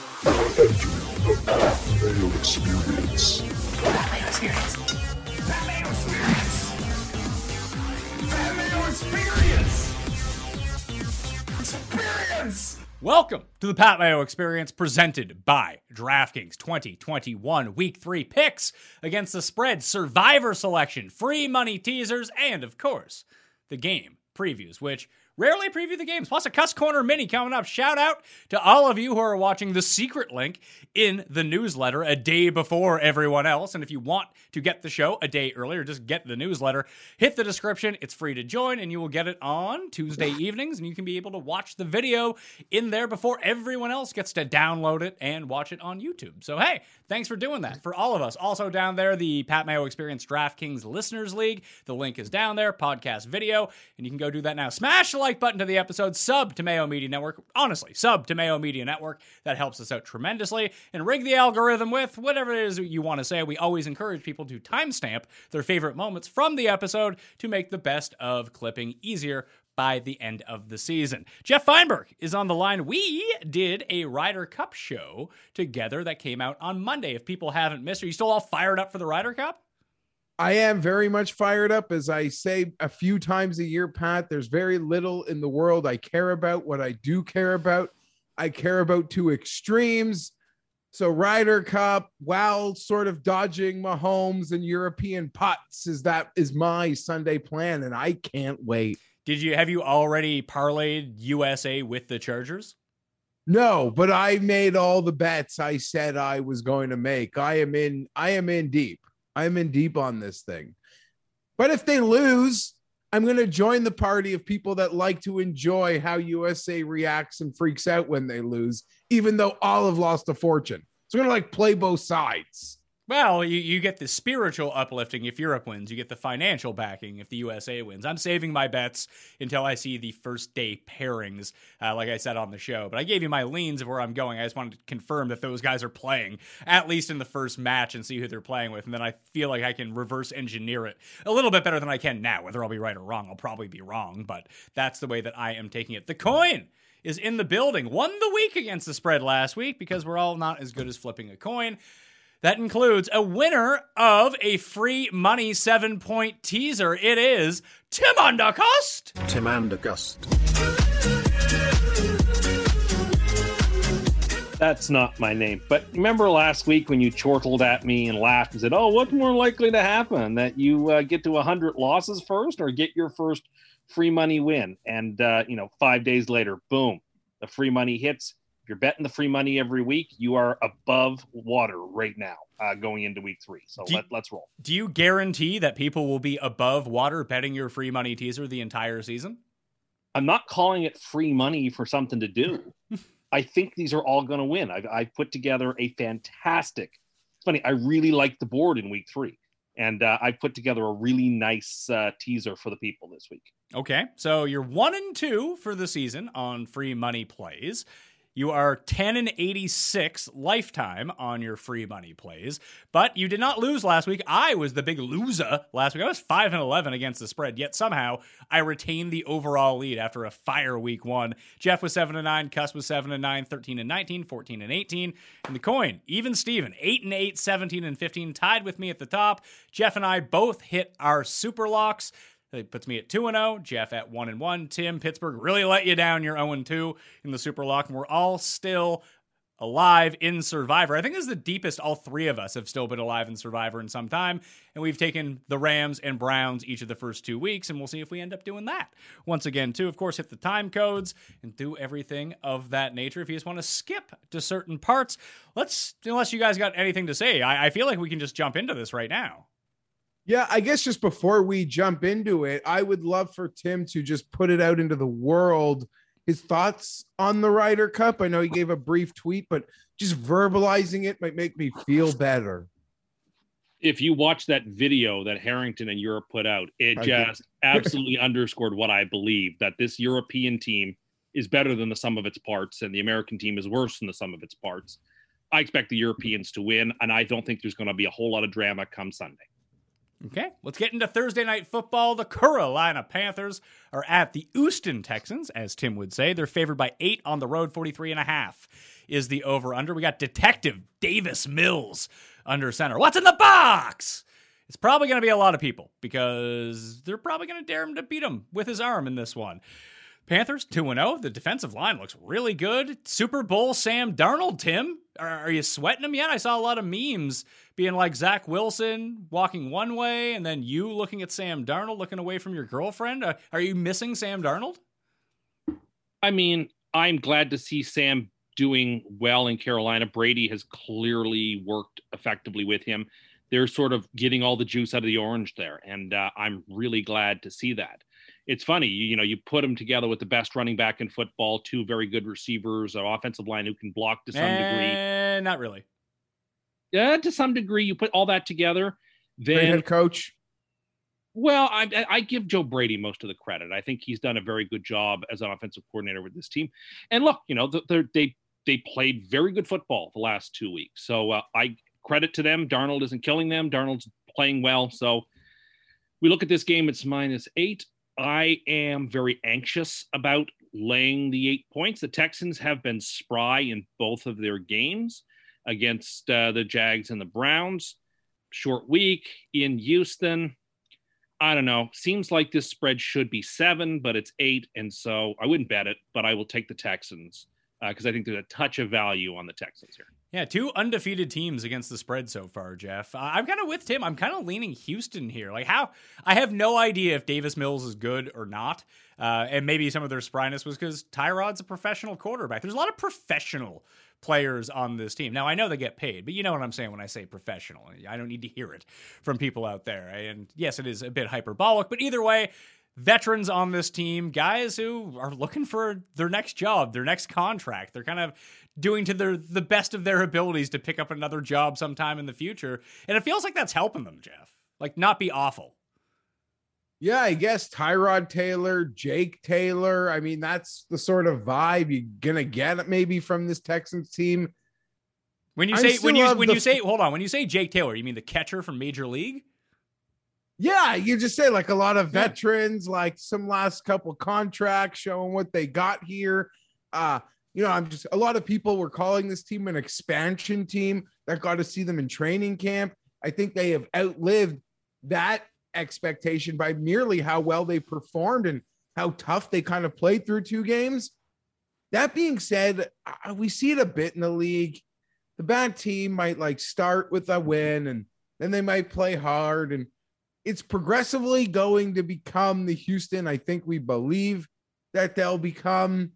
The. Experience. Welcome to the Pat Mayo Experience presented by DraftKings 2021 Week 3 picks against the spread, survivor selection, free money teasers, and of course, the game previews, which rarely preview the games. Plus, a Cuss Corner mini coming up. Shout out to all of you who are watching the secret link in the newsletter a day before everyone else. And if you want to get the show a day earlier, just get the newsletter, hit the description. It's free to join, and you will get it on Tuesday evenings. And you can be able to watch the video in there before everyone else gets to download it and watch it on YouTube. So, hey, thanks for doing that for all of us. Also, down there, the Pat Mayo Experience DraftKings Listeners League. The link is down there, podcast video, and you can go do that now. Smash the like button to the episode, sub to Mayo Media Network. Honestly, sub to Mayo Media Network. That helps us out tremendously. And rig the algorithm with whatever it is you want to say. We always encourage people to timestamp their favorite moments from the episode to make the best of clipping easier by the end of the season. Jeff Feinberg is on the line. We did a Ryder Cup show together that came out on Monday. If people haven't missed, are you still all fired up for the Ryder Cup? I am very much fired up. As I say a few times a year, Pat, there's very little in the world I care about. What I do care about, I care about two extremes. So Ryder Cup, while sort of dodging Mahomes and European pots, is that is my Sunday plan, and I can't wait. Did you have you already parlayed USA with the Chargers? No, but I made all the bets I said I was going to make. I am in I am in deep. I'm in deep on this thing. But if they lose, I'm going to join the party of people that like to enjoy how USA reacts and freaks out when they lose, even though all have lost a fortune. So I'm going to like play both sides. Well, you, you get the spiritual uplifting if Europe wins. You get the financial backing if the USA wins. I'm saving my bets until I see the first day pairings, uh, like I said on the show. But I gave you my leans of where I'm going. I just wanted to confirm that those guys are playing, at least in the first match, and see who they're playing with. And then I feel like I can reverse engineer it a little bit better than I can now. Whether I'll be right or wrong, I'll probably be wrong, but that's the way that I am taking it. The coin is in the building. Won the week against the spread last week because we're all not as good as flipping a coin. That includes a winner of a free money seven point teaser. It is Tim Undercust. Tim Andergust. That's not my name. But remember last week when you chortled at me and laughed and said, "Oh, what's more likely to happen? That you uh, get to 100 losses first, or get your first free money win?" And uh, you know, five days later, boom, the free money hits. You're betting the free money every week, you are above water right now uh, going into week three. So Do let, let's roll. Do you guarantee that people will be above water betting your free money teaser the entire season? I'm not calling it free money for something to do. I think these are all going to win. I've, I've put together a fantastic. It's funny. I really like the board in week three, And uh, I put together a really nice uh, teaser for the people this week. Okay, so you're one and two for the season on free money plays. You are 10 and 86 lifetime on your free money plays, but you did not lose last week. I was the big loser last week. I was 5 and 11 against the spread, yet somehow I retained the overall lead after a fire week 1. Jeff was 7 and 9, Cuss was 7 and 9, 13 and 19, 14 and 18. And the coin, even Steven, 8 and 8, 17 and 15, tied with me at the top. Jeff and I both hit our super locks. It puts me at 2 0, Jeff at 1 and 1. Tim, Pittsburgh really let you down. You're 0 2 in the Super Lock, and we're all still alive in Survivor. I think this is the deepest all three of us have still been alive in Survivor in some time. And we've taken the Rams and Browns each of the first two weeks, and we'll see if we end up doing that. Once again, too, of course, hit the time codes and do everything of that nature. If you just want to skip to certain parts, let's, unless you guys got anything to say, I, I feel like we can just jump into this right now. Yeah, I guess just before we jump into it, I would love for Tim to just put it out into the world his thoughts on the Ryder Cup. I know he gave a brief tweet, but just verbalizing it might make me feel better. If you watch that video that Harrington and Europe put out, it just absolutely underscored what I believe that this European team is better than the sum of its parts, and the American team is worse than the sum of its parts. I expect the Europeans to win, and I don't think there's going to be a whole lot of drama come Sunday. Okay, let's get into Thursday night football. The Carolina Panthers are at the Houston Texans, as Tim would say. They're favored by eight on the road, 43 and a half is the over under. We got Detective Davis Mills under center. What's in the box? It's probably going to be a lot of people because they're probably going to dare him to beat him with his arm in this one. Panthers 2 0. The defensive line looks really good. Super Bowl Sam Darnold, Tim. Are, are, you sweating him yet? I saw a lot of memes being like Zach Wilson walking one way and then you looking at Sam Darnold looking away from your girlfriend. Uh, are you missing Sam Darnold? I mean, I'm glad to see Sam doing well in Carolina. Brady has clearly worked effectively with him. They're sort of getting all the juice out of the orange there. And uh, I'm really glad to see that it's funny, you, you know, you put them together with the best running back in football, two very good receivers, an offensive line who can block to some eh, degree. Not really. Yeah, to some degree, you put all that together. Then, Great head coach. Well, I, I give Joe Brady most of the credit. I think he's done a very good job as an offensive coordinator with this team. And look, you know, they they played very good football the last two weeks. So uh, I credit to them. Darnold isn't killing them. Darnold's playing well. So we look at this game. It's minus eight. I am very anxious about laying the eight points. The Texans have been spry in both of their games against uh, the Jags and the Browns. Short week in Houston. I don't know. Seems like this spread should be seven, but it's eight. And so I wouldn't bet it, but I will take the Texans because uh, I think there's a touch of value on the Texans here. Yeah, two undefeated teams against the spread so far, Jeff. I'm kind of with Tim. I'm kind of leaning Houston here. Like, how? I have no idea if Davis Mills is good or not. Uh, and maybe some of their spryness was because Tyrod's a professional quarterback. There's a lot of professional players on this team. Now, I know they get paid, but you know what I'm saying when I say professional. I don't need to hear it from people out there. And yes, it is a bit hyperbolic, but either way, veterans on this team, guys who are looking for their next job, their next contract. They're kind of doing to their the best of their abilities to pick up another job sometime in the future. And it feels like that's helping them, Jeff. Like not be awful. Yeah, I guess Tyrod Taylor, Jake Taylor. I mean, that's the sort of vibe you're gonna get maybe from this Texans team. When you say when you when the, you say hold on, when you say Jake Taylor, you mean the catcher from Major League? Yeah, you just say like a lot of veterans, yeah. like some last couple contracts showing what they got here. Uh, you know, I'm just a lot of people were calling this team an expansion team that got to see them in training camp. I think they have outlived that expectation by merely how well they performed and how tough they kind of played through two games. That being said, we see it a bit in the league. The bad team might like start with a win and then they might play hard and it's progressively going to become the Houston I think we believe that they'll become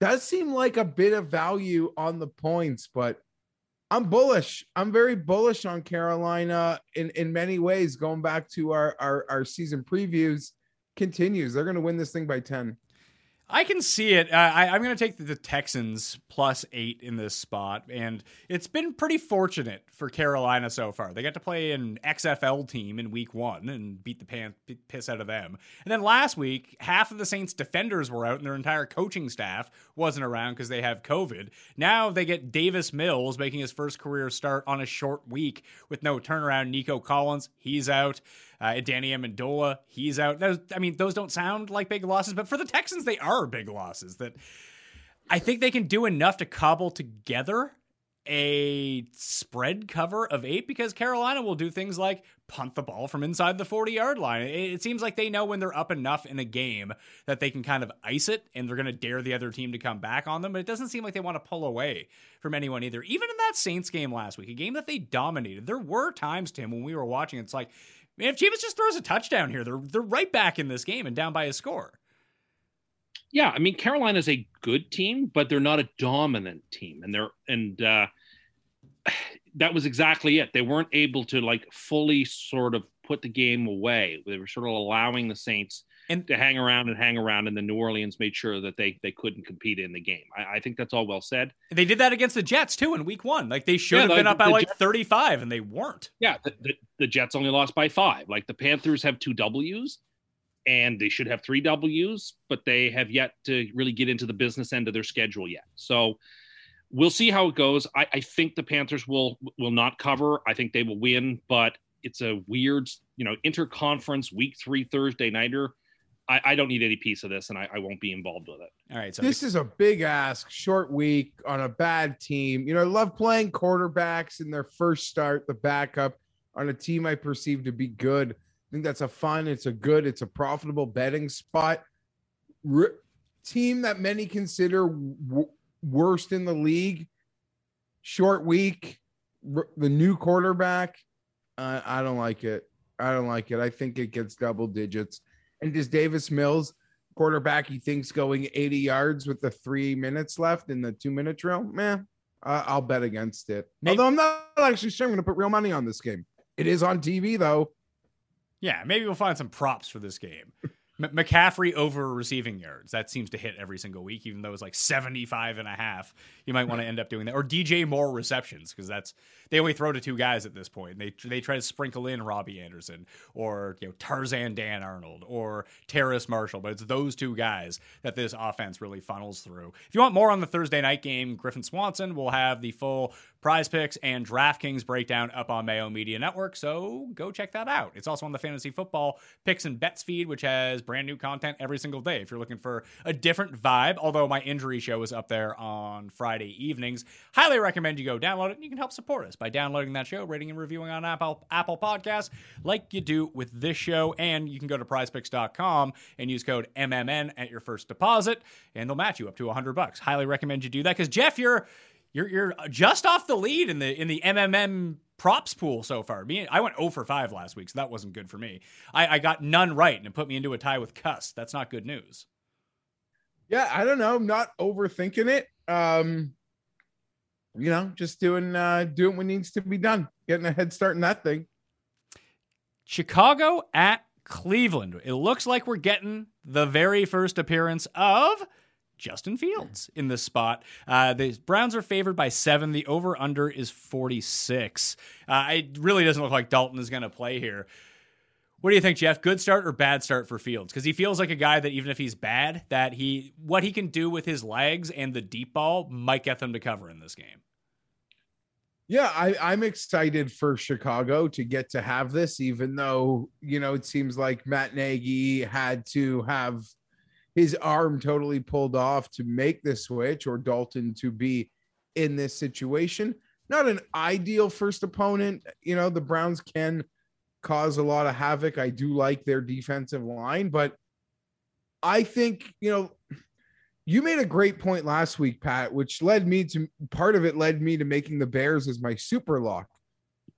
does seem like a bit of value on the points, but I'm bullish. I'm very bullish on Carolina in, in many ways. Going back to our, our, our season previews, continues. They're going to win this thing by 10. I can see it. Uh, I, I'm going to take the, the Texans plus eight in this spot, and it's been pretty fortunate for Carolina so far. They got to play an XFL team in Week One and beat the pan, piss out of them. And then last week, half of the Saints defenders were out, and their entire coaching staff wasn't around because they have COVID. Now they get Davis Mills making his first career start on a short week with no turnaround. Nico Collins, he's out. Uh, Danny Amendola, he's out. Those, I mean, those don't sound like big losses, but for the Texans, they are big losses. That I think they can do enough to cobble together a spread cover of eight because Carolina will do things like punt the ball from inside the 40 yard line. It, seems like they know when they're up enough in a game that they can kind of ice it and they're going to dare the other team to come back on them. But it doesn't seem like they want to pull away from anyone either. Even in that Saints game last week, a game that they dominated, there were times, Tim, when we were watching, it's like, Man, if Jameis just throws a touchdown here, they're they're right back in this game and down by a score. Yeah, I mean Carolina's a good team, but they're not a dominant team, and they're and uh, that was exactly it. They weren't able to like fully sort of put the game away. They were sort of allowing the Saints and to hang around and hang around, and then New Orleans made sure that they they couldn't compete in the game. I, I think that's all well said. They did that against the Jets too in Week One. Like they should yeah, have been up by like Jets, thirty five, and they weren't. Yeah, the, the, the Jets only lost by five. Like the Panthers have two Ws, and they should have three Ws, but they have yet to really get into the business end of their schedule yet. So we'll see how it goes. I, I think the Panthers will will not cover. I think they will win, but it's a weird, you know, interconference week three Thursday nighter I, I don't need any piece of this, and I, I won't be involved with it. All right. So this is a big ask, short week on a bad team. You know, I love playing quarterbacks in their first start, the backup on a team I perceive to be good. I think that's a fun, it's a good, it's a profitable betting spot. team that many consider w- worst in the league. Short week, r- the new quarterback. Uh, I don't like it. I don't like it. I think it gets double digits. And does Davis Mills, quarterback, he thinks going 80 yards with the three minutes left in the two minute drill? Man, I'll bet against it. Maybe. Although I'm not actually sure I'm going to put real money on this game. It is on TV though. Yeah, maybe we'll find some props for this game. M- McCaffrey over receiving yards. That seems to hit every single week, even though it's like 75 and a half. You might want to end up doing that. Or DJ Moore receptions, because that's they only throw to two guys at this point. They they try to sprinkle in Robbie Anderson or you know Tarzan Dan Arnold or Terrace Marshall, but it's those two guys that this offense really funnels through. If you want more on the Thursday night game, Griffin Swanson will have the full PrizePicks and DraftKings breakdown up on Mayo Media Network, so go check that out. It's also on the fantasy football picks and bets feed, which has brand new content every single day. If you're looking for a different vibe, although my injury show is up there on Friday evenings, highly recommend you go download it. And you can help support us by downloading that show, rating and reviewing on Apple Apple Podcasts, like you do with this show. And you can go to prizepicks.com and use code MMN at your first deposit, and they'll match you up to 100 bucks. Highly recommend you do that because, Jeff, you're. You're, you're just off the lead in the in the MMM props pool so far. Me, I went 0 for 5 last week, so that wasn't good for me. I, I got none right, and it put me into a tie with Cuss. That's not good news. Yeah, I don't know. I'm not overthinking it. Um, you know, just doing uh doing what needs to be done, getting a head start in that thing. Chicago at Cleveland. It looks like we're getting the very first appearance of Justin Fields in this spot. Uh, the Browns are favored by seven. The over under is 46. Uh, it really doesn't look like Dalton is going to play here. What do you think, Jeff? Good start or bad start for Fields? Because he feels like a guy that even if he's bad, that he what he can do with his legs and the deep ball might get them to cover in this game. Yeah, I, I'm excited for Chicago to get to have this, even though you know it seems like Matt Nagy had to have his arm totally pulled off to make the switch, or Dalton to be in this situation. Not an ideal first opponent. You know, the Browns can cause a lot of havoc. I do like their defensive line, but I think, you know, you made a great point last week, Pat, which led me to part of it led me to making the Bears as my super lock.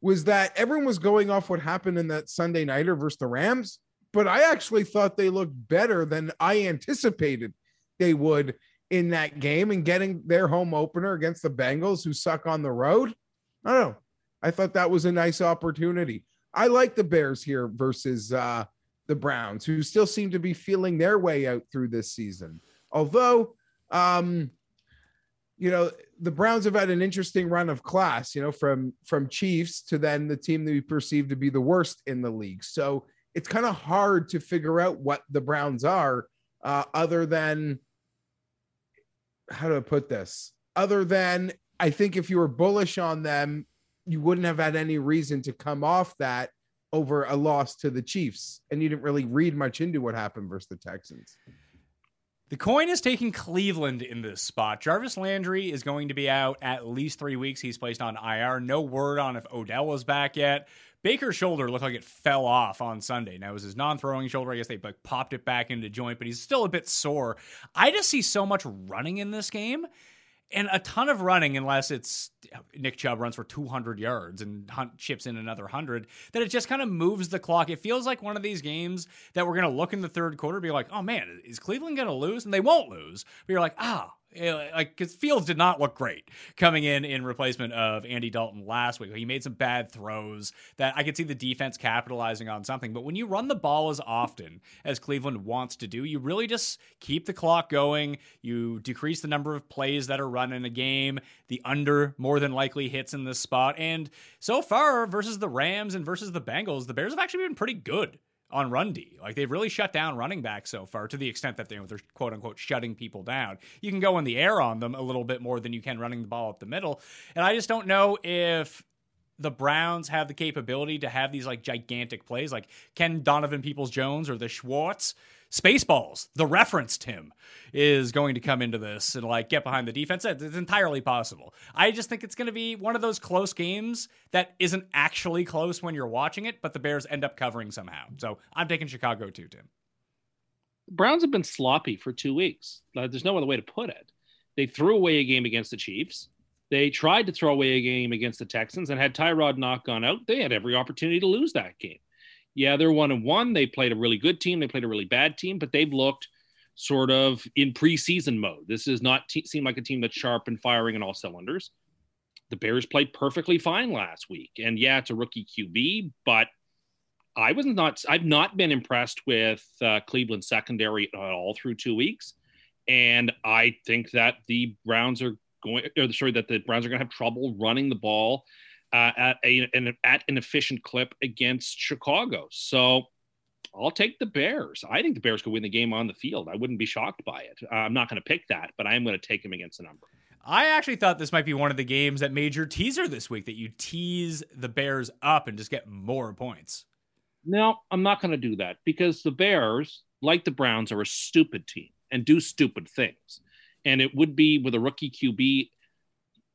Was that everyone was going off what happened in that Sunday nighter versus the Rams, but I actually thought they looked better than I anticipated they would in that game and getting their home opener against the Bengals who suck on the road. I don't know. I thought that was a nice opportunity. I like the Bears here versus uh, the Browns, who still seem to be feeling their way out through this season. Although, um, you know, the Browns have had an interesting run of class, you know, from from Chiefs to then the team that we perceive to be the worst in the league. So it's kind of hard to figure out what the Browns are, uh, other than how do I put this? Other than I think if you were bullish on them, you wouldn't have had any reason to come off that over a loss to the Chiefs. And you didn't really read much into what happened versus the Texans. The coin is taking Cleveland in this spot. Jarvis Landry is going to be out at least three weeks. He's placed on IR. No word on if Odell was back yet. Baker's shoulder looked like it fell off on Sunday. Now it was his non-throwing shoulder. I guess they like popped it back into joint, but he's still a bit sore. I just see so much running in this game and a ton of running unless it's Nick Chubb runs for 200 yards and Hunt chips in another 100 that it just kind of moves the clock. It feels like one of these games that we're going to look in the third quarter be like, "Oh man, is Cleveland going to lose?" and they won't lose. But you're like, "Ah, like because Fields did not look great coming in in replacement of Andy Dalton last week. He made some bad throws that I could see the defense capitalizing on something. But when you run the ball as often as Cleveland wants to do, you really just keep the clock going. You decrease the number of plays that are run in a game. The under more than likely hits in this spot. And so far versus the Rams and versus the Bengals, the Bears have actually been pretty good on run D. Like they've really shut down running backs so far to the extent that they, they're quote unquote shutting people down. You can go in the air on them a little bit more than you can running the ball up the middle. And I just don't know if the Browns have the capability to have these like gigantic plays. Like can Donovan Peoples Jones or the Schwartz Spaceballs, the reference Tim, is going to come into this and like get behind the defense. It's entirely possible. I just think it's going to be one of those close games that isn't actually close when you're watching it, but the Bears end up covering somehow. So I'm taking Chicago too, Tim. Browns have been sloppy for two weeks. Uh, there's no other way to put it. They threw away a game against the Chiefs. They tried to throw away a game against the Texans and had Tyrod not gone out, they had every opportunity to lose that game yeah, they're one and one. They played a really good team. They played a really bad team, but they've looked sort of in preseason mode. This does not te- seem like a team that's sharp and firing in all cylinders. The Bears played perfectly fine last week, and yeah, it's a rookie QB, but I was not. I've not been impressed with uh, Cleveland secondary at all through two weeks, and I think that the Browns are going. Or sorry, that the Browns are going to have trouble running the ball uh, at a an, at an efficient clip against Chicago. So I'll take the Bears. I think the Bears could win the game on the field. I wouldn't be shocked by it. Uh, I'm not going to pick that, but I am going to take them against the number. I actually thought this might be one of the games that made your teaser this week that you tease the Bears up and just get more points. No, I'm not going to do that because the Bears, like the Browns, are a stupid team and do stupid things. And it would be with a rookie QB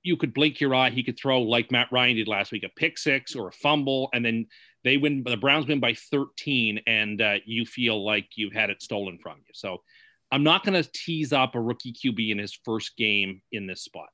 you could blink your eye. He could throw like Matt Ryan did last week, a pick six or a fumble, and then they win. The Browns win by 13, and uh, you feel like you've had it stolen from you. So I'm not going to tease up a rookie QB in his first game in this spot.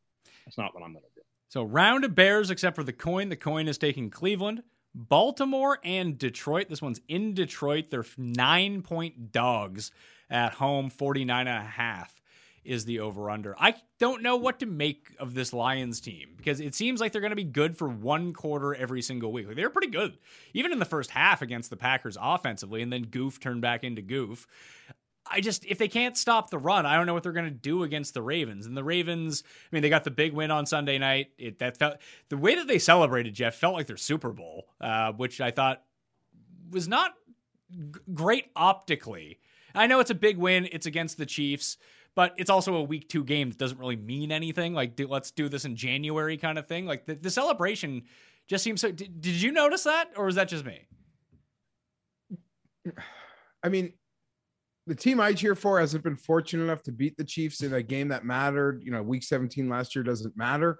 That's not what I'm going to do. So round of Bears, except for the coin. The coin is taking Cleveland. Baltimore and Detroit. This one's in Detroit. They're nine point dogs at home, 49 and a half is the over under. I don't know what to make of this Lions team because it seems like they're going to be good for one quarter every single week. Like they're pretty good, even in the first half against the Packers offensively, and then Goof turned back into Goof. I just if they can't stop the run, I don't know what they're going to do against the Ravens. And the Ravens, I mean, they got the big win on Sunday night. It that felt the way that they celebrated Jeff felt like their Super Bowl, uh, which I thought was not g- great optically. I know it's a big win. It's against the Chiefs but it's also a week two game that doesn't really mean anything. Like, do, let's do this in January kind of thing. Like, the, the celebration just seems so. Did, did you notice that, or was that just me? I mean, the team I cheer for hasn't been fortunate enough to beat the Chiefs in a game that mattered. You know, week 17 last year doesn't matter.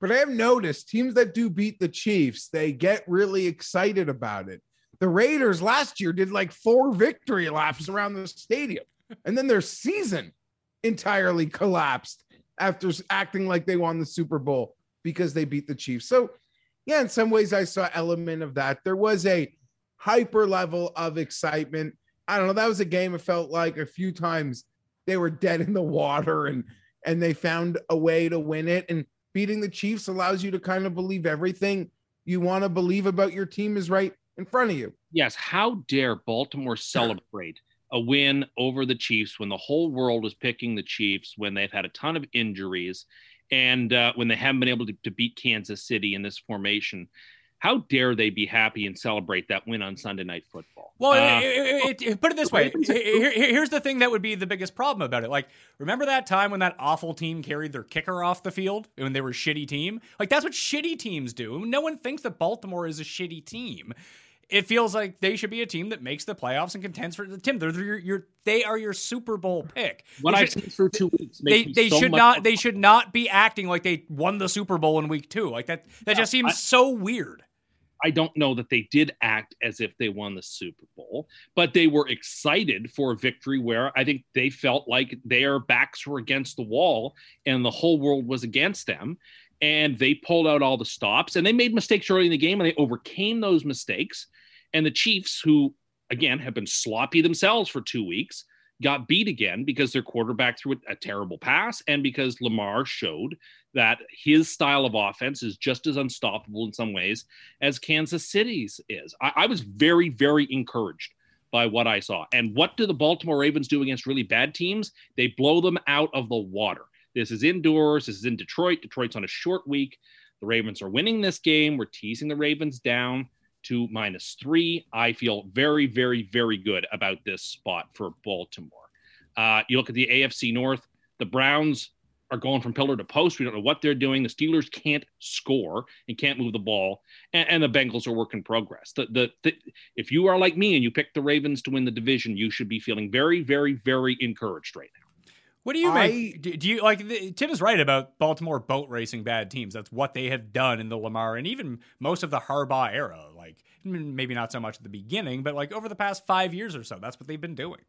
But I have noticed teams that do beat the Chiefs, they get really excited about it. The Raiders last year did like four victory laps around the stadium, and then their season entirely collapsed after acting like they won the Super Bowl because they beat the Chiefs. So, yeah, in some ways, I saw element of that. There was a hyper level of excitement. I don't know. That was a game. It felt like a few times they were dead in the water and and they found a way to win it. And beating the Chiefs allows you to kind of believe everything you want to believe about your team is right in front of you. Yes. How dare Baltimore celebrate a win over the Chiefs when the whole world was picking the Chiefs, when they've had a ton of injuries, and uh, when they haven't been able to, to beat Kansas City in this formation how dare they be happy and celebrate that win on Sunday Night Football? Well, uh, it, it, it, put it this way: here, here's the thing that would be the biggest problem about it. Like, remember that time when that awful team carried their kicker off the field when they were a shitty team? Like, that's what shitty teams do. No one thinks that Baltimore is a shitty team. It feels like they should be a team that makes the playoffs and contends for the Tim. They're your, your they are your Super Bowl pick. What I've seen for two weeks, they they so should not they should not be acting like they won the Super Bowl in week two. Like that that just seems I, so weird. I don't know that they did act as if they won the Super Bowl, but they were excited for a victory where I think they felt like their backs were against the wall and the whole world was against them. And they pulled out all the stops and they made mistakes early in the game and they overcame those mistakes. And the Chiefs, who again have been sloppy themselves for two weeks, got beat again because their quarterback threw a, terrible pass and because Lamar showed that his style of offense is just as unstoppable in some ways as Kansas City's is. I, I was very, very encouraged by what I saw. And what do the Baltimore Ravens do against really bad teams? They blow them out of the water. This is indoors. This is in Detroit. Detroit's on a short week. The Ravens are winning this game. We're teasing the Ravens down to minus three. I feel very, very, very good about this spot for Baltimore. Uh, you look at the AFC North, the Browns are going from pillar to post. We don't know what they're doing. The Steelers can't score and can't move the ball, and, and the Bengals are work in progress. The, the, the, if you are like me and you pick the Ravens to win the division, you should be feeling very, very, very encouraged right now. What do you I, make? Do, do you like? The, Tim is right about Baltimore boat racing bad teams. That's what they have done in the Lamar and even most of the Harbaugh era. Like maybe not so much at the beginning, but like over the past five years or so, that's what they've been doing.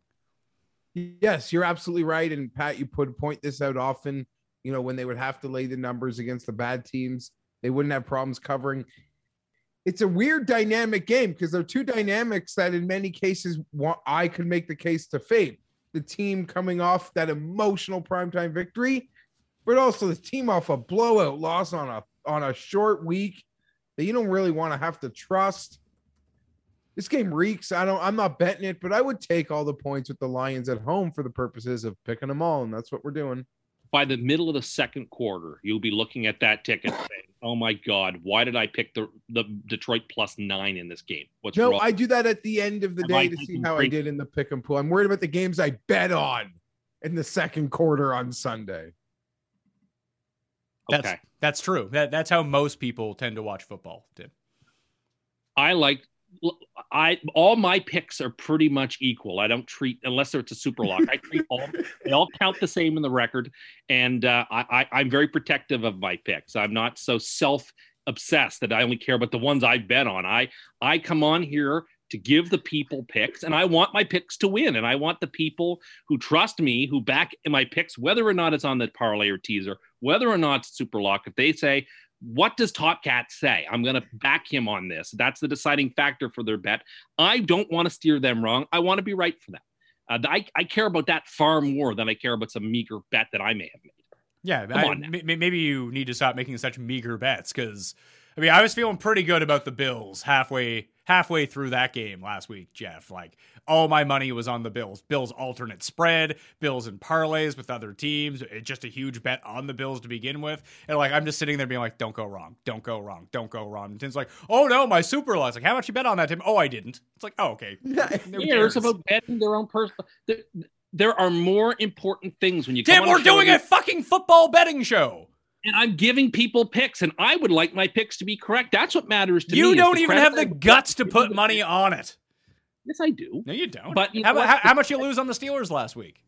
Yes, you're absolutely right. And Pat, you put point this out often. You know, when they would have to lay the numbers against the bad teams, they wouldn't have problems covering. It's a weird dynamic game because there are two dynamics that, in many cases, I could make the case to fade the team coming off that emotional primetime victory, but also the team off a blowout loss on a on a short week that you don't really want to have to trust this game reeks. I don't. I'm not betting it, but I would take all the points with the Lions at home for the purposes of picking them all, and that's what we're doing. By the middle of the second quarter, you'll be looking at that ticket saying, "Oh my God, why did I pick the the Detroit plus nine in this game?" What's no? Wrong? I do that at the end of the Am day I to see how great? I did in the pick and pull. I'm worried about the games I bet on in the second quarter on Sunday. That's, okay, that's true. That that's how most people tend to watch football. Tim. I like I all my picks are pretty much equal. I don't treat unless it's a super lock. I treat all they all count the same in the record, and uh, I, I am very protective of my picks. I'm not so self obsessed that I only care about the ones I bet on. I I come on here to give the people picks, and I want my picks to win, and I want the people who trust me, who back in my picks, whether or not it's on the parlay or teaser, whether or not it's super lock. If they say what does Top Cat say? I'm going to back him on this. That's the deciding factor for their bet. I don't want to steer them wrong. I want to be right for them. Uh, I, I care about that far more than I care about some meager bet that I may have made. Yeah, I, maybe you need to stop making such meager bets because I mean I was feeling pretty good about the Bills halfway halfway through that game last week, Jeff. Like all my money was on the Bills. Bills alternate spread, Bills and parlays with other teams. It's just a huge bet on the Bills to begin with. And like I'm just sitting there being like, don't go wrong, don't go wrong, don't go wrong. And Tim's like, oh no, my super loss. Like, how much you bet on that, Tim? Oh, I didn't. It's like, oh, okay. yeah, it's about betting their own personal. There, are more important things when you. Tim, we're doing a fucking football betting show and I'm giving people picks, and I would like my picks to be correct. That's what matters to you me. You don't even have the guts to put money on it. Yes, I do. No, you don't. But you how, how, how, much you lose on the Steelers last week?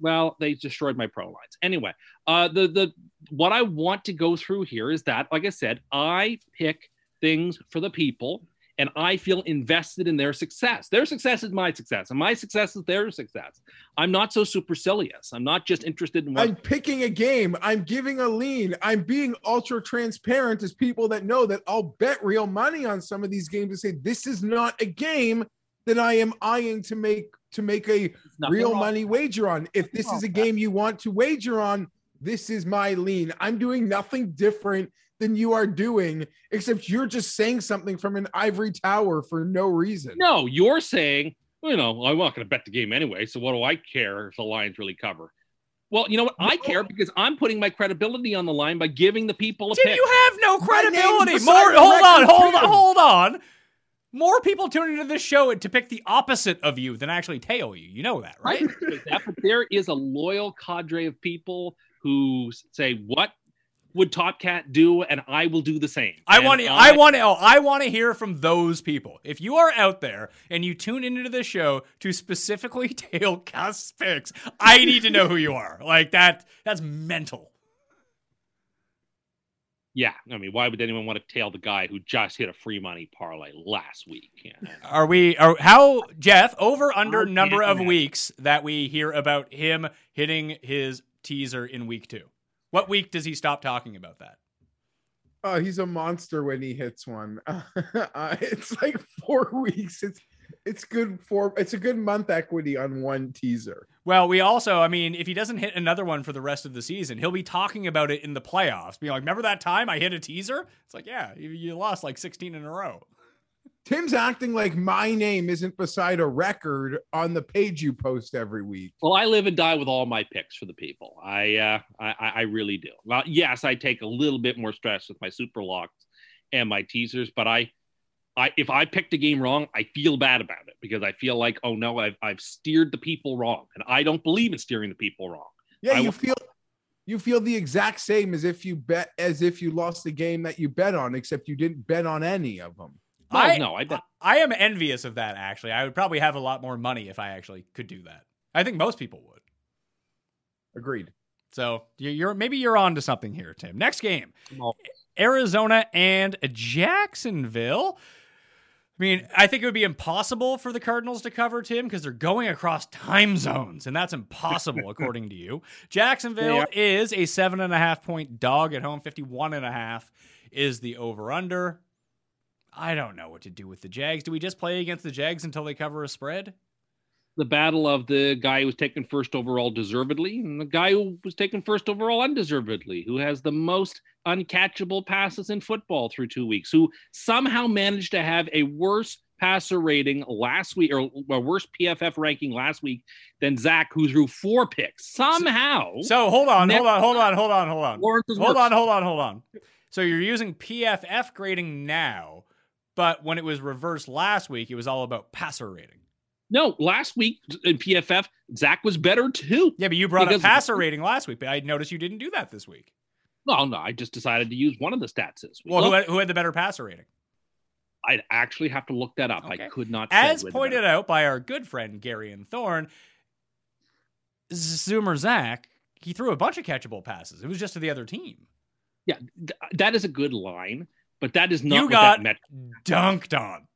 Well, they destroyed my pro lines. Anyway, uh, the the what I want to go through here is that, like I said, I pick things for the people and I feel invested in their success. Their success is my success, and my success is their success. I'm not so supercilious. I'm not just interested in what I'm picking a game. I'm giving a lean. I'm being ultra transparent as people that know that I'll bet real money on some of these games and say this is not a game that I am eyeing to make to make a real money wager on. If this is a game you want to wager on, this is my lean. I'm doing nothing different than you are doing, except you're just saying something from an ivory tower for no reason. No, you're saying you know, I'm not going to bet the game anyway. So what do I care if the Lions really cover? Well, you know what? I care because I'm putting my credibility on the line by giving the people a Tim, pick. you have no credibility. More, hold on, hold on, hold on. More people tune into this show to pick the opposite of you than actually tail you. You know that, right? that, but there is a loyal cadre of people who say, "What would Top Cat do?" and I will do the same. I want to. I want to. Oh, I want to hear from those people. If you are out there and you tune into this show to specifically tail Cuss picks, I need to know who you are. Like that. That's mental. Yeah, I mean, why would anyone want to tail the guy who just hit a free money parlay last week? Yeah. Are we? Are how Jeff over under number of weeks that we hear about him hitting his teaser in week two? What week does he stop talking about that? Oh, he's a monster when he hits one. uh, it's like four weeks. It's it's good for it's a good month equity on one teaser. Well, we also, I mean, if he doesn't hit another one for the rest of the season, he'll be talking about it in the playoffs. Being like, remember that time I hit a teaser? It's like, yeah, you, you lost like 16 in a row. Tim's acting like my name isn't beside a record on the page you post every week. Well, I live and die with all my picks for the people. I uh, I, I really do. Well, yes, I take a little bit more stress with my super locks and my teasers, but I, I if I picked a game wrong, I feel bad about it because I feel like, oh no, I've I've steered the people wrong, and I don't believe in steering the people wrong. Yeah, I you feel you feel the exact same as if you bet as if you lost the game that you bet on, except you didn't bet on any of them. Well, I, no, I bet. I am envious of that, actually. I would probably have a lot more money if I actually could do that. I think most people would. Agreed. So you- you're maybe you're on to something here, Tim. Next game. Arizona and Jacksonville. I mean, I think it would be impossible for the Cardinals to cover Tim because they're going across time zones, and that's impossible according to you. Jacksonville is a seven and a half point dog at home. Fifty-one and a half is the over/under. I don't know what to do with the Jags. Do we just play against the Jags until they cover a spread? the battle of the guy who was taken first overall deservedly and the guy who was taken first overall undeservedly, who has the most uncatchable passes in football through two weeks, who somehow managed to have a worse passer rating last week or a worse PFF ranking last week than Zach, who threw four picks. Somehow, So hold on, hold on, hold on, hold on, hold on. Lawrence is Hold on, hold on, hold on. So you're using PFF grading now, but when it was reversed last week, it was all about passer rating. No, last week in PFF, Zach was better too. Yeah, but you brought Because- up passer rating last week, but I noticed you didn't do that this week. No, no, I just decided to use one of the stats this week. Well, who had, who had the better passer rating? I'd actually have to look that up. Okay. I could not. As pointed out by our good friend Garion Thorne, Zoomer Zach, he threw a bunch of catchable passes. It was just to the other team. Yeah, th- that is a good line, but that is not you what got that meant. dunked on.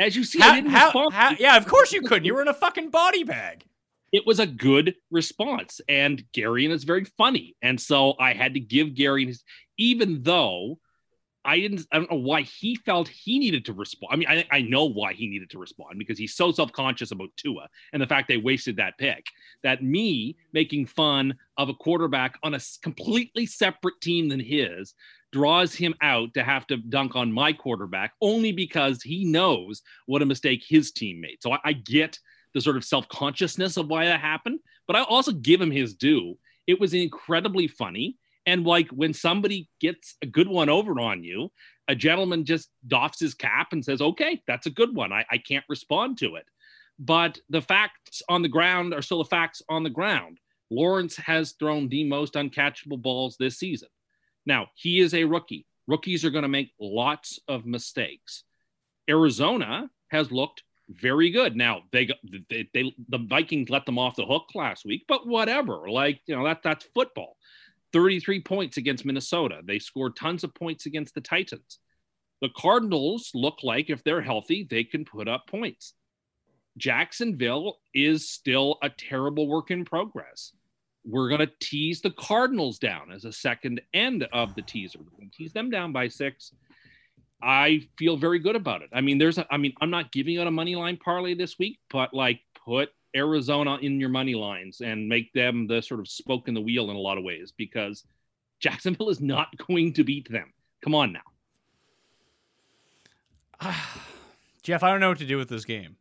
As you see, I How, didn't how, respond. how, yeah, of course you couldn't. You were in a fucking body bag. It was a good response, and Garion is very funny, and so I had to give Gary his, even though I didn't. I don't know why he felt he needed to respond. I mean, I, I know why he needed to respond because he's so self conscious about Tua and the fact they wasted that pick. That me making fun of a quarterback on a completely separate team than his draws him out to have to dunk on my quarterback only because he knows what a mistake his team made. So I, I get the sort of self consciousness of why that happened, but I also give him his due. It was incredibly funny. And like when somebody gets a good one over on you, a gentleman just doffs his cap and says, okay, that's a good one. I, I can't respond to it. But the facts on the ground are still the facts on the ground. Lawrence has thrown the most uncatchable balls this season. Now, he is a rookie. Rookies are going to make lots of mistakes. Arizona has looked very good. Now, they, they, they the Vikings let them off the hook last week, but whatever. Like, you know, that that's football. 33 points against Minnesota. They scored tons of points against the Titans. The Cardinals look like if they're healthy, they can put up points. Jacksonville is still a terrible work in progress. We're going to tease the Cardinals down as a second end of the teaser. We're going to tease them down by six. I feel very good about it. I mean, there's, a, I mean, I'm not giving out a money line parlay this week, but like put Arizona in your money lines and make them the sort of spoke in the wheel in a lot of ways because Jacksonville is not going to beat them. Come on now. Jeff, I don't know what to do with this game.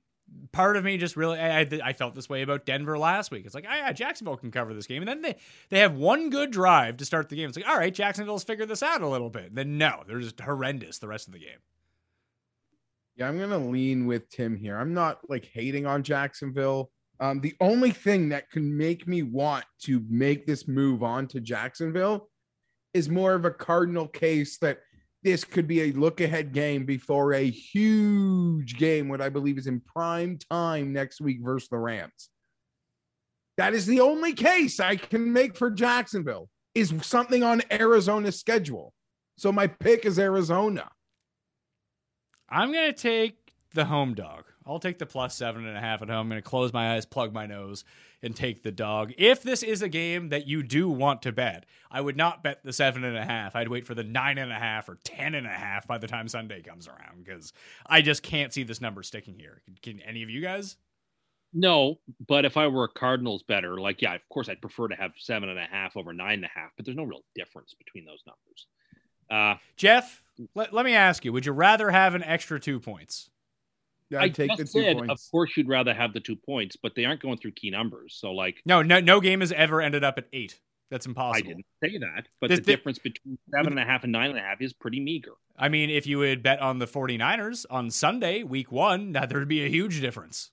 Part of me just really I, I, felt this way about Denver last week. It's like, oh, yeah, Jacksonville can cover this game, and then they they have one good drive to start the game. It's like, all right, Jacksonville's figured this out a little bit. Then no, they're just horrendous the rest of the game. Yeah, I'm gonna lean with Tim here. I'm not like hating on Jacksonville. Um, the only thing that can make me want to make this move on to Jacksonville is more of a cardinal case that this could be a look ahead game before a huge game, what I believe is in prime time next week versus the Rams. That is the only case I can make for Jacksonville is something on Arizona's schedule. So my pick is Arizona. I'm gonna take the home dog. I'll take the plus seven and a half at home. I'm going to close my eyes, plug my nose, and take the dog. If this is a game that you do want to bet, I would not bet the seven and a half. I'd wait for the nine and a half or ten and a half by the time Sunday comes around because I just can't see this number sticking here. Can any of you guys? No, but if I were a Cardinals bettor, like yeah, of course I'd prefer to have seven and a half over nine and a half, but there's no real difference between those numbers. Uh, Jeff, let, let me ask you: Would you rather have an extra two points? I take the two said, points. of course, you'd rather have the two points, but they aren't going through key numbers. So, like, No, no, no game has ever ended up at eight. That's impossible. I didn't say that, but This- the thi- difference between seven and a half and nine and a half is pretty meager. I mean, if you would bet on the 49ers on Sunday, week one, that there'd be a huge difference.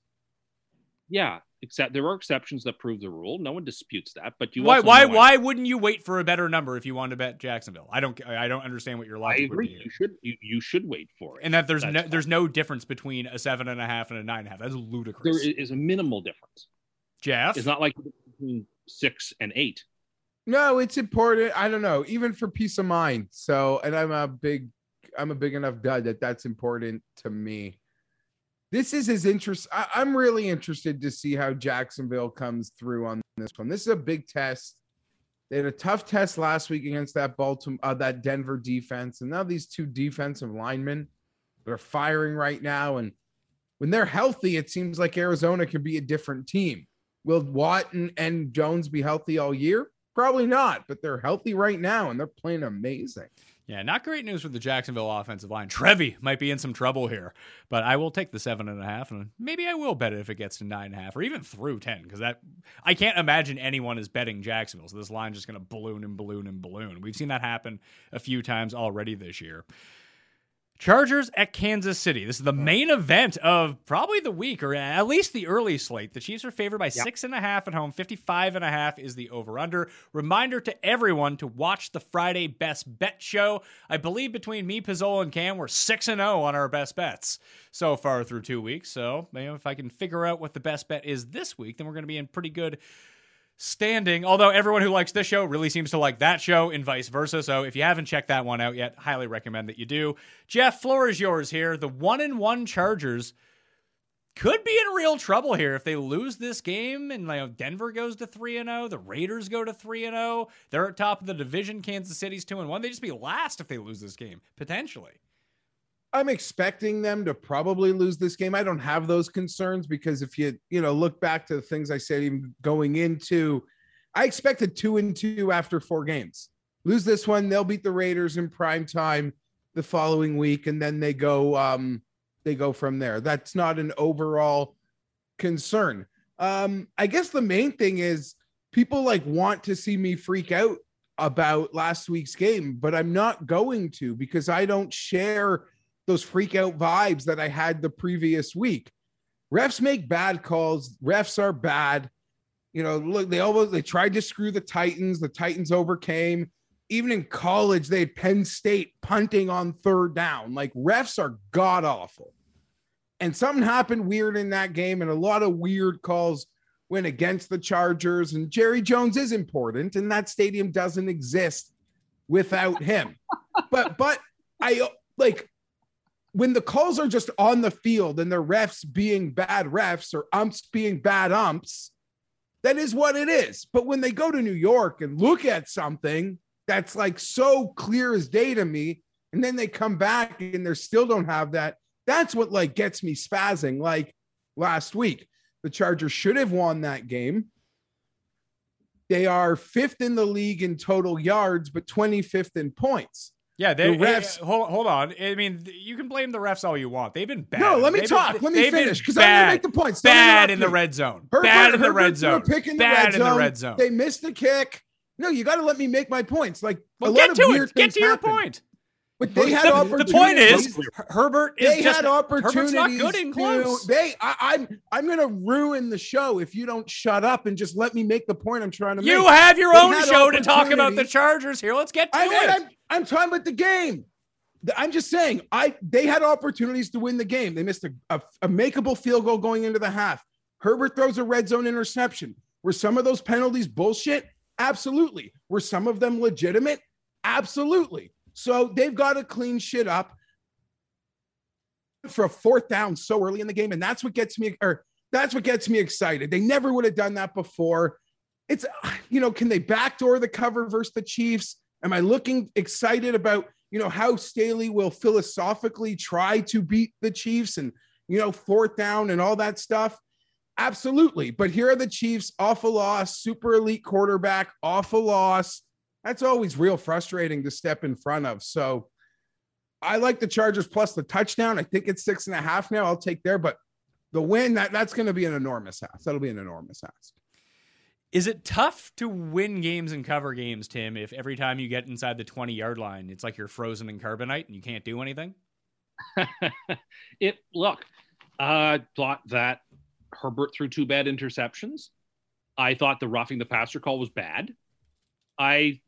Yeah, except there are exceptions that prove the rule. No one disputes that. But you why also why I- why wouldn't you wait for a better number if you wanted to bet Jacksonville? I don't I don't understand what your I logic would agree. be. You should you, you should wait for it. And that there's That's no fine. there's no difference between a seven and a half and a nine and a half. That's ludicrous. There is a minimal difference. Jeff, It's not like between six and eight. No, it's important. I don't know, even for peace of mind. So, and I'm a big, I'm a big enough dud that that's important to me. This is his interest. I, I'm really interested to see how Jacksonville comes through on this one. This is a big test. They had a tough test last week against that Baltimore, uh, that Denver defense, and now these two defensive linemen that are firing right now. And when they're healthy, it seems like Arizona could be a different team. Will Watt and, and Jones be healthy all year? Probably not, but they're healthy right now and they're playing amazing. Yeah, not great news for the Jacksonville offensive line. Trevi might be in some trouble here, but I will take the seven and a half, and maybe I will bet it if it gets to nine and a half or even through ten, because that I can't imagine anyone is betting Jacksonville. So this line's just going to balloon and balloon and balloon. We've seen that happen a few times already this year. Chargers at Kansas City. This is the main event of probably the week, or at least the early slate. The Chiefs are favored by six and a half at home. 55 and a half is the over under. Reminder to everyone to watch the Friday best bet show. I believe between me, Pizzola, and Cam, we're 6 and 0 on our best bets so far through two weeks. So, you know, if I can figure out what the best bet is this week, then we're going to be in pretty good standing. Although everyone who likes this show really seems to like that show and vice versa. So if you haven't checked that one out yet, highly recommend that you do. Jeff, floor is yours here. The one and one Chargers could be in real trouble here if they lose this game and like Denver goes to 3 and 0, the Raiders go to 3 and 0. They're at top of the division, Kansas City's 2 and 1. They just be last if they lose this game, potentially. I'm expecting them to probably lose this game. I don't have those concerns because if you, you know, look back to the things I said even going into, I expected two and two after four games. Lose this one, they'll beat the Raiders in prime time the following week, and then they go um they go from there. That's not an overall concern. Um, I guess the main thing is people like want to see me freak out about last week's game, but I'm not going to because I don't share those freak out vibes that I had the previous week. Refs make bad calls. Refs are bad. You know, look, they almost they tried to screw the Titans. The Titans overcame. Even in college, they had Penn State punting on third down. Like refs are god awful. And something happened weird in that game, and a lot of weird calls went against the Chargers. And Jerry Jones is important, and that stadium doesn't exist without him. but but I like when the calls are just on the field and the refs being bad refs or umps being bad umps, that is what it is. But when they go to New York and look at something that's like so clear as day to me, and then they come back and they still don't have that, that's what like gets me spazzing. Like last week, the Chargers should have won that game. They are fifth in the league in total yards, but 25th in points. Yeah, they, The refs- eh, hold, hold on. I mean, you can blame the refs all you want. They've been bad. No, let me They've talk. Been, Let me finish, 'cause I'm gonna make the points. Don't Bad in the red zone. Herbert, bad in the red zone. pick in the bad red in the red zone. They missed the kick. No, you got to let me make my points. Like well, a get lot to of weird it. Get things to your point. But they had the, opportunities. the point is, Herbert is they just had Herbert's opportunities. not good in to- close. They, I, I'm, I'm going to ruin the show if you don't shut up and just let me make the point I'm trying to You make. You have your They own show to talk about the. Chargers here. Let's get to I, it. I'm, I'm talking about the game. I'm just saying, I they had opportunities to win the game. They missed a, a, a makeable field goal going into the half. Herbert throws a red zone interception. Were some of those penalties bullshit? Absolutely. Were some of them legitimate? Absolutely. So they've got to clean shit up for a fourth down so early in the game, and that's what gets me, or that's what gets me excited. They never would have done that before. It's you know, can they backdoor the cover versus the Chiefs? Am I looking excited about you know how Staley will philosophically try to beat the Chiefs and you know fourth down and all that stuff? Absolutely. But here are the Chiefs, awful loss, super elite quarterback, awful loss. That's always real frustrating to step in front of. So I like the Chargers plus the touchdown. I think it's six and a half now. I'll take there, but the win that that's going to be an enormous ask. That'll be an enormous ask. Is it tough to win games and cover games, Tim, if every time you get inside the 20 yard line, it's like you're frozen in carbonite and you can't do anything? it look, I thought that Herbert threw two bad interceptions. I thought the roughing the passer call was bad. I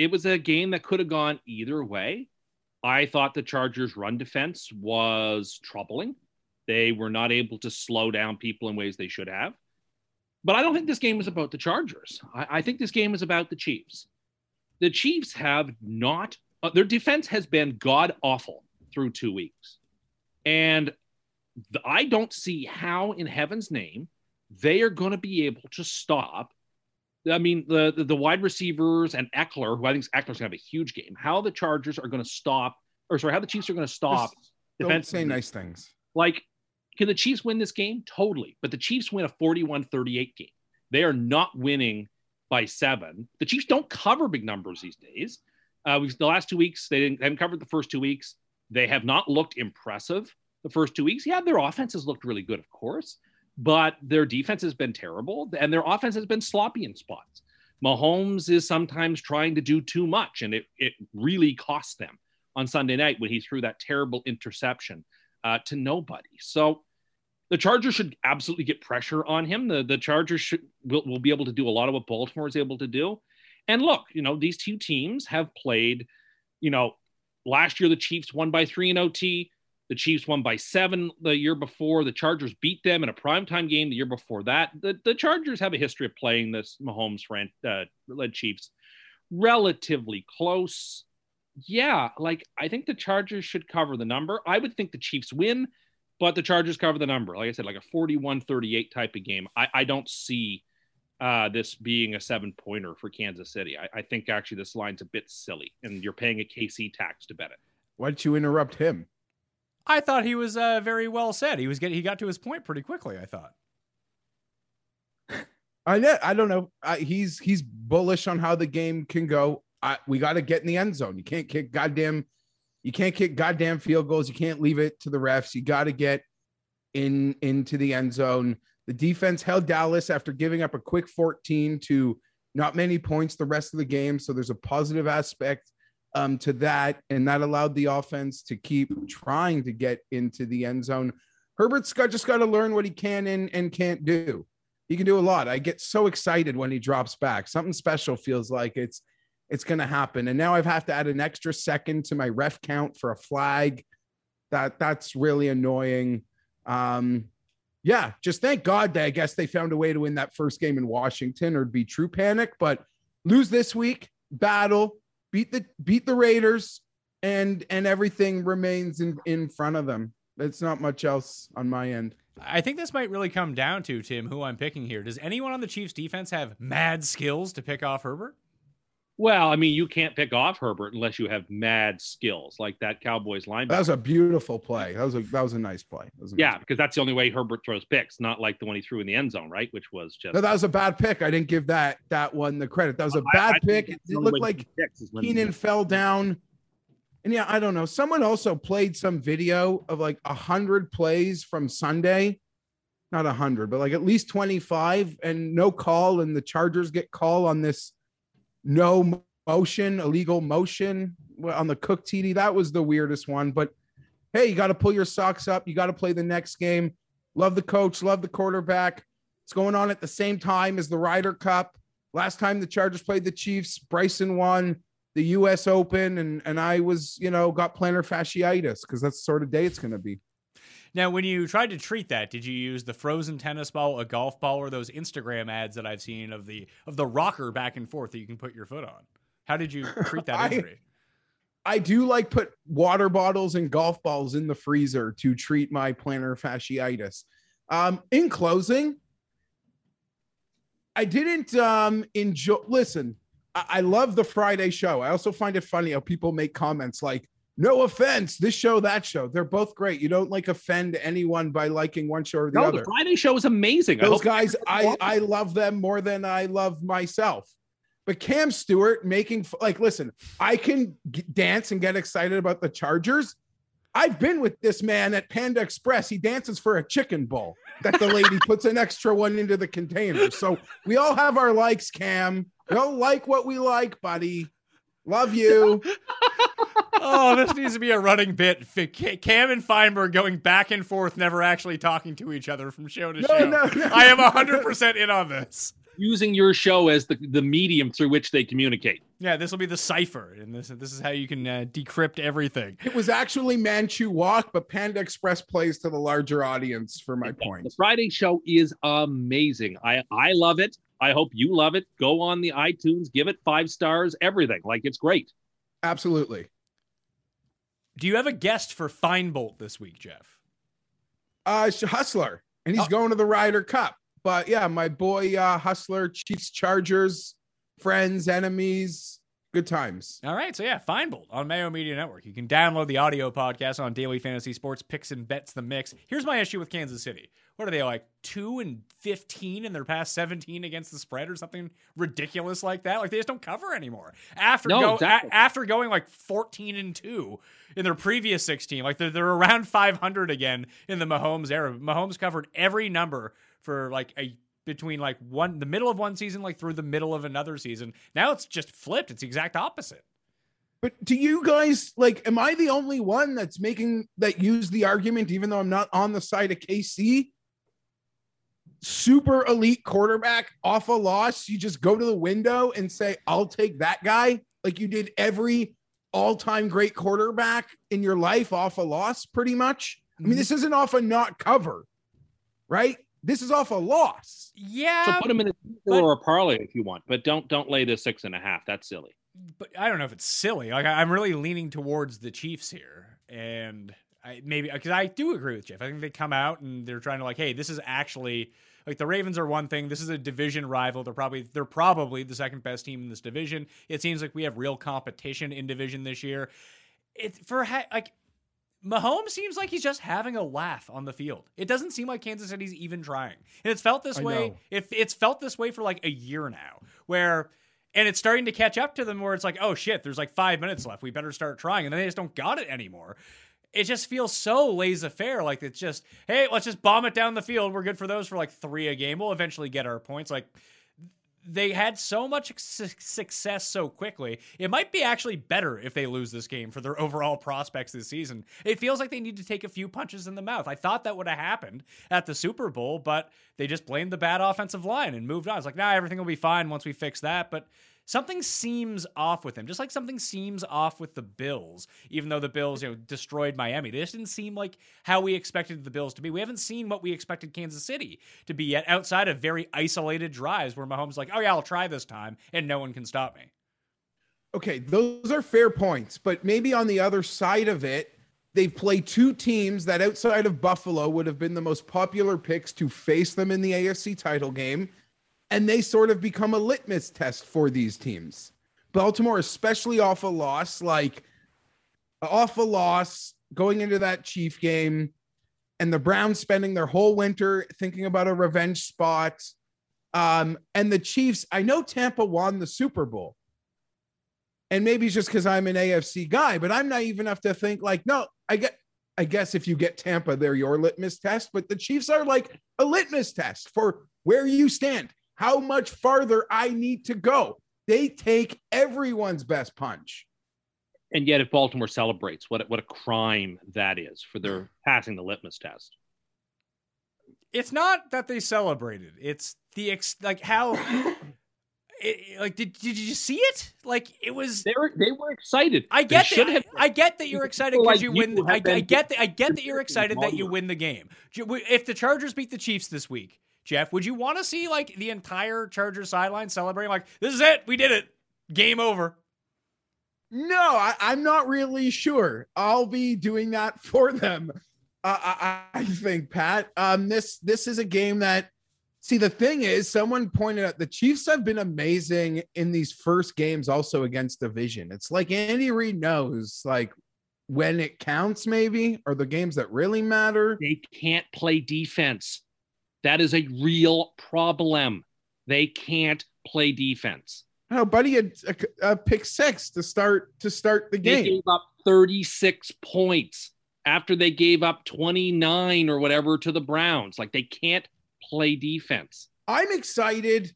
it was a game that could have gone either way. I thought the Chargers run defense was troubling. They were not able to slow down people in ways they should have. But I don't think this game is about the Chargers. I, I think this game is about the Chiefs. The Chiefs have not, uh, their defense has been god awful through two weeks. And I don't see how, in heaven's name, they are going to be able to stop. I mean, the, the, the wide receivers and Ekeler, who I think Ekeler's going to have a huge game, how the Chargers are going to stop, or sorry, how the Chiefs are going to stop. Just don't say nice things. Like, can the Chiefs win this game? Totally. But the Chiefs win a 41 38 game. They are not winning by seven. The Chiefs don't cover big numbers these days. Uh, we've, the last two weeks, they, didn't, they haven't covered the first two weeks. They have not looked impressive the first two weeks. Yeah, their offense has looked really good, of course, but their defense has been terrible and their offense has been sloppy in spots. Mahomes is sometimes trying to do too much, and it, it really cost them on Sunday night when he threw that terrible interception uh, to nobody. So the Chargers should absolutely get pressure on him. The the Chargers should will, will be able to do a lot of what Baltimore is able to do. And look, you know, these two teams have played, you know, last year the Chiefs won by three in OT. The Chiefs won by seven the year before. The Chargers beat them in a primetime game the year before that. The, the Chargers have a history of playing this Mahomes ran, uh, led Chiefs relatively close. Yeah, like I think the Chargers should cover the number. I would think the Chiefs win, but the Chargers cover the number. Like I said, like a 41 38 type of game. I, I don't see uh, this being a seven pointer for Kansas City. I, I think actually this line's a bit silly, and you're paying a KC tax to bet it. Why did you interrupt him? I thought he was uh, very well said. He was getting, he got to his point pretty quickly. I thought. I know, I don't know. Uh, he's he's bullish on how the game can go. I, we got to get in the end zone. You can't kick goddamn, you can't kick goddamn field goals. You can't leave it to the refs. You got to get in into the end zone. The defense held Dallas after giving up a quick 14 to not many points the rest of the game. So there's a positive aspect um, to that, and that allowed the offense to keep trying to get into the end zone. Herbert's got just got to learn what he can and, and can't do. He can do a lot. I get so excited when he drops back. Something special feels like it's it's going to happen. And now I've have to add an extra second to my ref count for a flag. That that's really annoying. Um, yeah, just thank God that I guess they found a way to win that first game in Washington, or it'd be true panic. But lose this week, battle, beat the beat the Raiders, and and everything remains in in front of them. It's not much else on my end. I think this might really come down to Tim, who I'm picking here. Does anyone on the Chiefs defense have mad skills to pick off Herbert? Well, I mean, you can't pick off Herbert unless you have mad skills like that Cowboys linebacker. That was a beautiful play. That was a that was a nice play. A nice yeah, because that's the only way Herbert throws picks, not like the one he threw in the end zone, right? Which was just No, that was a bad pick. I didn't give that that one the credit. That was a bad I pick. It looked like he picks is when- Keenan fell down And yeah, I don't know. Someone also played some video of like a hundred plays from Sunday, not a hundred, but like at least 25 and no call. And the Chargers get call on this no motion, illegal motion on the Cook TD. That was the weirdest one. But hey, you got to pull your socks up. You got to play the next game. Love the coach, love the quarterback. It's going on at the same time as the Ryder Cup. Last time the Chargers played the Chiefs, Bryson won the US Open and and I was, you know, got plantar fasciitis because that's the sort of day it's going to be. Now, when you tried to treat that, did you use the frozen tennis ball, a golf ball, or those Instagram ads that I've seen of the of the rocker back and forth that you can put your foot on? How did you treat that injury? I, I do like put water bottles and golf balls in the freezer to treat my plantar fasciitis. Um, in closing, I didn't um, enjoy. Listen, I, I love the Friday show. I also find it funny how people make comments like, no offense, this show, that show. They're both great. You don't like offend anyone by liking one show or the no, other. the Friday show is amazing. Those guys, I, I love them more than I love myself. But Cam Stewart making like, listen, I can g- dance and get excited about the Chargers. I've been with this man at Panda Express. He dances for a chicken bowl that the lady puts an extra one into the container. So we all have our likes, Cam. We all like what we like, buddy. Love you. oh, this needs to be a running bit. Cam and Feinberg going back and forth, never actually talking to each other from show to No, show. no, no. I am 100% in on this. using your show as the, the medium through which they communicate. Yeah, this will be the cipher, and this this is how you can uh, decrypt everything. It was actually Manchu Wok, but Panda Express plays to the larger audience for my point. The Friday show is amazing. I I love it. I hope you love it. Go on the iTunes, give it five stars, everything. Like it's great. Absolutely. Do you have a guest for Feinbolt this week, Jeff? Uh, it's Hustler, and he's Oh. going to the Ryder Cup. But yeah, my boy uh, Hustler, Chiefs, Chargers, friends, enemies, good times. All right, so yeah, Feinbolt on Mayo Media Network. You can download the audio podcast on Daily Fantasy Sports Picks and Bets the Mix. Here's my issue with Kansas City. What are they like two and fifteen in their past seventeen against the spread or something ridiculous like that? Like they just don't cover anymore. After No, go, exactly. a- after going like fourteen and two in their previous sixteen, like they're, they're around five hundred again in the Mahomes era. Mahomes covered every number for like a between like one the middle of one season like through the middle of another season. Now it's just flipped. It's the exact opposite. But do you guys like? Am I the only one that's making that use the argument, even though I'm not on the side of KC? Super elite quarterback off a loss. You just go to the window and say, I'll take that guy. Like you did every all time great quarterback in your life off a loss, pretty much. I mean, mm-hmm. this isn't off a not cover, right? This is off a loss. Yeah, So put them in a but- or a parlay if you want, but don't don't lay the six and a half. That's silly. but I don't know if it's silly. Like I- I'm really leaning towards the Chiefs here, and I, maybe because I do agree with Jeff. I think they come out and they're trying to like, hey, this is actually like the Ravens are one thing. This is a division rival. They're probably they're probably the second best team in this division. It seems like we have real competition in division this year. It's for ha- like. Mahomes seems like he's just having a laugh on the field. It doesn't seem like Kansas City's even trying. And it's felt this I way. know. If it's felt this way for like a year now, where and it's starting to catch up to them where it's like, oh shit, there's like five minutes left. We better start trying. And then they just don't got it anymore. It just feels so laissez faire. Like it's just, hey, let's just bomb it down the field. We're good for those for like three a game. We'll eventually get our points. Like they had so much su- success so quickly. It might be actually better if they lose this game for their overall prospects this season. It feels like they need to take a few punches in the mouth. I thought that would have happened at the Super Bowl, but they just blamed the bad offensive line and moved on. It's like, nah, everything will be fine once we fix that. But something seems off with him, just like something seems off with the Bills, even though the Bills, you know, destroyed Miami. They just didn't seem like how we expected the Bills to be. We haven't seen what we expected Kansas City to be yet outside of very isolated drives where Mahomes like, oh yeah, I'll try this time, and no one can stop me. Okay, those are fair points, but maybe on the other side of it, they've played two teams that outside of Buffalo would have been the most popular picks to face them in the AFC title game, and they sort of become a litmus test for these teams. Baltimore, especially off a loss, like off a loss going into that Chief game, and the Browns spending their whole winter thinking about a revenge spot. Um, and the Chiefs, I know Tampa won the Super Bowl, And maybe it's just because I'm an AFC guy, but I'm naive enough to think like, no, I get I guess if you get Tampa, they're your litmus test, but the Chiefs are like a litmus test for where you stand, how much farther I need to go. They take everyone's best punch. And yet, if Baltimore celebrates, what what a crime that is for their passing the litmus test. It's not that they celebrated. It's the ex- like how it, like did did you see it? Like it was They were they were excited. I get should that. have. I get that you're excited because like you you win. have I, I get that. I get that you're excited that you win the game. If the Chargers beat the Chiefs this week, Jeff, would you want to see like the entire Chargers sideline celebrating? Like this is it, we did it, game over. No, I, I'm not really sure. I'll be doing that for them. Uh, I, I think, Pat. Um, this this is a game that. See, the thing is, someone pointed out the Chiefs have been amazing in these first games, also against division. It's like Andy Reid knows, like when it counts, maybe, or the games that really matter. They can't play defense. That is a real problem. They can't play defense. Oh, buddy had a, a pick six to start to start the game. They gave up 36 points after they gave up 29 or whatever to the Browns. Like they can't play defense. I'm excited.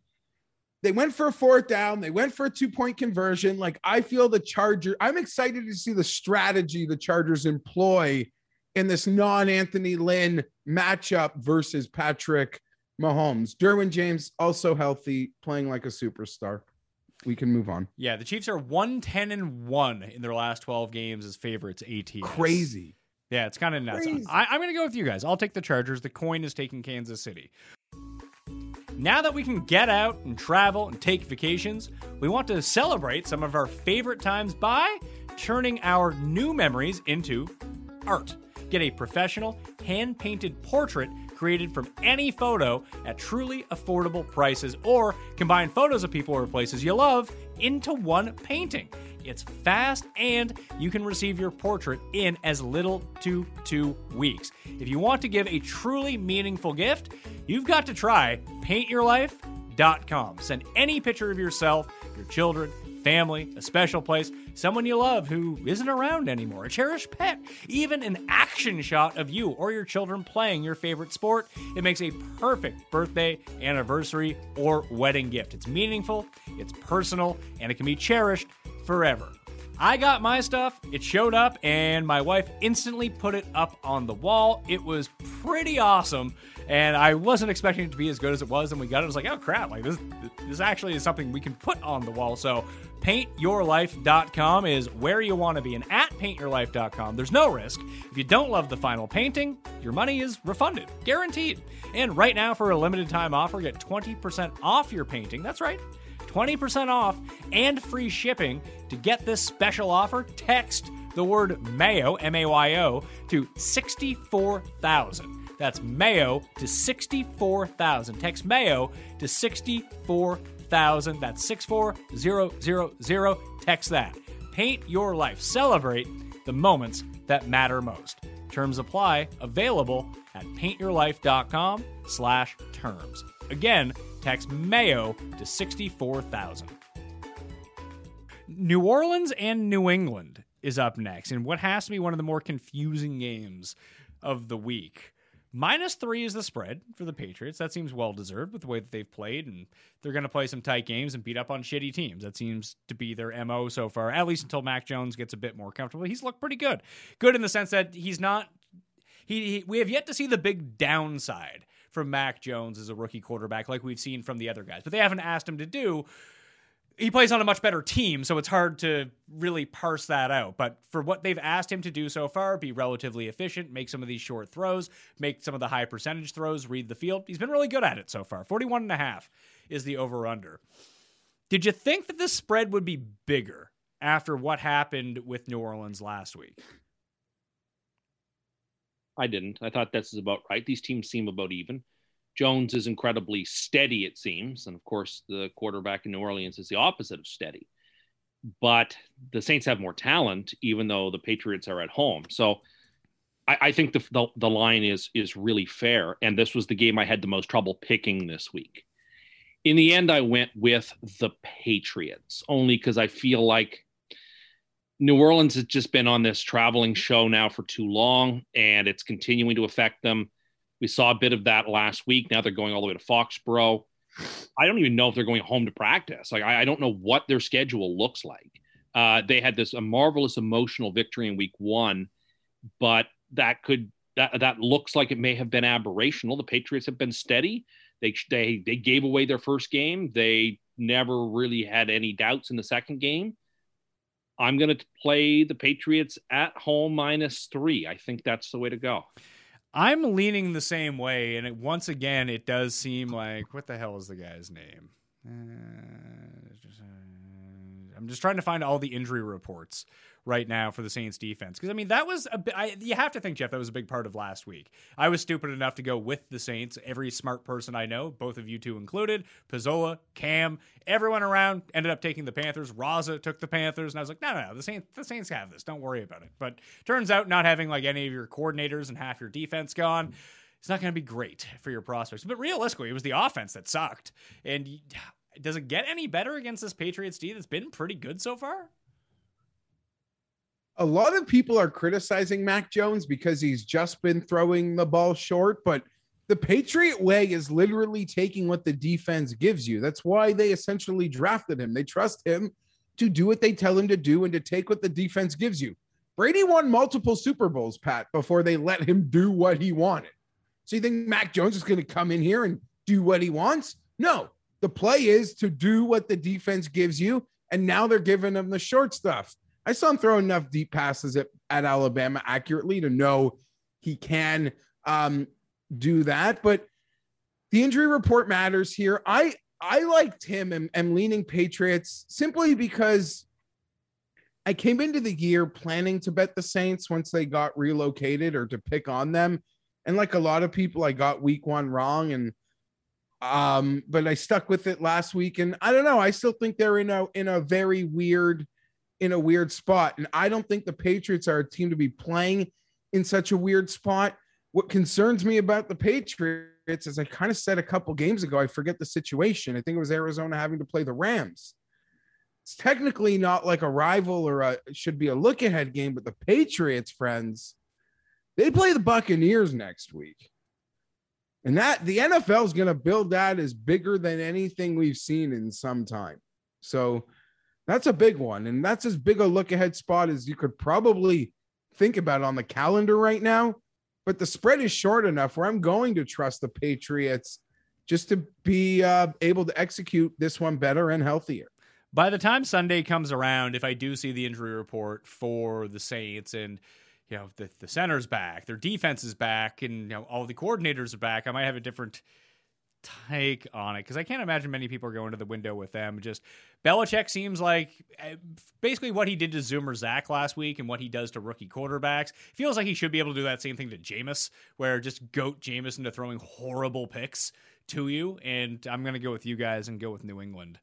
They went for a fourth down. They went for a two point conversion. Like I feel the Charger. I'm excited to see the strategy the Chargers employ in this non Anthony Lynn matchup versus Patrick Mahomes. Derwin James also healthy, playing like a superstar. We can move on. Yeah, the Chiefs are one ten and one in their last twelve games as favorites. ATS Crazy. Yeah, it's kind of nuts. Crazy. I, I'm going to go with you guys. I'll take the Chargers. The coin is taking Kansas City. Now that we can get out and travel and take vacations, we want to celebrate some of our favorite times by turning our new memories into art. Get a professional, hand painted portrait created from any photo at truly affordable prices, or combine photos of people or places you love into one painting. It's fast and you can receive your portrait in as little to two weeks. If you want to give a truly meaningful gift, you've got to try paintyourlife.com. Send any picture of yourself, your children, family, a special place, someone you love who isn't around anymore, a cherished pet, even an action shot of you or your children playing your favorite sport. It makes a perfect birthday, anniversary, or wedding gift. It's meaningful, it's personal, and it can be cherished forever. I got my stuff, it showed up, and my wife instantly put it up on the wall. It was pretty awesome, and I wasn't expecting it to be as good as it was. And we got it, I was like, oh crap, like this, this actually is something we can put on the wall. So, paintyourlife.com is where you want to be, and at paintyourlife.com, there's no risk. If you don't love the final painting, your money is refunded, guaranteed. And right now, for a limited time offer, get 20% off your painting. That's right. 20% off and free shipping. To get this special offer, text the word MAYO, M A Y O, to 64,000. That's MAYO to 64,000. Text MAYO to 64,000. That's 64000. Text that. Paint your life. Celebrate the moments that matter most. Terms apply. Available at paintyourlife.com slash terms. Again, text Mayo to 64,000. New Orleans and New England is up next, and what has to be one of the more confusing games of the week. Minus three is the spread for the Patriots. That seems well deserved with the way that they've played, and they're going to play some tight games and beat up on shitty teams. That seems to be their MO so far, at least until Mac Jones gets a bit more comfortable. He's looked pretty good. Good in the sense that he's not. He, he we have yet to see the big downside from Mac Jones as a rookie quarterback like we've seen from the other guys, but they haven't asked him to do he plays on a much better team, so it's hard to really parse that out. But for what they've asked him to do so far, be relatively efficient, make some of these short throws, make some of the high percentage throws, read the field, he's been really good at it so far. 41 and a half is the over under. Did you think that the spread would be bigger after what happened with New Orleans last week? I didn't. I thought this is about right. These teams seem about even. Jones is incredibly steady, it seems. And of course, the quarterback in New Orleans is the opposite of steady. But the Saints have more talent, even though the Patriots are at home. So I, I think the, the, the line is is really fair. And this was the game I had the most trouble picking this week. In the end, I went with the Patriots only because I feel like New Orleans has just been on this traveling show now for too long, and it's continuing to affect them. We saw a bit of that last week. Now they're going all the way to Foxborough. I don't even know if they're going home to practice. Like I, I don't know what their schedule looks like. Uh, they had this a marvelous emotional victory in week one, but that could that that looks like it may have been aberrational. The Patriots have been steady. They they they gave away their first game. They never really had any doubts in the second game. I'm going to play the Patriots at home minus three. I think that's the way to go. I'm leaning the same way, and it, once again, it does seem like what the hell is the guy's name? Uh, I'm just trying to find all the injury reports right now for the Saints defense. Because, I mean, that was a I, you have to think, Jeff, that was a big part of last week. I was stupid enough to go with the Saints. Every smart person I know, both of you two included, Pizzola, Cam, everyone around ended up taking the Panthers. Raza took the Panthers. And I was like, no, no, no, the Saints, the Saints have this. Don't worry about it. But turns out not having like any of your coordinators and half your defense gone. It's not going to be great for your prospects. But realistically, it was the offense that sucked. And does it get any better against this Patriots D that's been pretty good so far? a lot of people are criticizing Mac Jones because he's just been throwing the ball short, but the Patriot way is literally taking what the defense gives you. That's why they essentially drafted him. They trust him to do what they tell him to do and to take what the defense gives you. Brady won multiple Super Bowls, Pat, before they let him do what he wanted. So you think Mac Jones is going to come in here and do what he wants? No. The play is to do what the defense gives you. And now they're giving him the short stuff. I saw him throw enough deep passes at, at Alabama accurately to know he can um, do that. But the injury report matters here. I I liked him and am leaning Patriots simply because I came into the year planning to bet the Saints once they got relocated or to pick on them. And like a lot of people, I got week one wrong. And um, but I stuck with it last week. And I don't know. I still think they're in a in a very weird in a weird spot. And I don't think the Patriots are a team to be playing in such a weird spot. What concerns me about the Patriots, as I kind of said a couple games ago, I forget the situation. I think it was Arizona having to play the Rams. It's technically not like a rival or a should be a look ahead game, but the Patriots, friends, they play the Buccaneers next week. And that the NFL is going to build that as bigger than anything we've seen in some time. So that's a big one. And that's as big a look ahead spot as you could probably think about on the calendar right now. But the spread is short enough where I'm going to trust the Patriots just to be uh, able to execute this one better and healthier. By the time Sunday comes around, if I do see the injury report for the Saints and you know the, the center's back, their defense is back, and you know all the coordinators are back, I might have a different take on it because I can't imagine many people are going to the window with them. Just Belichick seems like eh, basically what he did to Zoomer Zach last week and what he does to rookie quarterbacks. Feels like he should be able to do that same thing to Jameis, where just goat Jameis into throwing horrible picks to you. And I'm going to go with you guys and go with New England.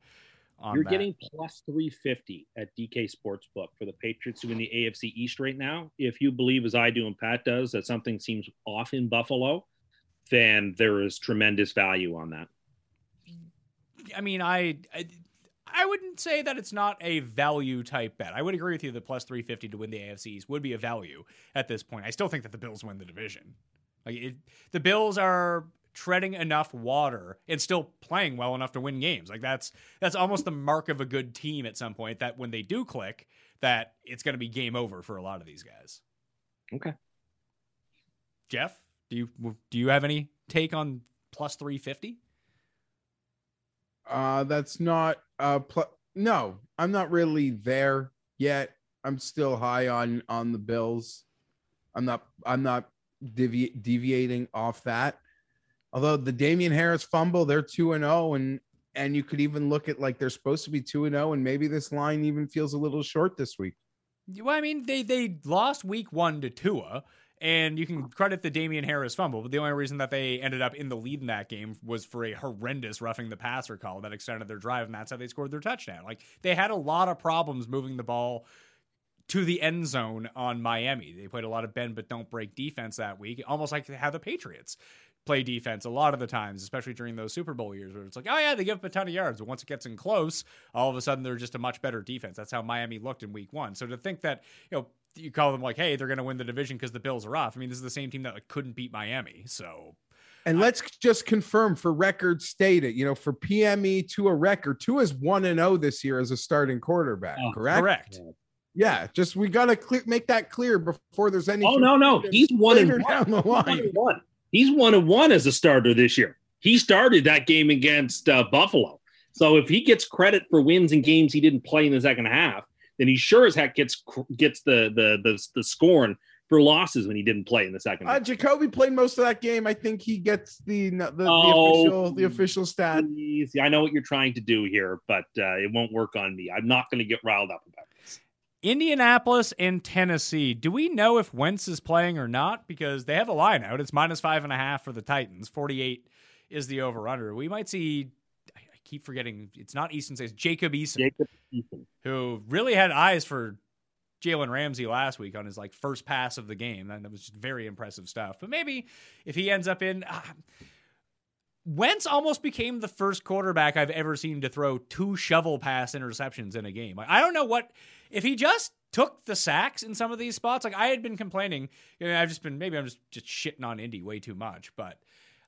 You're that. getting plus 350 at DK Sportsbook for the Patriots who in the AFC East right now. If you believe, as I do and Pat does, that something seems off in Buffalo, then there is tremendous value on that. I mean, I, I, I wouldn't say that it's not a value type bet. I would agree with you that plus 350 to win the AFCs would be a value at this point. I still think that the Bills win the division. Like it, the Bills are treading enough water and still playing well enough to win games. Like that's that's almost the mark of a good team at some point that when they do click that it's going to be game over for a lot of these guys. Okay. Jeff, do you do you have any take on plus 350? Uh that's not uh pl- no, I'm not really there yet. I'm still high on on the Bills. I'm not I'm not devi- deviating off that. Although the Damien Harris fumble, they're 2 and 0 and and you could even look at like they're supposed to be 2 and 0 and maybe this line even feels a little short this week. Well, I mean, they they lost week 1 to Tua and you can credit the Damien Harris fumble, but the only reason that they ended up in the lead in that game was for a horrendous roughing the passer call that extended their drive, and that's how they scored their touchdown. Like they had a lot of problems moving the ball to the end zone on Miami. They played a lot of bend but don't break defense that week, almost like they how the Patriots play defense a lot of the times, especially during those Super Bowl years where it's like, oh yeah, they give up a ton of yards, but once it gets in close, all of a sudden they're just a much better defense. That's how Miami looked in Week One. So to think that you know you call them like, hey, they're going to win the division because the Bills are off. I mean, this is the same team that like, couldn't beat Miami. So And let's just confirm for record stated, you know, for PME to a record, Tua is one and zero this year as a starting quarterback. Oh, correct. correct. Yeah, just we gotta clear, make that clear before there's any. Oh no, no, he's one and one. down the He's one line. and one. He's one and one as a starter this year. He started that game against uh, Buffalo. So if he gets credit for wins in games he didn't play in the second half, then he sure as heck gets gets the the the, the scorn for losses when he didn't play in the second Uh, half. Jacoby played most of that game. I think he gets the the, the Oh. official the official stat. Please. I know what you're trying to do here, but uh, it won't work on me. I'm not going to get riled up about this. Indianapolis and Tennessee. Do we know if Wentz is playing or not? Because they have a line out. It's minus five and a half for the Titans. 48 is the over under. We might see, I keep forgetting, it's not Easton says Jacob Eason, Jacob Eason. who really had eyes for Jalen Ramsey last week on his like first pass of the game. And that was just very impressive stuff. But maybe if he ends up in. Uh, Wentz almost became the first quarterback I've ever seen to throw two shovel pass interceptions in a game. I don't know what if he just took the sacks in some of these spots. Like I had been complaining, you know, I've just been maybe I'm just just shitting on Indy way too much, but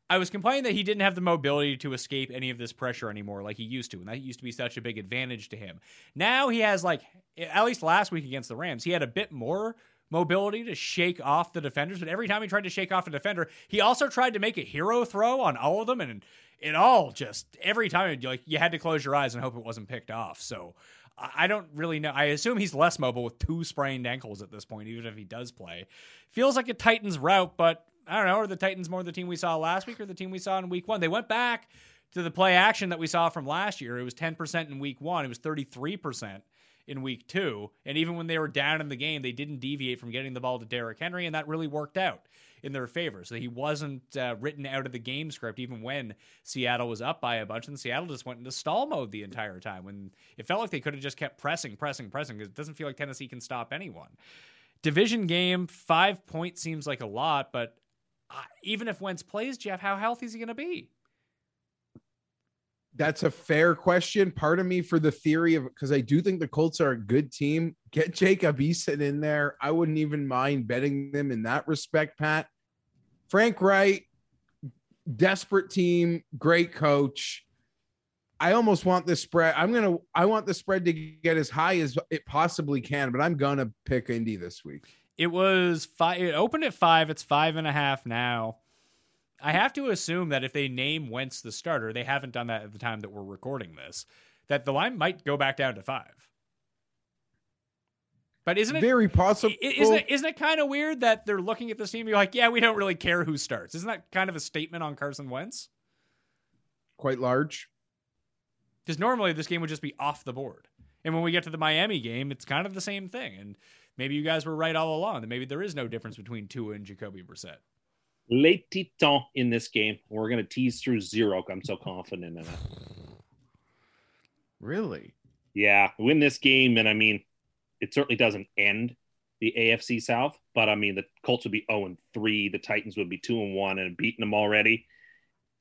I was complaining that he didn't have the mobility to escape any of this pressure anymore like he used to, and that used to be such a big advantage to him. Now he has like at least last week against the Rams, he had a bit more mobility to shake off the defenders, but every time he tried to shake off a defender, he also tried to make a hero throw on all of them and it all just every time like you had to close your eyes and hope it wasn't picked off. So I don't really know. I assume he's less mobile with two sprained ankles at this point, even if he does play. Feels like a Titans route, but I don't know. Are the Titans more the team we saw last week or the team we saw in week one? They went back to the play action that we saw from last year. It was 10% in week one, it was 33% in week two. And even when they were down in the game, they didn't deviate from getting the ball to Derrick Henry, and that really worked out in their favor. So he wasn't uh, written out of the game script, even when Seattle was up by a bunch, and Seattle just went into stall mode the entire time. When it felt like they could have just kept pressing, pressing, pressing, because it doesn't feel like Tennessee can stop anyone. Division game, five points seems like a lot, but uh, even if Wentz plays, Jeff, how healthy is he going to be? That's a fair question. Part of me for the theory of because I do think the Colts are a good team. Get Jacob Eason in there. I wouldn't even mind betting them in that respect, Pat. Frank Reich, desperate team, great coach. I almost want the spread. I'm gonna. I want the spread to get as high as it possibly can, but I'm gonna pick Indy this week. It was five. It opened at five. It's five and a half now. I have to assume that if they name Wentz the starter, they haven't done that at the time that we're recording this. That the line might go back down to five. But isn't it Very possible. Isn't it, isn't it kind of weird that they're looking at this team? You're like, yeah, we don't really care who starts. Isn't that kind of a statement on Carson Wentz? quite large? Because normally this game would just be off the board. And when we get to the Miami game, it's kind of the same thing. And maybe you guys were right all along that maybe there is no difference between Tua and Jacoby Brissett. Late Titan in this game. We're going to tease through zero. I'm so confident in it. Really? Yeah, win this game, and I mean, it certainly doesn't end the AFC South, but I mean, the Colts would be 0 and 3, the Titans would be 2 and 1 and beaten them already.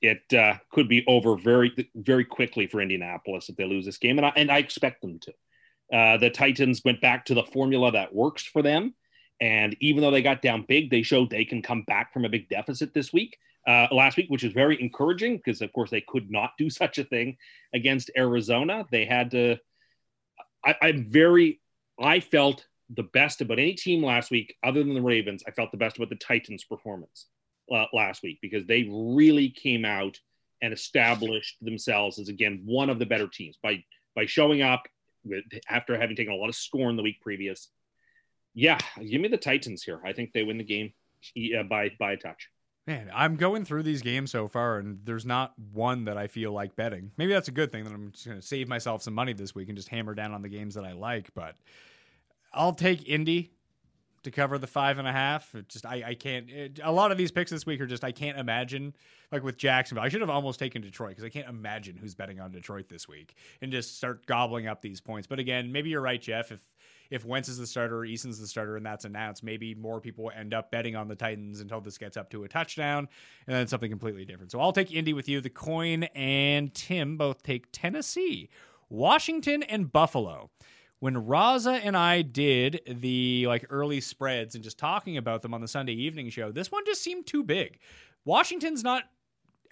It uh, could be over very, very quickly for Indianapolis if they lose this game, and I, and I expect them to. Uh, the Titans went back to the formula that works for them, and even though they got down big, they showed they can come back from a big deficit this week, uh, last week, which is very encouraging because, of course, they could not do such a thing against Arizona. They had to. I, I'm very. I felt the best about any team last week, other than the Ravens. I felt the best about the Titans' performance uh, last week because they really came out and established themselves as again one of the better teams by by showing up with, after having taken a lot of scorn the week previous. Yeah, give me the Titans here. I think they win the game uh, by by a touch. Man, I'm going through these games so far, and there's not one that I feel like betting. Maybe that's a good thing that I'm just going to save myself some money this week and just hammer down on the games that I like. But I'll take Indy to cover the five and a half. It just I, I can't. It, a lot of these picks this week are just I can't imagine. Like with Jacksonville, I should have almost taken Detroit because I can't imagine who's betting on Detroit this week and just start gobbling up these points. But again, maybe you're right, Jeff. If if Wentz is the starter or Eason's the starter and that's announced, maybe more people end up betting on the Titans until this gets up to a touchdown and then something completely different. So I'll take Indy with you. The coin and Tim both take Tennessee, Washington, and Buffalo when Raza and I did the like early spreads and just talking about them on the Sunday evening show, this one just seemed too big. Washington's not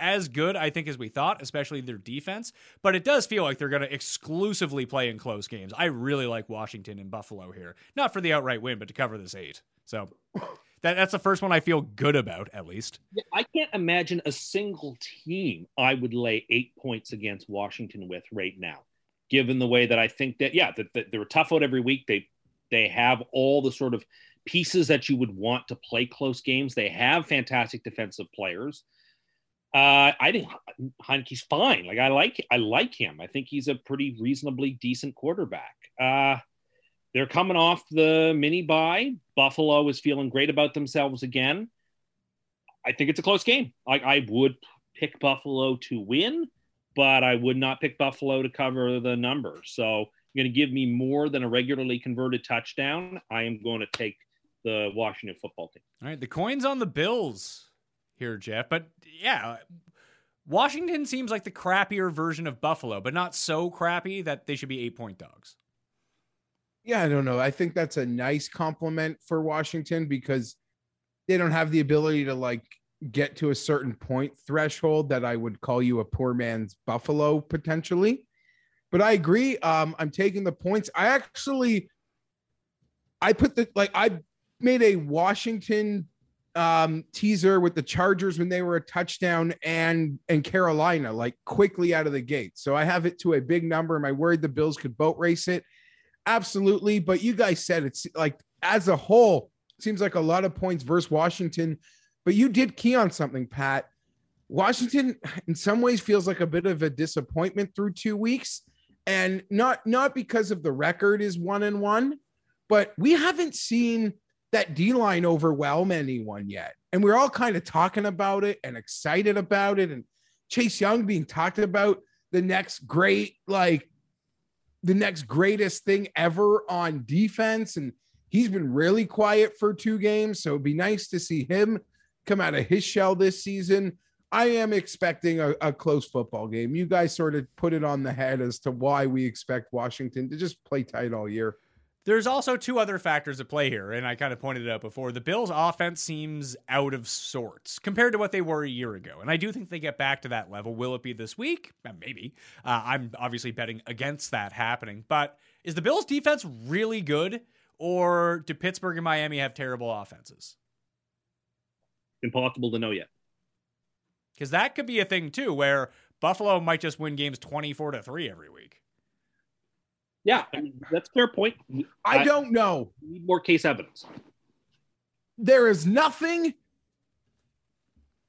as good, I think, as we thought, especially their defense, but it does feel like they're going to exclusively play in close games. I really like Washington and Buffalo here, not for the outright win, but to cover this eight. So that, that's the first one I feel good about, at least. Yeah, I can't imagine a single team I would lay eight points against Washington with right now given the way that I think that yeah that, that they're tough out every week. They they have all the sort of pieces that you would want to play close games. They have fantastic defensive players. Uh, I think Heinicke's fine. Like I like I like him. I think he's a pretty reasonably decent quarterback. Uh, they're coming off the mini bye. Buffalo is feeling great about themselves again. I think it's a close game. Like I would pick Buffalo to win but I would not pick Buffalo to cover the number. So you're going to give me more than a regularly converted touchdown. I am going to take the Washington football team. All right, the coins on the Bills here, Jeff. But yeah, Washington seems like the crappier version of Buffalo, but not so crappy that they should be eight point dogs. Yeah, I don't know. I think that's a nice compliment for Washington because they don't have the ability to like get to a certain point threshold that I would call you a poor man's Buffalo potentially. But I agree. Um, I'm taking the points. I actually, I put the like I made a Washington um teaser with the Chargers when they were a touchdown and and Carolina like quickly out of the gate. So I have it to a big number. Am I worried the Bills could boat race it? Absolutely. But you guys said it's like as a whole, seems like a lot of points versus Washington but you did key on something, Pat. Washington, in some ways, feels like a bit of a disappointment through two weeks, and not not because of the record is one and one, but we haven't seen that D line overwhelm anyone yet, and we're all kind of talking about it and excited about it, and Chase Young being talked about the next great like the next greatest thing ever on defense, and he's been really quiet for two games, so it'd be nice to see him come out of his shell this season. I am expecting a, a, close football game. You guys sort of put it on the head as to why we expect Washington to just play tight all year. There's also two other factors at play here, and I kind of pointed it out before. The Bills' offense seems out of sorts compared to what they were a year ago, and I do think they get back to that level. Will it be this week? Uh, maybe. Uh, I'm obviously betting against that happening, but is the Bills' defense really good, or do Pittsburgh and Miami have terrible offenses? impossible to know yet. Because that could be a thing too, where Buffalo might just win games twenty-four to three every week. Yeah, I mean, that's fair point. I, I don't know. Need more case evidence. There is nothing.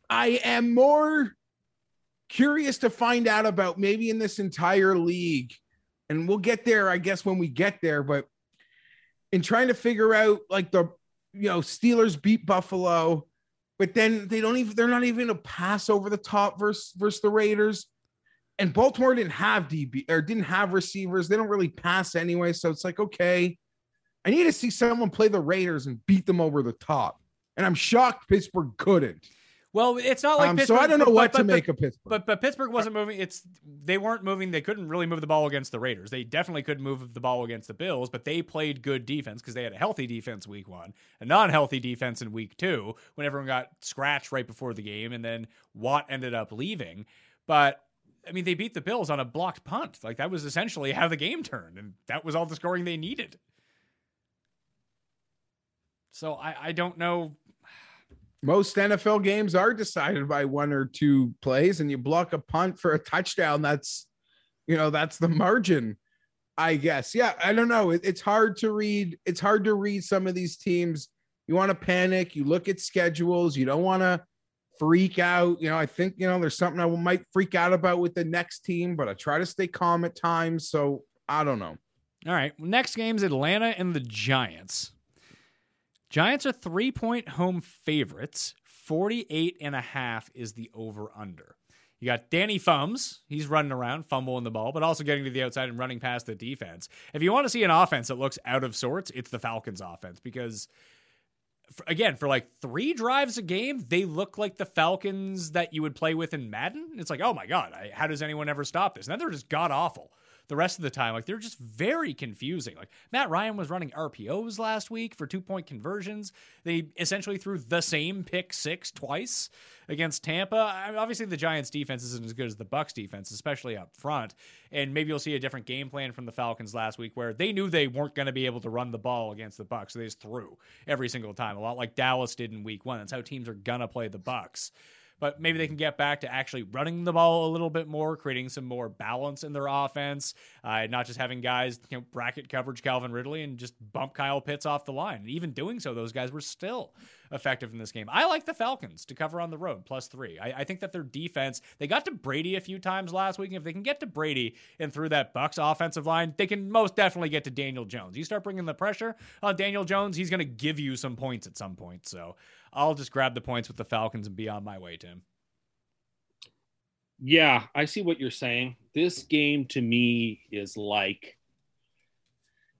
I am more curious to find out about maybe in this entire league, and we'll get there, I guess, when we get there. But in trying to figure out, like the you know Steelers beat Buffalo, but then they don't even they're not even a pass over the top versus versus the Raiders. And Baltimore didn't have DB or didn't have receivers. They don't really pass anyway. So it's like, okay, I need to see someone play the Raiders and beat them over the top. And I'm shocked Pittsburgh couldn't. Well, it's not like um, Pittsburgh. So I don't know but, what but, to but, make of Pittsburgh. But but Pittsburgh wasn't moving. It's they weren't moving. They couldn't really move the ball against the Raiders. They definitely couldn't move the ball against the Bills. But they played good defense because they had a healthy defense week one, a non-healthy defense in week two when everyone got scratched right before the game, and then Watt ended up leaving. But I mean, they beat the Bills on a blocked punt. Like that was essentially how the game turned, and that was all the scoring they needed. So I, I don't know most NFL games are decided by one or two plays, and you block a punt for a touchdown. That's, you know, that's the margin, I guess. Yeah, I don't know. It, it's hard to read. It's hard to read some of these teams. You want to panic. You look at schedules. You don't want to freak out. You know, I think, you know, there's something I might freak out about with the next team, but I try to stay calm at times. So I don't know. All right. Next game's Atlanta and the Giants. Giants are three point home favorites. 48 and a half is the over under. You got Danny Fums. He's running around, fumbling the ball, but also getting to the outside and running past the defense. If you want to see an offense that looks out of sorts, it's the Falcons offense because for, again, for like three drives a game, they look like the Falcons that you would play with in Madden. It's like, oh my God, I, how does anyone ever stop this? And then they're just god awful the rest of the time. Like they're just very confusing. Like Matt Ryan was running RPOs last week for two point conversions. They essentially threw the same pick six twice against Tampa. I mean, obviously, the Giants' defense isn't as good as the Bucs' defense, especially up front. And maybe you'll see a different game plan from the Falcons last week, where they knew they weren't going to be able to run the ball against the Bucs, so they just threw every single time, a lot like Dallas did in Week One. That's how teams are gonna play the Bucs but maybe they can get back to actually running the ball a little bit more, creating some more balance in their offense, uh, not just having guys you know bracket coverage Calvin Ridley and just bump Kyle Pitts off the line. And even doing so, those guys were still effective in this game. I like the Falcons to cover on the road plus three. I, I think that their defense they got to Brady a few times last week, and if they can get to Brady and through that Bucs offensive line, they can most definitely get to Daniel Jones. You start bringing the pressure on Daniel Jones, he's going to give you some points at some point. So. I'll just grab the points with the Falcons and be on my way, Tim. Yeah, I see what you're saying. This game to me is like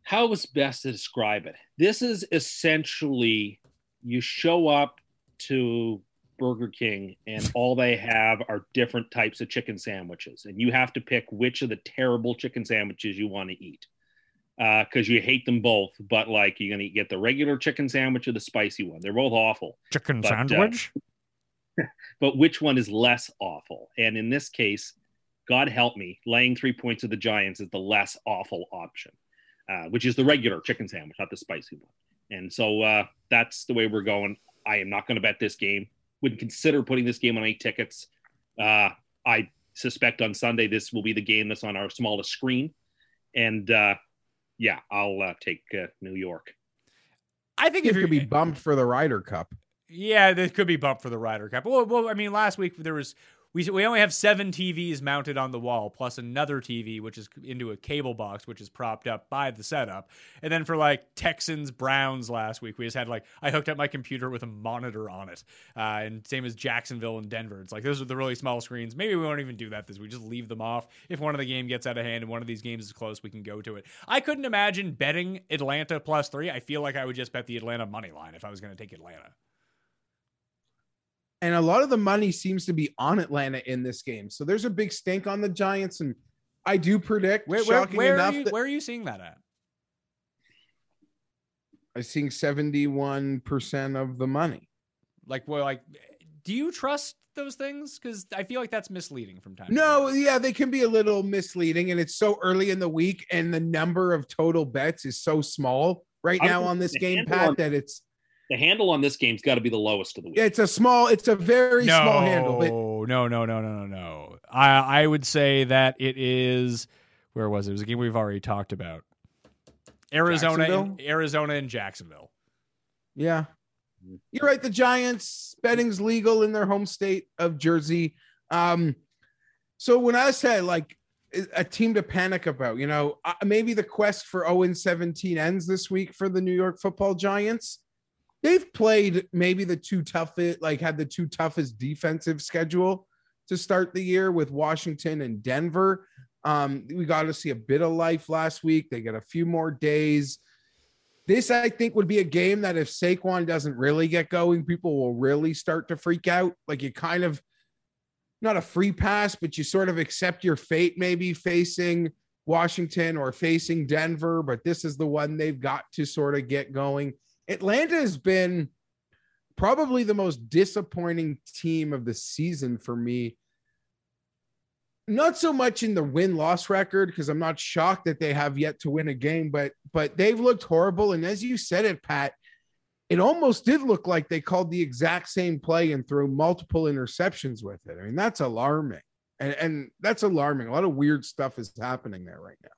how is best to describe it? This is essentially you show up to Burger King and all they have are different types of chicken sandwiches, and you have to pick which of the terrible chicken sandwiches you want to eat because uh, you hate them both. But like, you're gonna get the regular chicken sandwich or the spicy one. They're both awful. Chicken but, sandwich. Uh, but which one is less awful? And in this case, God help me, laying three points of the Giants is the less awful option, uh, which is the regular chicken sandwich, not the spicy one. And so uh, that's the way we're going. I am not going to bet this game. Wouldn't consider putting this game on eight tickets. Uh, I suspect on Sunday this will be the game that's on our smallest screen, and uh, yeah, I'll uh, take uh, New York. I think it could be bumped for the Ryder Cup. Yeah, this could be bumped for the Ryder Cup. Well, well, I mean, last week there was we we only have seven TVs mounted on the wall, plus another TV which is into a cable box, which is propped up by the setup. And then for like Texans Browns last week, we just had like I hooked up my computer with a monitor on it, uh, and same as Jacksonville and Denver. It's like those are the really small screens. Maybe we won't even do that this week. Just leave them off. If one of the game gets out of hand and one of these games is close, we can go to it. I couldn't imagine betting Atlanta plus three. I feel like I would just bet the Atlanta money line if I was going to take Atlanta and a lot of the money seems to be on Atlanta in this game. So there's a big stink on the Giants, and I do predict. Where, where, where are, you, that, where are you seeing that at? I'm seeing 71% of the money. Like, well, like, do you trust those things? Because I feel like that's misleading from time. No, yeah, they can be a little misleading, and it's so early in the week, and the number of total bets is so small right now on this game, Pat, on, that it's the handle on this game's got to be the lowest of the week. It's a small, it's a very no, small handle. But... No, no, no, no, no, no. I I would say that it is. Where was it? It was a game we've already talked about. Arizona, and, Arizona, and Jacksonville. Yeah, you're right. The Giants betting's legal in their home state of Jersey. Um, so when I say like a team to panic about, you know, uh, maybe the quest for 0 17 ends this week for the New York Football Giants they've played maybe the two toughest, like had the two toughest defensive schedule to start the year with Washington and Denver. Um, we got to see a bit of life last week. They get a few more days. This, I think, would be a game that if Saquon doesn't really get going, people will really start to freak out. Like you kind of not a free pass, but you sort of accept your fate, maybe facing Washington or facing Denver. But this is the one they've got to sort of get going. Atlanta has been probably the most disappointing team of the season for me. Not so much in the win loss record because I'm not shocked that they have yet to win a game, but but they've looked horrible. And as you said it, Pat, it almost did look like they called the exact same play and threw multiple interceptions with it. I mean, that's alarming. And, and that's alarming. A lot of weird stuff is happening there right now.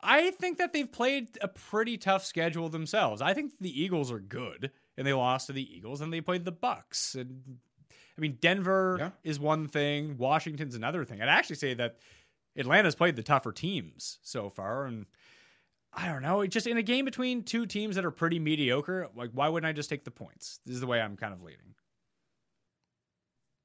I think that they've played a pretty tough schedule themselves. I think the Eagles are good, and they lost to the Eagles, and they played the Bucs. And I mean, Denver yeah. is one thing, Washington's another thing. I'd actually say that Atlanta's played the tougher teams so far, and I don't know. Just in a game between two teams that are pretty mediocre, like why wouldn't I just take the points? This is the way I'm kind of leading.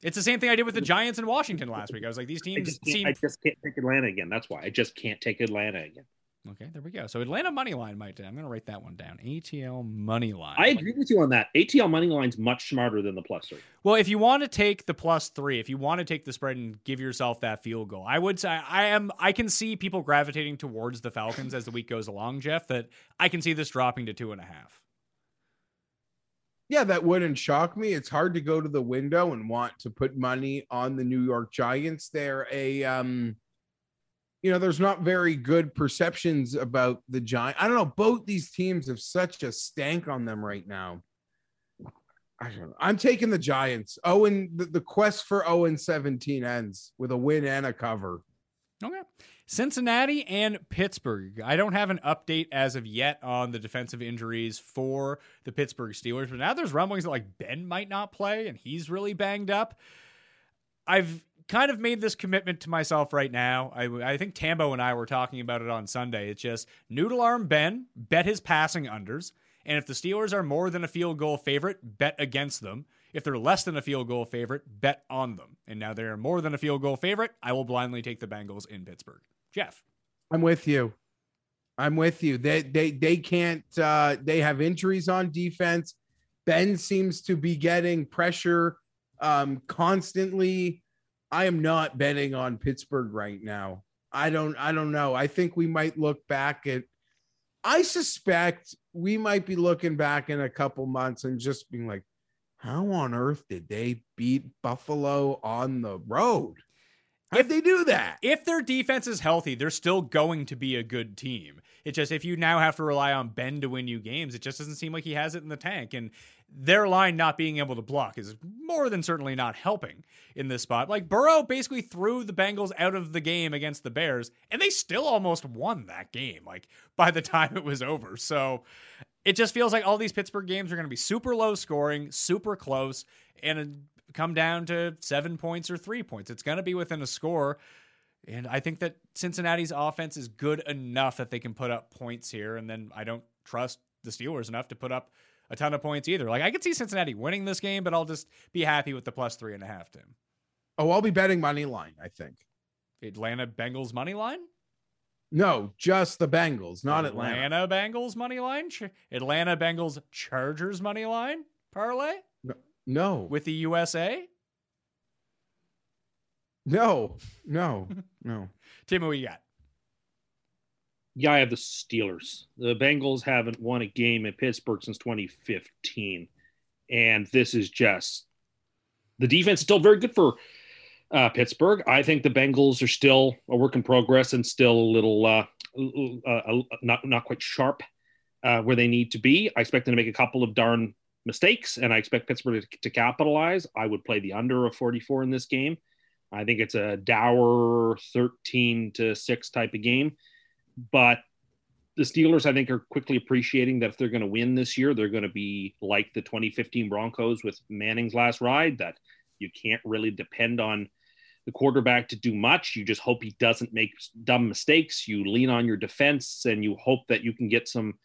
It's the same thing I did with the Giants in Washington last week. I was like, these I teams just, seem I just can't take Atlanta again. That's why I just can't take Atlanta again. Okay. There we go. So Atlanta money line might. I'm going to write that one down. ATL money line. I agree with you on that. ATL money line's much smarter than the plus three. Well, if you want to take the plus three, if you want to take the spread and give yourself that field goal, I would say I am. I can see people gravitating towards the Falcons as the week goes along, Jeff. That I can see this dropping to two and a half. Yeah, that wouldn't shock me. It's hard to go to the window and want to put money on the New York Giants. They're a um you know, there's not very good perceptions about the Giant. I don't know. Both these teams have such a stank on them right now. I don't know. I'm taking the Giants. Owen, the, the quest for 0 and 17 ends with a win and a cover. Okay. Cincinnati and Pittsburgh. I don't have an update as of yet on the defensive injuries for the Pittsburgh Steelers, but now there's rumblings that like Ben might not play and he's really banged up. I've kind of made this commitment to myself right now. I, I think Tambo and I were talking about it on Sunday. It's just noodle arm Ben, bet his passing unders. And if the Steelers are more than a field goal favorite, bet against them. If they're less than a field goal favorite, bet on them. And now they're more than a field goal favorite. I will blindly take the Bengals in Pittsburgh. Jeff. I'm with you. I'm with you. They they they can't uh they have injuries on defense. Ben seems to be getting pressure um constantly. I am not betting on Pittsburgh right now. I don't I don't know. I think we might look back at I suspect we might be looking back in a couple months and just being like, how on earth did they beat Buffalo on the road? How did they do that? If their defense is healthy, they're still going to be a good team. It's just if you now have to rely on Ben to win you games, it just doesn't seem like he has it in the tank. And their line not being able to block is more than certainly not helping in this spot. Like Burrow basically threw the Bengals out of the game against the Bears, and they still almost won that game, like by the time it was over. So it just feels like all these Pittsburgh games are going to be super low scoring, super close, and come down to seven points or three points. It's going to be within a score. And I think that Cincinnati's offense is good enough that they can put up points here. And then I don't trust the Steelers enough to put up a ton of points either. Like I could see Cincinnati winning this game, but I'll just be happy with the plus three and a half, Tim. Oh, I'll be betting money line, I think. Atlanta Bengals money line? No, just the Bengals, not Atlanta. Atlanta Bengals money line? Atlanta Bengals Chargers money line parlay No, with the USA? no, no, no. Tim, what you got? Yeah, I have the Steelers. The Bengals haven't won a game in Pittsburgh since 2015. And this is just the defense is still very good for uh, Pittsburgh. I think the Bengals are still a work in progress and still a little uh, uh, uh, not not quite sharp uh, where they need to be. I expect them to make a couple of darn mistakes, and I expect Pittsburgh to, to capitalize. I would play the under of 44 in this game. I think it's a dour 13 to 6 type of game. But the Steelers, I think, are quickly appreciating that if they're going to win this year, they're going to be like the 2015 Broncos with Manning's last ride, that you can't really depend on the quarterback to do much. You just hope he doesn't make dumb mistakes. You lean on your defense and you hope that you can get some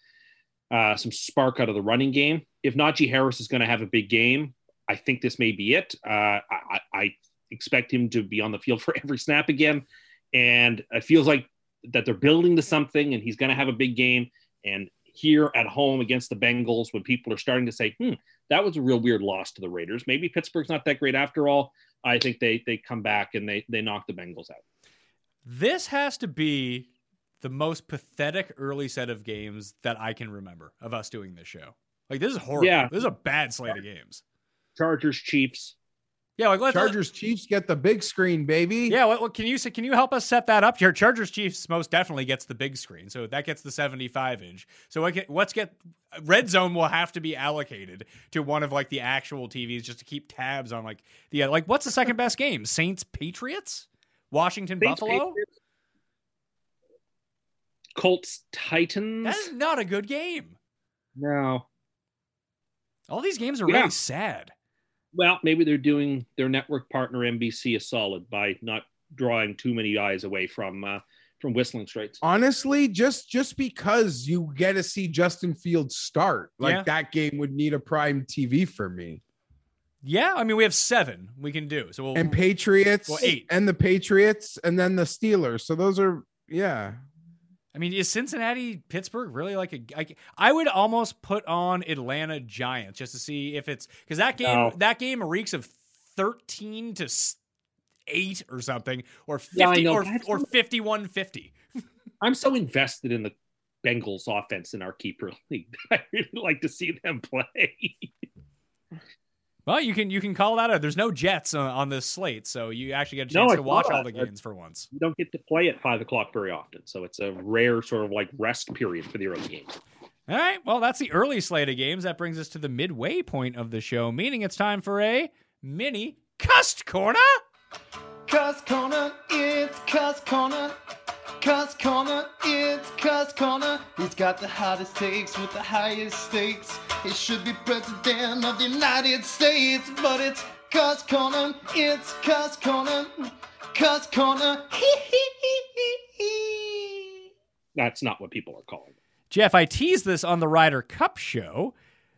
uh, some spark out of the running game. If Najee Harris is going to have a big game, I think this may be it. Uh, I, I expect him to be on the field for every snap again, and it feels like that they're building to something, and he's going to have a big game. And here at home against the Bengals, when people are starting to say, "Hmm, that was a real weird loss to the Raiders," maybe Pittsburgh's not that great after all. I think they they come back and they they knock the Bengals out. This has to be the most pathetic early set of games that I can remember of us doing this show. Like this is horrible. Yeah. This is a bad slate of games. Chargers, Chiefs. Yeah, like let's Chargers Chiefs get the big screen, baby. Yeah, what, what can you say? Can you help us set that up here? Chargers Chiefs most definitely gets the big screen, so that gets the 75 inch. So what what's get red zone will have to be allocated to one of like the actual TVs just to keep tabs on like the uh, like what's the second best game? Saints Patriots, Washington Saints, Buffalo. Patriots. Colts, Titans. That is not a good game. No. All these games are Yeah. really sad. Well, maybe they're doing their network partner NBC a solid by not drawing too many eyes away from uh, from Whistling Straits. Honestly, just just because you get to see Justin Fields start, like Yeah. that game would need a prime TV for me. Yeah, I mean we have seven we can do. So we'll And Patriots Well, eight. and the Patriots and then the Steelers. So those are yeah. I mean, is Cincinnati Pittsburgh really like a? I, I would almost put on Atlanta Giants just to see if it's because that game No. that game reeks of thirteen to eight or something or Yeah, fifty know, or or fifty one fifty. I'm so invested in the Bengals offense in our keeper league. I really like to see them play. Well, you can you can call that out. There's no Jets on, on this slate, so you actually get a chance I to watch saw all the that. games for once. you don't get to play at five o'clock very often, so it's a rare sort of like rest period for the early games. All right, well that's the early slate of games. That brings us to the midway point of the show, meaning it's time for a mini Cuss corner. Cuss Corner, it's Cuss Corner. Cuss Corner, it's Cuss Corner. He's got the hottest takes with the highest stakes. He should be president of the United States, but it's Cuss Corner, it's Cuss Corner. Cuss Corner, hee hee hee hee hee. That's not what people are calling. it. Jeff, I teased this on the Ryder Cup show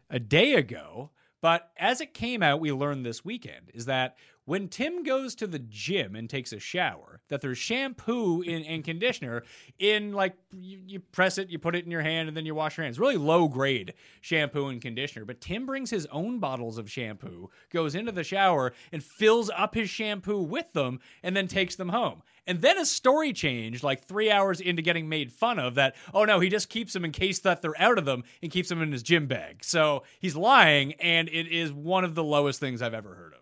a day ago, but as it came out, we learned this weekend is that when Tim goes to the gym and takes a shower, that there's shampoo in, and conditioner in like you, you press it, you put it in your hand, and then you wash your hands. Really low grade shampoo and conditioner. But Tim brings his own bottles of shampoo, goes into the shower, and fills up his shampoo with them, and then takes them home. And then a story changed like three hours into getting made fun of that, oh no, he just keeps them in case that they're out of them and keeps them in his gym bag. So he's lying, and it is one of the lowest things I've ever heard of.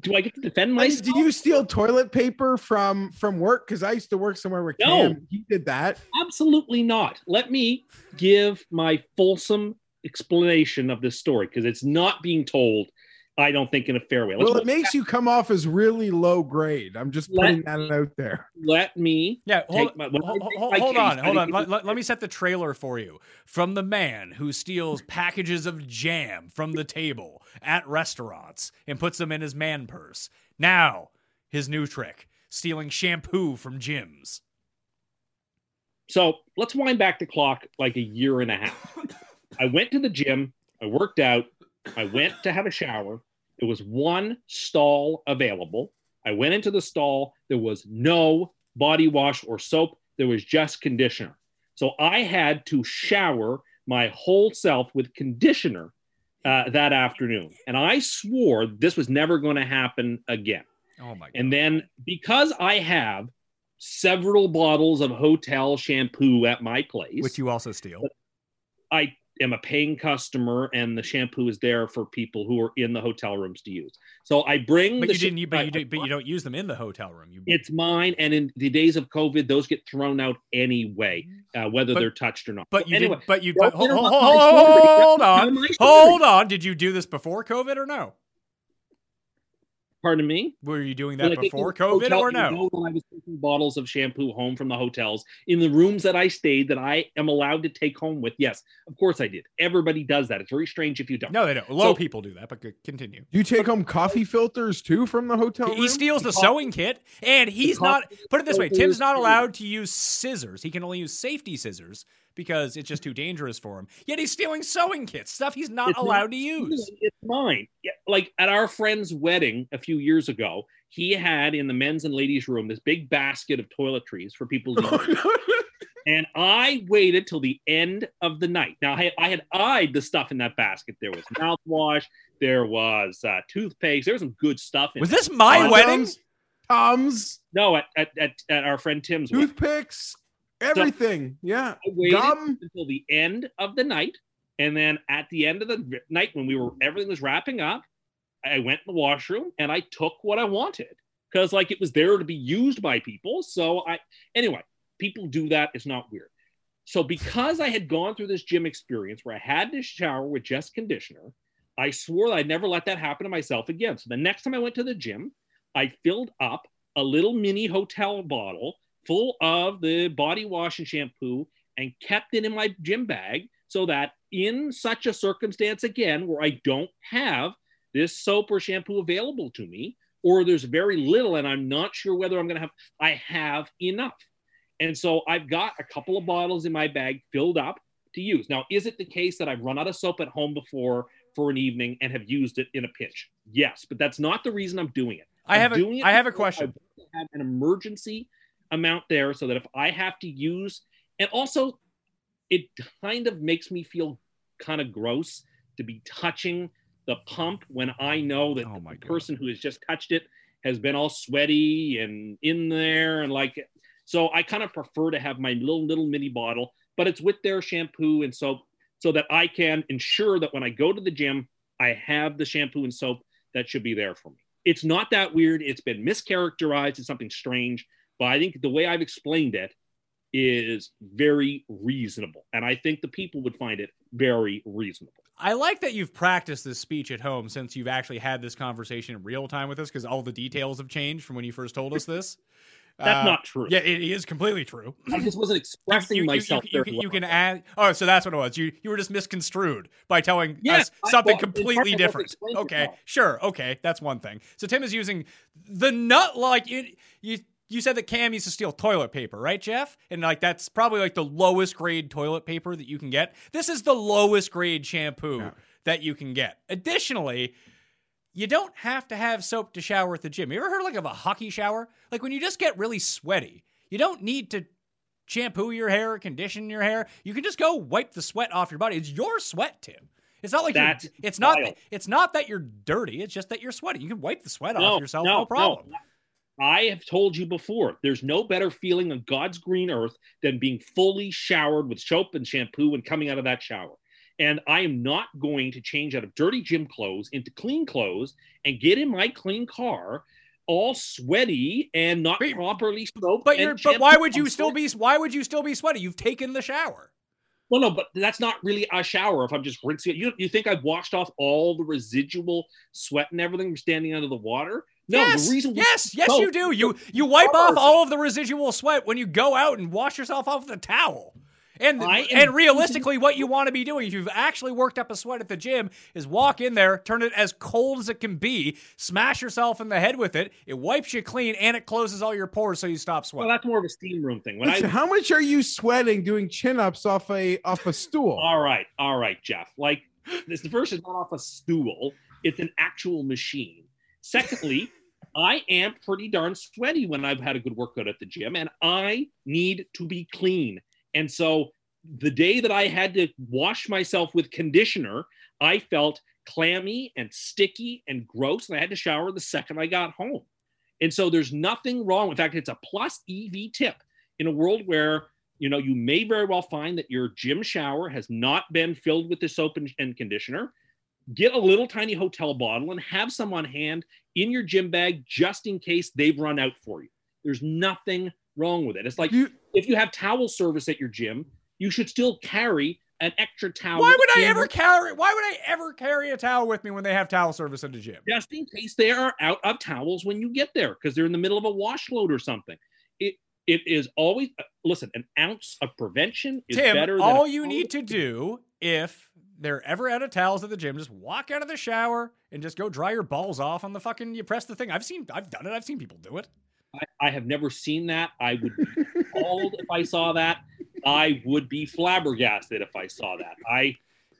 Do I get to defend myself? do you steal toilet paper from from work? Because I used to work somewhere where No. Cam he did that. Absolutely not. Let me give my fulsome explanation of this story because it's not being told, I don't think, in a fair way. Let's Well, it makes you come off as really low grade. I'm just Let- putting that out there. let me Yeah, hold, take my- when hold, take hold- my hold on, hold on. Let, let- let me set the trailer for you. From the man who steals packages of jam from the table at restaurants and puts them in his man purse. Now, his new trick stealing shampoo from gyms. So let's wind back the clock like a year and a half. I went to the gym, I worked out, I went to have a shower. There was one stall available. I went into the stall, there was no body wash or soap, there was just conditioner. So I had to shower my whole self with conditioner uh, that afternoon. And I swore this was never going to happen again. Oh my god. And then because I have several bottles of hotel shampoo at my place, which you also steal. I am a paying customer and the shampoo is there for people who are in the hotel rooms to use. So I bring But you didn't. You, but you did, But you don't use them in the hotel room. You. it's mine and in the days of COVID those get thrown out anyway uh, whether But- they're touched or not. But you anyway, did. But you. But hold, hold, hold, hold on. Hold on. Did you do this before COVID or no? Pardon me. Were you doing that Like, before COVID hotel, or you no? know I was taking bottles of shampoo home from the hotels in the rooms that I stayed that I am allowed to take home with. Yes, of course I did. Everybody does that. It's very strange if you don't. No, they don't. Low So- people do that. But continue. You take home coffee filters too from the hotel He room? steals the coffee- sewing kit, and he's not. Put it this way: Tim's not too. allowed to use scissors. He can only use safety scissors because it's just too dangerous for him. Yet he's stealing sewing kits, stuff he's not It's not allowed to use. It's mine. Yeah, like at our friend's wedding a few years ago, he had in the men's and ladies' room this big basket of toiletries for people to use. And I waited till the end of the night. Now, I, I had eyed the stuff in that basket. There was mouthwash, there was uh, toothpaste, there was some good stuff in Was it. this my Condoms, wedding? Tums, No, at, at, at, at our friend Tim's toothpicks, everything. yeah. I waited Gum. until the end of the night. And then at the end of the night, when we were everything was wrapping up, I went in the washroom and I took what I wanted because like it was there to be used by people. So I anyway, people do that. It's not weird. So because I had gone through this gym experience where I had to shower with just conditioner, I swore that I'd never let that happen to myself again. So the next time I went to the gym, I filled up a little mini hotel bottle full of the body wash and shampoo and kept it in my gym bag so that in such a circumstance again where I don't have this soap or shampoo available to me, or there's very little and I'm not sure whether I'm going to have, I have enough. And so I've got a couple of bottles in my bag filled up to use. Now, is it the case that I've run out of soap at home before for an evening and have used it in a pinch? Yes, but that's not the reason I'm doing it. I I'm have a- it I have a question. I have an emergency amount there so that if I have to use, and also it kind of makes me feel kind of gross to be touching the pump when I know that Oh the God. person who has just touched it has been all sweaty and in there and like so I kind of prefer to have my little little mini bottle, but it's with their shampoo and soap so that I can ensure that when I go to the gym, I have the shampoo and soap that should be there for me. It's not that weird. It's been mischaracterized. It's something strange, but I think the way I've explained it is very reasonable. And I think the people would find it very reasonable. I like that you've practiced this speech at home since you've actually had this conversation in real time with us because all the details have changed from when you first told us this. That's Uh, not true. Yeah, it is completely true. I just wasn't expressing You- you- myself. You, you, can- you can add. Oh, so that's what it was. You you were just misconstrued by telling Yeah, us something completely part I wasn't different. Okay, sure. Okay, that's one thing. So Tim is using the nut like you. You said that Cam used to steal toilet paper, right, Jeff? And like that's probably like the lowest grade toilet paper that you can get. This is the lowest grade shampoo that you can get. Additionally, you don't have to have soap to shower at the gym. You ever heard like of a hockey shower? Like when you just get really sweaty, you don't need to shampoo your hair or condition your hair. You can just go wipe the sweat off your body. It's your sweat, Tim. It's not like That's it's not wild. it's not that you're dirty. It's just that you're sweaty. You can wipe the sweat off yourself, no, no, problem. no. I have told you before, there's no better feeling on God's green earth than being fully showered with soap and shampoo and coming out of that shower. And I am not going to change out of dirty gym clothes into clean clothes and get in my clean car all sweaty and not But- properly soaped. But you're but why would you still be why would you still be sweaty? You've taken the shower. Well, no, but that's not really a shower if I'm just rinsing it. You, you think I've washed off all the residual sweat and everything from standing under the water? No, yes, the reason we yes, yes, soap you do. You you wipe off all of the residual sweat when you go out and wash yourself off with a towel. And and realistically, what you want to be doing if you've actually worked up a sweat at the gym is walk in there, turn it as cold as it can be, smash yourself in the head with it. It wipes you clean and it closes all your pores so you stop sweating. Well, that's more of a steam room thing. When Listen, I how much are you sweating doing chin ups off a off a stool? all right, all right, Jeff. Like this, the first is not off a stool; it's an actual machine. Secondly, I am pretty darn sweaty when I've had a good workout at the gym, and I need to be clean. And so, the day that I had to wash myself with conditioner, I felt clammy and sticky and gross, and I had to shower the second I got home. And so, there's nothing wrong. In fact, it's a plus EV tip in a world where you know you may very well find that your gym shower has not been filled with the soap and, and conditioner get a little tiny hotel bottle and have some on hand in your gym bag just in case they've run out for you there's nothing wrong with it it's like You- if you have towel service at your gym you should still carry an extra towel Why would I ever your- carry? Why would I ever carry a towel with me when they have towel service at the gym? just in case they are out of towels when you get there because they're in the middle of a wash load or something it it is always uh, listen an ounce of prevention is Tim, better than all you need to do if they're ever out of towels at the gym, just walk out of the shower and just go dry your balls off on the fucking. You press the thing. I've seen, I've done it. I've seen people do it. I, I have never seen that. I would be appalled if I saw that. I would be flabbergasted if I saw that. I,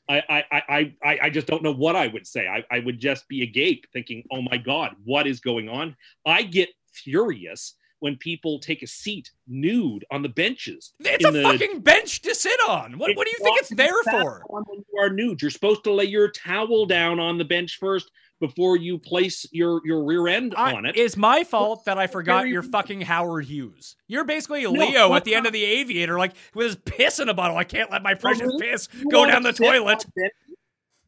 I, I, I, I, just don't know what I would say. I, I would just be agape, thinking, "Oh my God, what is going on?" I get furious when people take a seat nude on the benches. It's a the- fucking bench to sit on. What, what do you think it's there for? When you are nude, you're supposed to lay your towel down on the bench first before you place your your rear end I- on it. It's my fault that I forgot your fucking Howard Hughes. You're basically No, Leo at the end of the Aviator, like with his piss in a bottle. I can't let my precious really? piss You go down the toilet.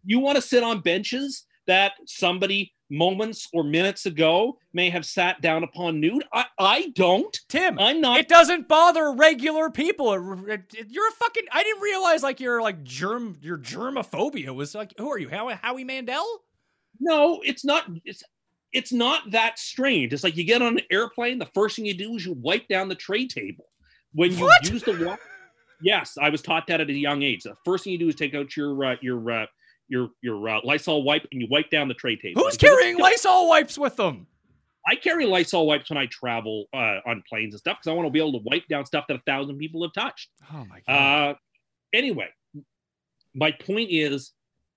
You want to sit on benches that somebody moments or minutes ago may have sat down upon nude? I, I don't. Tim, I'm not. it doesn't bother regular people. It- it- you're a fucking. I didn't realize like your like germ your germophobia was like. Who are you, Howie, Howie Mandel? no, it's not. It's it's not that strange. It's like you get on an airplane. The first thing you do is you wipe down the tray table when you What? use the water. Yes, I was taught that at a young age. The first thing you do is take out your uh, your uh, your your uh, Lysol wipe and you wipe down the tray table. Who's carrying Lysol wipes with them? I carry Lysol wipes when I travel uh, on planes and stuff because I want to be able to wipe down stuff that a thousand people have touched. Oh my god. Uh, anyway, my point is,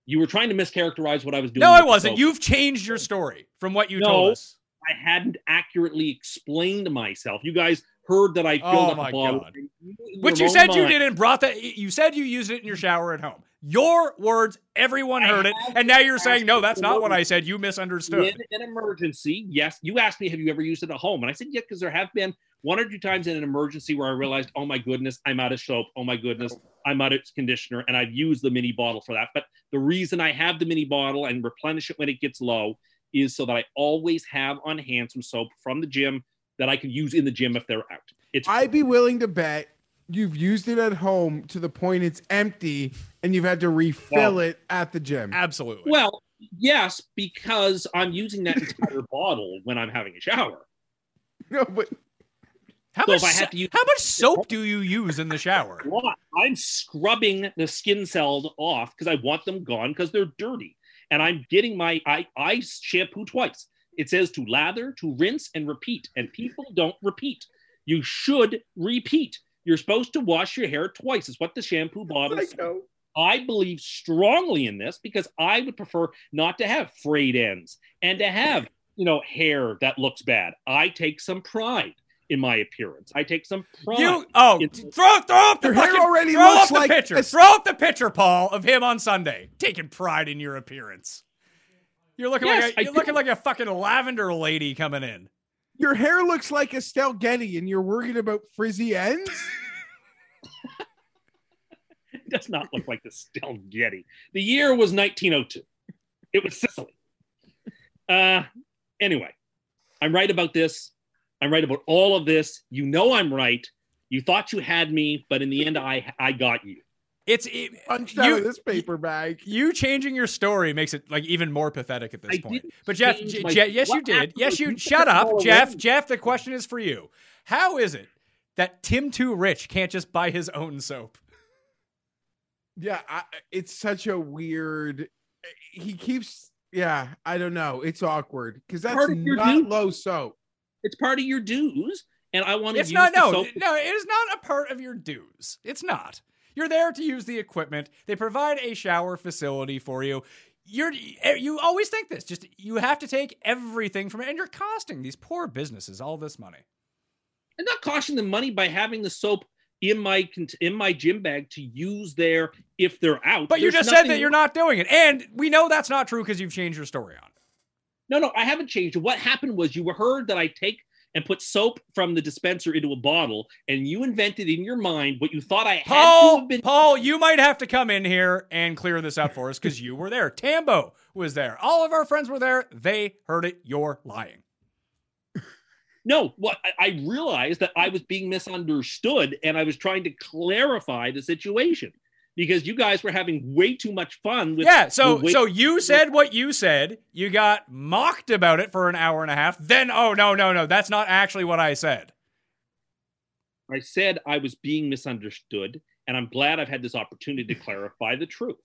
you were trying to mischaracterize what I was doing. no, I wasn't. You've changed your story from what you No. told us. I hadn't accurately explained myself. You guys heard that I filled Oh up my a bottle, God. you, Which you said you did and brought that. You said you used it in your shower at home. Your words, everyone heard it, and now you're saying no, that's not what I said. You misunderstood. In an emergency, yes. You asked me, have you ever used it at home? And I said, yeah, because there have been one or two times in an emergency where I realized, oh my goodness, I'm out of soap. Oh my goodness, I'm out of conditioner. And I've used the mini bottle for that. But the reason I have the mini bottle and replenish it when it gets low is so that I always have on hand some soap from the gym that I can use in the gym if they're out. It's I'd be willing to bet you've used it at home to the point it's empty and you've had to refill Well- it at the gym. Absolutely. well, yes, because I'm using that entire bottle when I'm having a shower. No, but how so much? if I have so- to use- how much soap do you use in the shower? I'm scrubbing the skin cells off because I want them gone because they're dirty. And I'm getting my I, I shampoo twice. It says to lather, to rinse, and repeat. And people don't repeat. You should repeat. You're supposed to wash your hair twice, is what the shampoo bottle says. I believe strongly in this because I would prefer not to have frayed ends and to have, you know, hair that looks bad. I take some pride in my appearance. I take some pride. You oh in- throw throw up the Your hair already throw looks up the like picture. a- throw up the picture, Paul, of him on Sunday, taking pride in your appearance. You're looking Yes, like I a, you're looking do. like a fucking lavender lady coming in. Your hair looks like Estelle Getty and you're worried about frizzy ends? It does not look like the Estelle Getty. The year was 1902. It was Sicily. Uh, anyway, I'm right about this. I'm right about all of this. You know I'm right. You thought you had me, but in the end, I I got you. It's it, Punched out you, of this paper bag. you changing your story makes it like even more pathetic at this I point. But Jeff, J- my- J- yes, you did. Yes, you. you Shut up, Jeff. away. Jeff, the question is for you. How is it that Tim Too Rich can't just buy his own soap? Yeah, I, it's such a weird. He keeps. Yeah, I don't know. It's awkward because that's Part of your not dude. low soap. It's part of your dues, and I want to It's use not. No, soap. no, it is not a part of your dues. It's not. You're there to use the equipment. They provide a shower facility for you. You're eh, you always think this. Just you have to take everything from it, and you're costing these poor businesses all this money. I'm not costing them money by having the soap in my in my gym bag to use there if they're out. But you just said that you're not doing it, and we know that's not true because you've changed your story on. it. No, no, I haven't changed it. What happened was you heard that I take and put soap from the dispenser into a bottle, and you invented in your mind what you thought I had to Paul, have been. Paul, you might have to come in here and clear this up for us because you were there. Tambo was there. All of our friends were there. They heard it. You're lying. No, what I realized that I was being misunderstood, and I was trying to clarify the situation because you guys were having way too much fun with. Yeah, so way- so you said what you said. You got mocked about it for an hour and a half. Then oh no no no, that's not actually what I said. I said I was being misunderstood, and I'm glad I've had this opportunity to clarify the truth.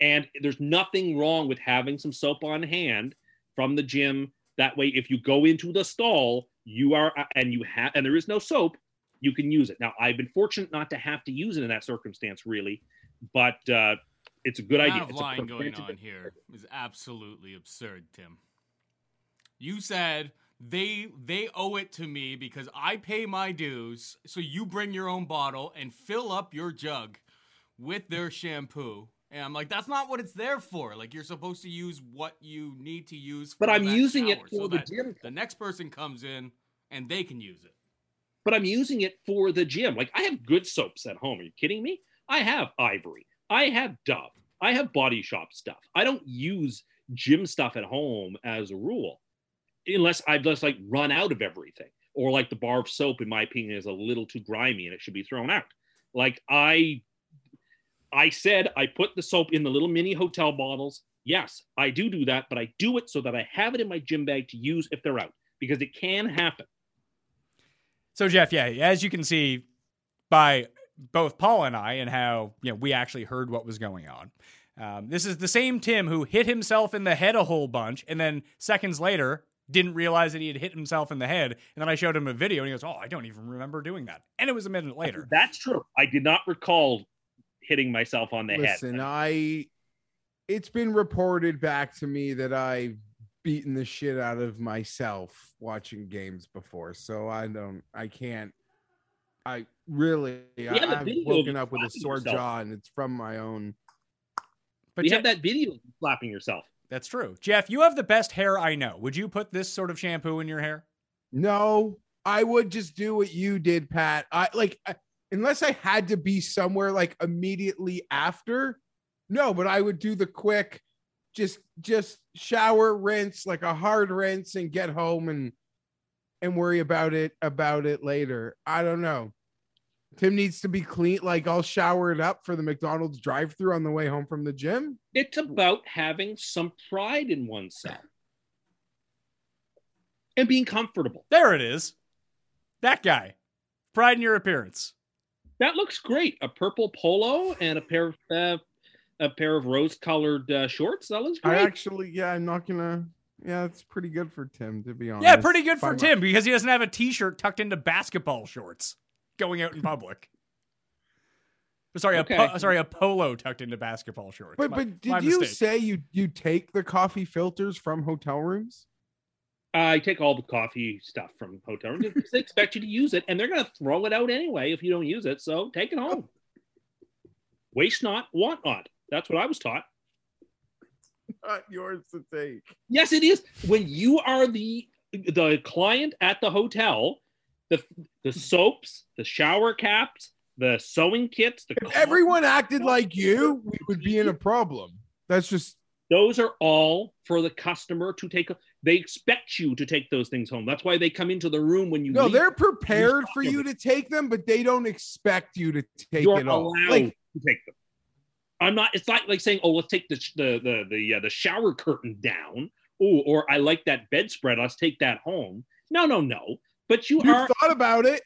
And there's nothing wrong with having some soap on hand from the gym. That way, if you go into the stall, you are and you have and there is no soap, you can use it. Now, I've been fortunate not to have to use it in that circumstance, really, but uh, it's a good idea. of It's a going on here is absolutely absurd, Tim. You said they they owe it to me because I pay my dues, so you bring your own bottle and fill up your jug with their shampoo. And I'm like, that's not what it's there for. Like you're supposed to use what you need to use. But I'm using it for so the gym. The next person comes in and they can use it. but I'm using it for the gym. Like I have good soaps at home. Are you kidding me? I have Ivory. I have Dove. I have Body Shop stuff. I don't use gym stuff at home as a rule, unless I've just like run out of everything, or like the bar of soap, in my opinion, is a little too grimy and it should be thrown out. Like I, I said, I put the soap in the little mini hotel bottles. Yes, I do do that, but I do it so that I have it in my gym bag to use if they're out because it can happen. So Jeff, yeah, as you can see by both Paul and I, and how you know we actually heard what was going on. Um, this is the same Tim who hit himself in the head a whole bunch, and then seconds later didn't realize that he had hit himself in the head. And then I showed him a video and he goes, Oh, I don't even remember doing that. And it was a minute later. That's true. I did not recall hitting myself on the Listen, head. Listen, I it's been reported back to me that I've beaten the shit out of myself watching games before. So I don't I can't I really I, I've video woken up with a sore yourself. jaw and it's from my own But you have that video of slapping yourself. that's true. Jeff, you have the best hair I know. Would you put this sort of shampoo in your hair? No, I would just do what you did, Pat. I like I, unless I had to be somewhere like immediately after. No, but I would do the quick just just shower, rinse, like a hard rinse and get home and and worry about it about it later. I don't know. Tim needs to be clean like I'll shower it up for the McDonald's drive-through on the way home from the gym. It's about having some pride in oneself and being comfortable. There it is. That guy. Pride in your appearance. That looks great. A purple polo and a pair of uh, a pair of rose-colored uh, shorts. That looks I actually yeah, I'm not gonna yeah, it's pretty good for Tim to be honest. Yeah, pretty good for Fine. Tim because he doesn't have a t shirt tucked into basketball shorts going out in public. Sorry, Okay. a po- sorry, a polo tucked into basketball shorts. But My- but did you mistake. say you you take the coffee filters from hotel rooms? I take all the coffee stuff from hotel rooms. They expect you to use it, and they're going to throw it out anyway if you don't use it. So take it home. Waste not, want not. That's what I was taught. Not yours to take. Yes, it is. When you are the the client at the hotel, the the soaps, the shower caps, the sewing kits, the If everyone acted like you, we would be in a problem. That's just those are all for the customer to take. They expect you to take those things home. That's why they come into the room when you no. leave. They're prepared for you to take them, but they don't expect you to take You're it all. Like to take them. I'm not. It's not like saying, "Oh, let's take the the the the, uh, the shower curtain down." Oh, or I like that bedspread. Let's take that home. No, no, no. But you you are thought about it.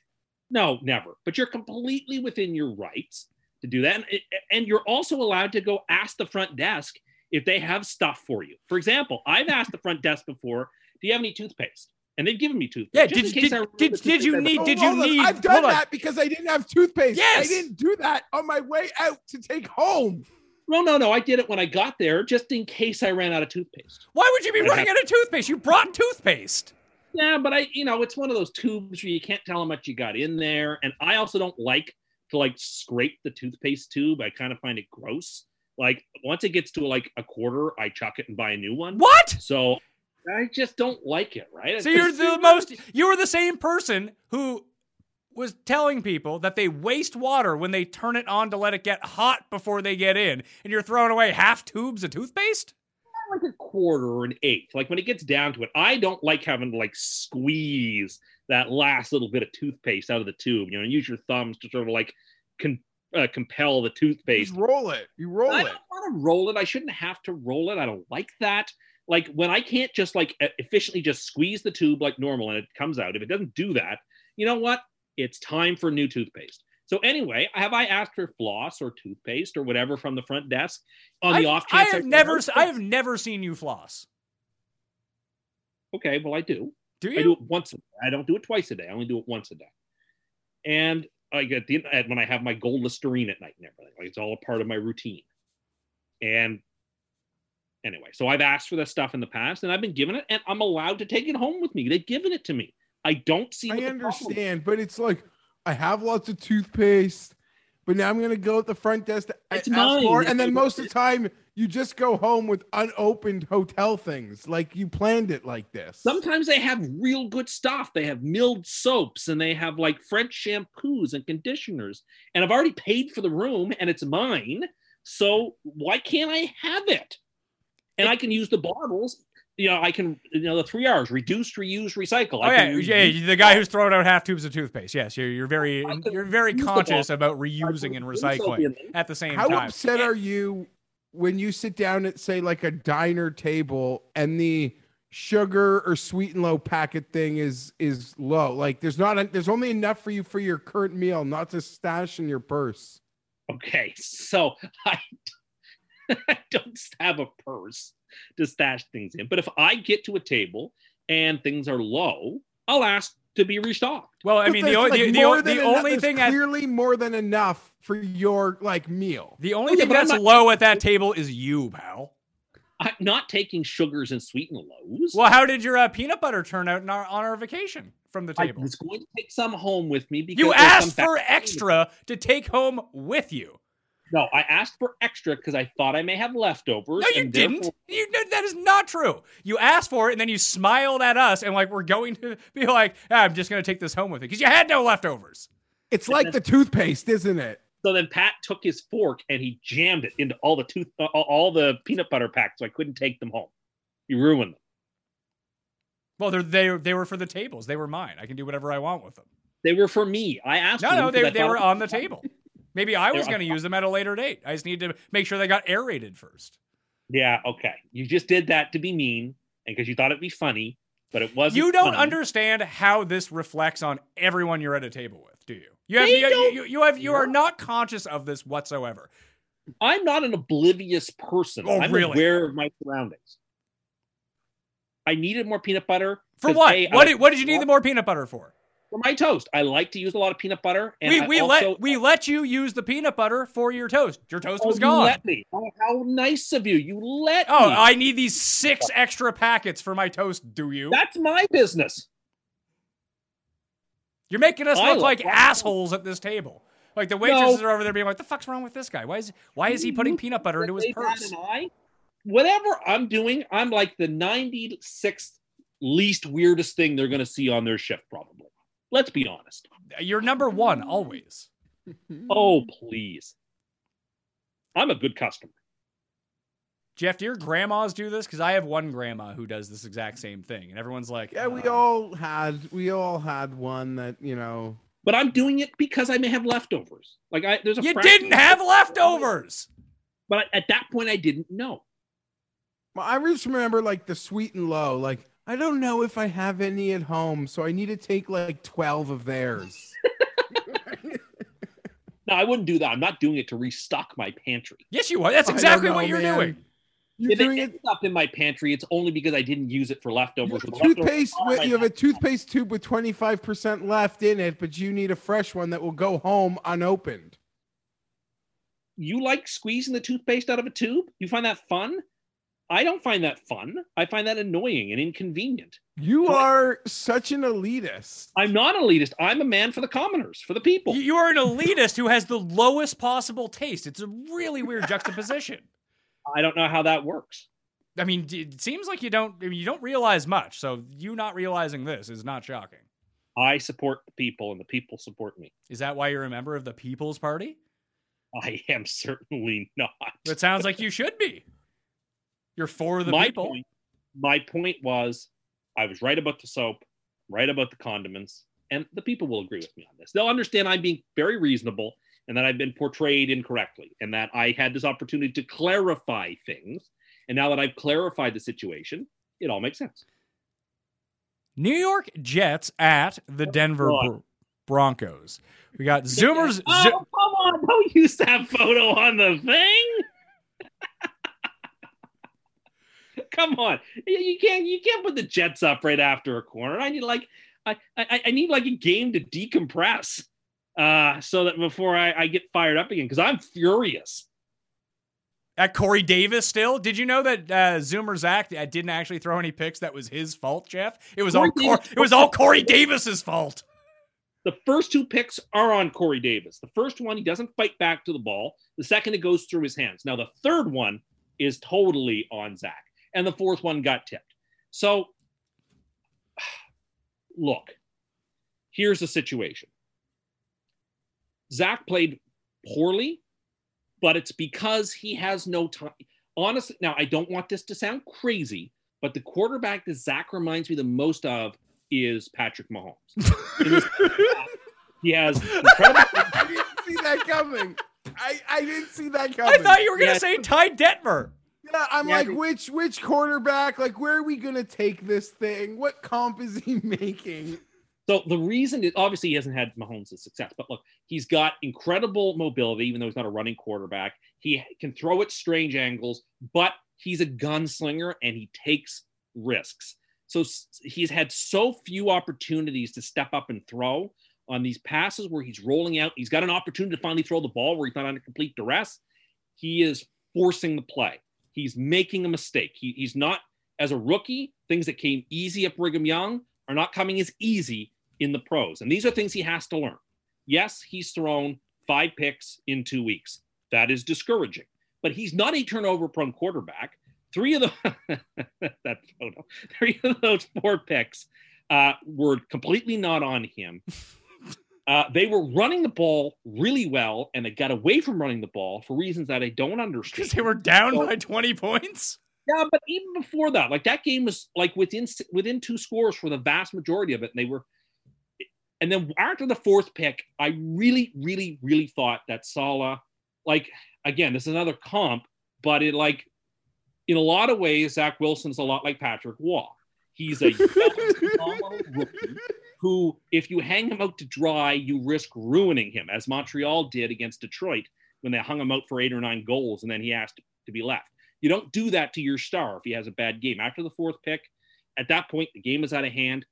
no, never. But you're completely within your rights to do that, and, and you're also allowed to go ask the front desk if they have stuff for you. For example, I've asked the front desk before, "Do you have any toothpaste?" And they've given me toothpaste. Yeah, did- did- did- the did you need- did oh, you oh, Hold need- I've done that because I didn't have toothpaste. Yes! I didn't do that on my way out to take home. No, no, no. I did it when I got there, just in case I ran out of toothpaste. Why would you be running out of toothpaste? You brought toothpaste. Yeah, but I, you know, it's one of those tubes where you can't tell how much you got in there, and I also don't like to like scrape the toothpaste tube. I kind of find it gross. Like once it gets to like a quarter, I chuck it and buy a new one. What? So I just don't like it. Right? So you're the most. You were the same person who was telling people that they waste water when they turn it on to let it get hot before they get in, and you're throwing away half tubes of toothpaste. Like a quarter or an eighth. Like when it gets down to it, I don't like having to like squeeze that last little bit of toothpaste out of the tube. You know, use your thumbs to sort of like con- uh, compel the toothpaste. Just roll it. You roll I it. I don't want to roll it. I shouldn't have to roll it. I don't like that. Like when I can't just like efficiently just squeeze the tube like normal and it comes out. If it doesn't do that, you know what? It's time for new toothpaste. So anyway, have I asked for floss or toothpaste or whatever from the front desk on I've- the off chance? I chance? have never. I have never seen you floss. Okay, well I do. Do you? I do it once a day. I don't do it twice a day. I only do it once a day. And I get the at- when I have my gold Listerine at night and everything. Like it's all a part of my routine. And anyway, so I've asked for this stuff in the past and I've been given it and I'm allowed to take it home with me. They've given it to me. I don't see I what the problem understand, but it's like I have lots of toothpaste, but now I'm gonna go at the front desk to It's ask mine. for, it, and then most of the time you just go home with unopened hotel things, like you planned it like this. Sometimes they have real good stuff. They have milled soaps and they have like French shampoos and conditioners. And I've already paid for the room and it's mine. So why can't I have it? And I can use the bottles. You know, I can, you know, the three R's reduce, reuse, recycle. Oh yeah, use yeah. The guy who's throwing out half tubes of toothpaste. Yes, you're, you're very, you're very conscious about reusing and I can use soap recycling at the same How time. How upset are you when you sit down at say like a diner table and the sugar or sweet and low packet thing is is low? Like there's not a, there's only enough for you for your current meal, not to stash in your purse. Okay, so I, I don't have a purse to stash things in. But if I get to a table and things are low, I'll ask to be restocked. Well, I But mean, the, there's, like, the, the, more the only there's thing at, clearly more than enough for your like meal. the only Okay, thing but that's not- low at that table is you, pal. I'm not taking sugars and sweet and lows. Well, how did your uh, peanut butter turn out in our, on our vacation from the table? I was going to take some home with me because You there's some asked for extra to take home with you. No, I asked for extra because I thought I may have leftovers. No, you and didn't. therefore- You no, that is not true. You asked for it and then you smiled at us and like we're going to be like, "Ah, I'm just going to take this home with me because you had no leftovers. It's like the toothpaste, isn't it? So then Pat took his fork and he jammed it into all the tooth, uh, all the peanut butter packs, so I couldn't take them home. He ruined them. Well, they're, they they were for the tables. They were mine. I can do whatever I want with them. They were for me. I asked. No, no, them they, 'cause I they were on the was table. Maybe I was going to use them at a later date. I just need to make sure they got aerated first. Yeah, okay. You just did that to be mean and because you thought it'd be funny, but it wasn't. You don't funny. understand how this reflects on everyone you're at a table with, do you? You have you, you, you have you are not conscious of this whatsoever. I'm not an oblivious person. Oh, I'm really? aware of my surroundings. I needed more peanut butter. For what? A, what did, what did you need the more peanut butter for? For my toast? I like to use a lot of peanut butter. And we we also, let we let you use the peanut butter for your toast. Your toast Oh, was you gone. let me. Oh, how nice of you! You let Oh, me. I need these six extra packets for my toast. Do you? That's my business. You're making us I look like that. assholes at this table. Like the waitresses are over there being like, "The fuck's wrong with this guy? Why is why is he putting peanut butter into his purse?" Whatever I'm doing, I'm like the 96th least weirdest thing they're going to see on their shift, probably. Let's be honest. You're number one always. Oh, please. I'm a good customer. Jeff, do your grandmas do this? Because I have one grandma who does this exact same thing, and everyone's like, Yeah, we "Uh, all had we all had one that you know. But I'm doing it because I may have leftovers. Like I, there's a You didn't have leftovers. But at that point, I didn't know. Well, I just remember like the sweet and low. Like I don't know if I have any at home, so I need to take like twelve of theirs. No, I wouldn't do that. I'm not doing it to restock my pantry. Yes, you are. That's exactly know, what you're man. doing. You're if doing it it. ends up in my pantry, it's only because I didn't use it for You leftovers. have, a leftovers toothpaste. with- You have a toothpaste tube with twenty five percent left in it, but you need a fresh one that will go home unopened. you like squeezing the toothpaste out of a tube? You find that fun? I don't find that fun. I find that annoying and inconvenient. You But- are such an elitist. I'm not elitist. I'm a man for the commoners, for the people. You- You are an elitist who has the lowest possible taste. It's a really weird juxtaposition. I don't know how that works. I mean, it seems like you don't I mean, you don't realize much. So you not realizing this is not shocking. I support the people and the people support me. Is that why you're a member of the People's Party? I am certainly not. It sounds like you should be. You're for the my people. point, my point was I was right about the soap, right about the condiments, and the people will agree with me on this. They'll understand I'm being very reasonable and that I've been portrayed incorrectly and that I had this opportunity to clarify things. And now that I've clarified the situation, it all makes sense. New York Jets at the oh, Denver God. Bro- Broncos. We got Zoomers. Oh, Zo- come on. Don't use that photo on the thing. Come on. You- can't you can't put the Jets up right after a corner. I need like I I, I need like a game to decompress. Uh so that before I, I get fired up again, because I'm furious. at Corey Davis still. Did you know that uh, Zoomer Zach uh, didn't actually throw any picks? That was his fault, Jeff. It was all Corey Cor- it was all Corey Davis's fault. The first two picks are on Corey Davis. The first one, he doesn't fight back to the ball. The second, it goes through his hands. Now, the third one is totally on Zach. And the fourth one got tipped. So, look, here's the situation Zach played poorly, but it's because he has no time. Honestly, now, I don't want this to sound crazy, but the quarterback that Zach reminds me the most of is Patrick Mahomes. Uh, he has incredible. I didn't see that coming. I, I didn't see that coming. I thought you were gonna Yeah. say Ty Detmer. Yeah, I'm Yeah, like, which which quarterback? Like, where are we gonna take this thing? What comp is he making? So the reason is obviously he hasn't had Mahomes' success, but look, he's got incredible mobility, even though he's not a running quarterback. He can throw at strange angles, but he's a gunslinger and he takes risks. So he's had so few opportunities to step up and throw on these passes where he's rolling out. He's got an opportunity to finally throw the ball where he's not under complete duress. He is forcing the play. He's making a mistake. He, he's not, as a rookie, things that came easy at Brigham Young are not coming as easy in the pros. And these are things he has to learn. Yes, he's thrown five picks in two weeks. That is discouraging. But he's not a turnover prone quarterback. Three of the that photo, three of those four picks uh, were completely not on him. Uh, they were running the ball really well, and they got away from running the ball for reasons that I don't understand. Because they were down So- by 20 points. Yeah, but even before that, like that game was like within within two scores for the vast majority of it, and they were. And then after the fourth pick, I really, really, really thought that Saleh, like again, this is another comp, but it like, in a lot of ways, Zach Wilson's a lot like Patrick Roy. He's a young, rookie who, if you hang him out to dry, you risk ruining him, as Montreal did against Detroit when they hung him out for eight or nine goals, and then he asked to be left. You don't do that to your star if he has a bad game. After the fourth pick, at that point, the game is out of hand.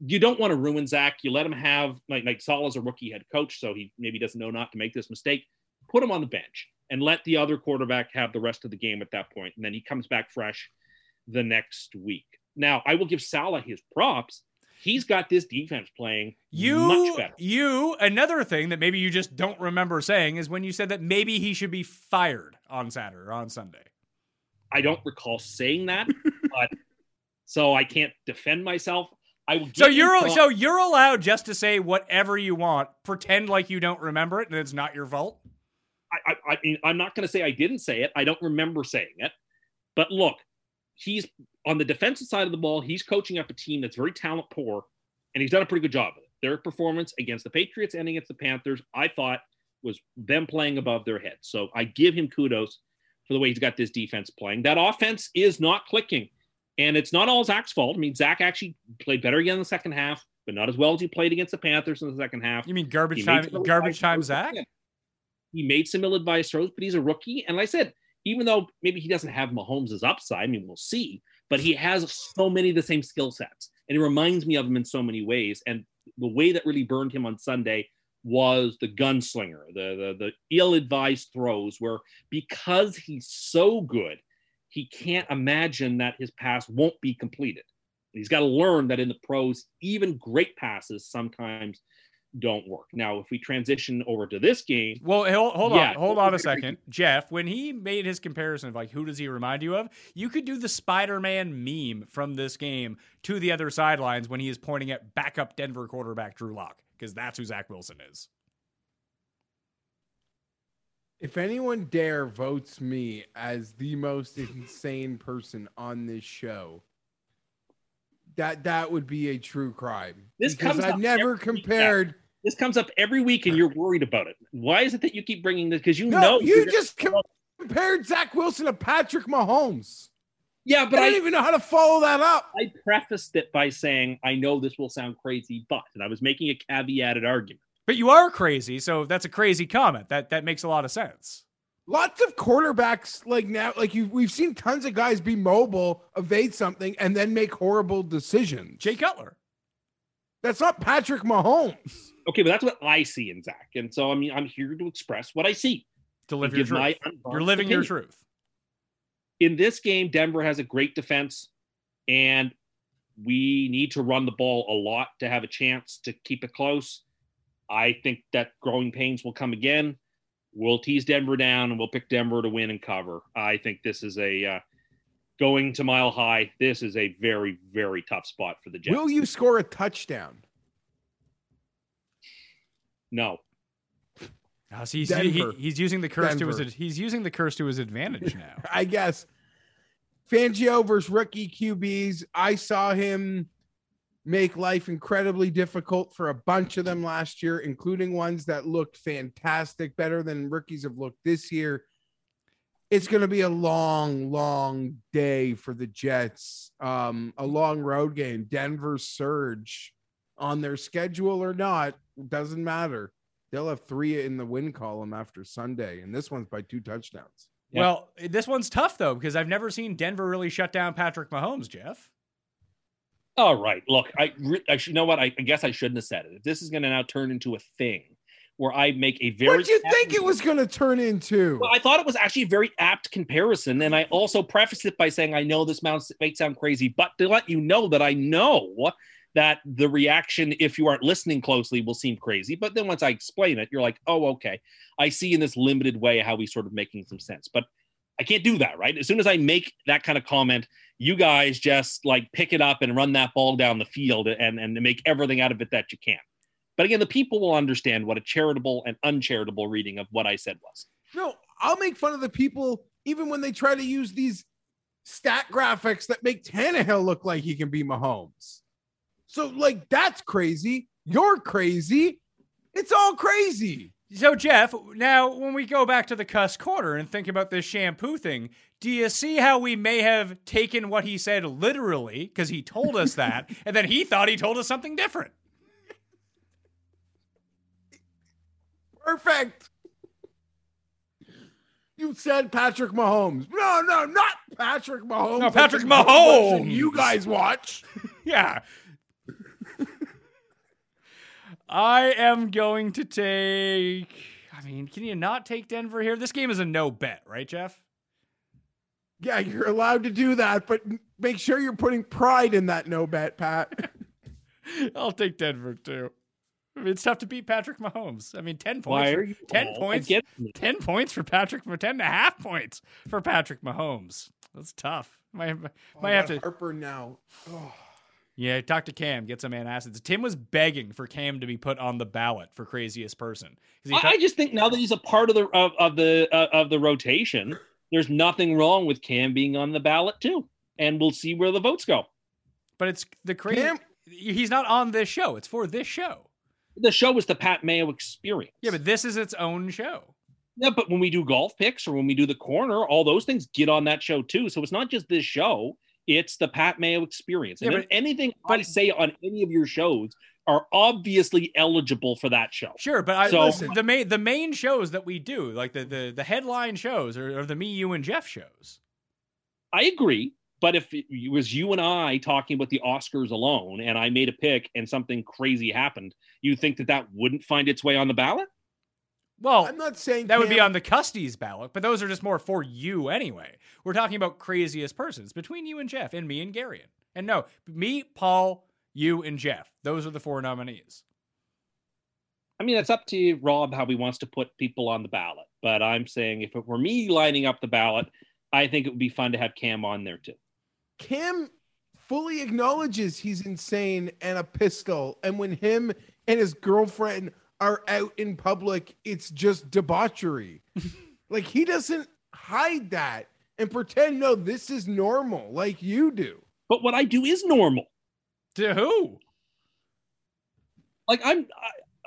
You don't want to ruin Zach. You let him have like like Saleh's a rookie head coach, so he maybe doesn't know not to make this mistake. Put him on the bench and let the other quarterback have the rest of the game at that point, and then he comes back fresh the next week. Now, I will give Salah his props. He's got this defense playing You, much better. you, another thing that maybe you just don't remember saying is when you said that maybe he should be fired on Saturday or on Sunday. I don't recall saying that, but so I can't defend myself. I will. So you you're so you're allowed just to say whatever you want, pretend like you don't remember it, and it's not your fault. I, I, I mean, I'm not going to say I didn't say it. I don't remember saying it. But look, he's on the defensive side of the ball. He's coaching up a team that's very talent poor, and he's done a pretty good job of it. Their performance against the Patriots and against the Panthers, I thought, was them playing above their heads. So I give him kudos for the way he's got this defense playing. That offense is not clicking, and it's not all Zach's fault. I mean, Zach actually played better again in the second half, but not as well as he played against the Panthers in the second half. You mean garbage time? Garbage time. Zach. He made some ill-advised throws, but he's a rookie. And like I said, even though maybe he doesn't have Mahomes' upside, I mean, we'll see, but he has so many of the same skill sets. And it reminds me of him in so many ways. And the way that really burned him on Sunday was the gunslinger, the, the, the ill-advised throws, where because he's so good, he can't imagine that his pass won't be completed. He's got to learn that in the pros, even great passes sometimes don't work. Now, if we transition over to this game, Well, hold, hold Yeah. on, hold on a second, Jeff. When he made his comparison of like who does he remind you of, you could do the Spider-Man meme from this game to the other sidelines when he is pointing at backup Denver quarterback Drew Lock because that's who Zach Wilson is. If anyone dare votes me as the most insane person on this show, that that would be a true crime. This because comes I've up never every week, compared. this comes up every week and you're worried about it. Why is it that you keep bringing this? Because you No, know you just com- compared Zach Wilson to Patrick Mahomes. yeah, But but I I, don't even know how to follow that up. I prefaced it by saying I know this will sound crazy, but and I was making a caveated argument. But you are crazy, so that's a crazy comment. That that makes a lot of sense. Lots of quarterbacks like now, like you, we've seen tons of guys be mobile, evade something, and then make horrible decisions. Jay Cutler. That's not Patrick Mahomes. Okay, but that's what I see in Zach, and so I mean I'm here to express what I see. To live and your truth. You're living your truth. in this game, Denver has a great defense, and we need to run the ball a lot to have a chance to keep it close. I think that growing pains will come again. We'll tease Denver down and we'll pick Denver to win and cover. I think this is a uh, going to mile high. This is a very, very tough spot for the Jets. Will you score a touchdown? No. Oh, so he's, he, he's using the curse to his he's using the curse to his advantage now. I guess. Fangio versus rookie QBs. I saw him make life incredibly difficult for a bunch of them last year, including ones that looked fantastic, better than rookies have looked this year. It's going to be a long, long day for the Jets. Um, a long road game. Denver surge on their schedule or not doesn't matter. They'll have three in the win column after Sunday, and this one's by two touchdowns. Well, this one's tough though because I've never seen Denver really shut down Patrick Mahomes, Jeff. All right. Look, I, re- I you know what? I, I guess I shouldn't have said it. If this is going to now turn into a thing where I make a very. What did you think it was going to turn into? Well, I thought it was actually a very apt comparison, and I also prefaced it by saying I know this might sound crazy, but to let you know that I know that the reaction, if you aren't listening closely, will seem crazy. But then once I explain it, you're like, oh, okay. I see in this limited way how he's sort of making some sense. But I can't do that, right? As soon as I make that kind of comment, you guys just like pick it up and run that ball down the field and, and make everything out of it that you can. But again, the people will understand what a charitable and uncharitable reading of what I said was. No, I'll make fun of the people even when they try to use these stat graphics that make Tannehill look like he can be Mahomes. So, like, that's crazy. You're crazy. It's all crazy. So, Jeff, now when we go back to the cuss corner and think about this shampoo thing, do you see how we may have taken what he said literally because he told us that, and then he thought he told us something different? Perfect. You said Patrick Mahomes. No, no, not Patrick Mahomes. No, Patrick Mahomes. You guys watch. Yeah. I am going to take. I mean, can you not take Denver here? This game is a no bet, right, Jeff? Yeah, you're allowed to do that, but make sure you're putting pride in that no bet, Pat. I'll take Denver too. I mean, it's tough to beat Patrick Mahomes. I mean, 10 points. Why for- are you 10 points. against 10 points for Patrick, 10 and a half points for Patrick Mahomes. That's tough. Might, oh, might have to. Harper now. Oh. Yeah, talk to Cam, get some antacids. Tim was begging for Cam to be put on the ballot for craziest person. he I, thought- I just think now that he's a part of the of, of the uh, of the rotation, there's nothing wrong with Cam being on the ballot too, and we'll see where the votes go. but it's the crazy. Cam- He's not on this show. It's for this show. The show is the Pat Mayo experience. Yeah, but this is its own show. Yeah, but when we do golf picks or when we do the corner, all those things get on that show too. So it's not just this show; it's the Pat Mayo experience. And Yeah, but- anything but- I say on any of your shows are obviously eligible for that show. Sure, but I So- listen, the main the main shows that we do, like the the, the headline shows, are the me, you, and Jeff shows. I agree. But if it was you and I talking about the Oscars alone, and I made a pick and something crazy happened, you think that that wouldn't find its way on the ballot? Well, I'm not saying that would be on the Custees ballot, but those are just more for you anyway. We're talking about craziest persons between you and Jeff, and me and Garion. And no, me, Paul, you, and Jeff. Those are the four nominees. I mean, it's up to Rob how he wants to put people on the ballot. But I'm saying if it were me lining up the ballot, I think it would be fun to have Cam on there too. Cam fully acknowledges he's insane and a pistol. And when him and his girlfriend are out in public, it's just debauchery. like he doesn't hide that and pretend, no, this is normal, like you do. But what I do is normal. To who? Like I'm,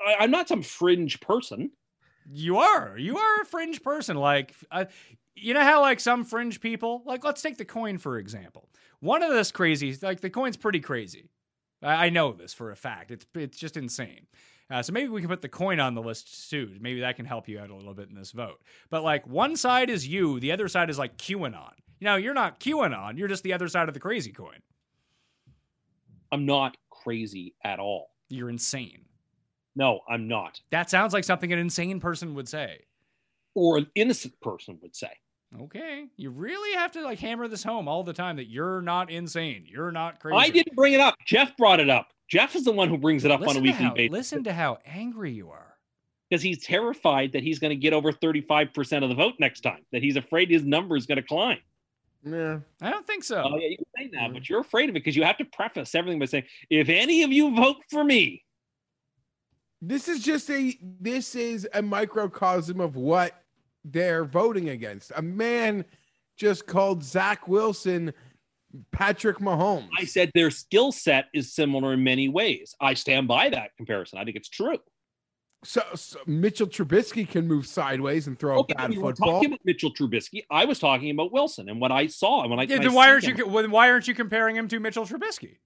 I, I'm not some fringe person. You are. You are a fringe person. Like, uh, you know how like some fringe people, like let's take the coin for example. One of this crazy, like the coin's pretty crazy. I, I know this for a fact. It's it's just insane. Uh, so maybe we can put the coin on the list too. Maybe that can help you out a little bit in this vote. But like one side is you, the other side is like QAnon. You know, you're not QAnon. You're just the other side of the crazy coin. I'm not crazy at all. You're insane. No, I'm not. That sounds like something an insane person would say. Or an innocent person would say. Okay, you really have to like hammer this home all the time that you're not insane. You're not crazy. I didn't bring it up. Jeff brought it up. Jeff is the one who brings it up listen on a weekly how, basis Listen to how angry you are. because he's terrified that he's going to get over 35% of the vote next time, that he's afraid his number is going to climb. Yeah. I don't think so. Oh, yeah, you can say that, but you're afraid of it because you have to preface everything by saying, if any of you vote for me, This is just a this is a microcosm of what they're voting against. A man just called Zach Wilson Patrick Mahomes. I said their skill set is similar in many ways. I stand by that comparison. I think it's true. So, so Mitchell Trubisky can move sideways and throw Okay, a bad we were football. talking about Mitchell Trubisky. I was talking about Wilson and what I saw. And when I, yeah, when I then why aren't you? him- Then why aren't you comparing him to Mitchell Trubisky?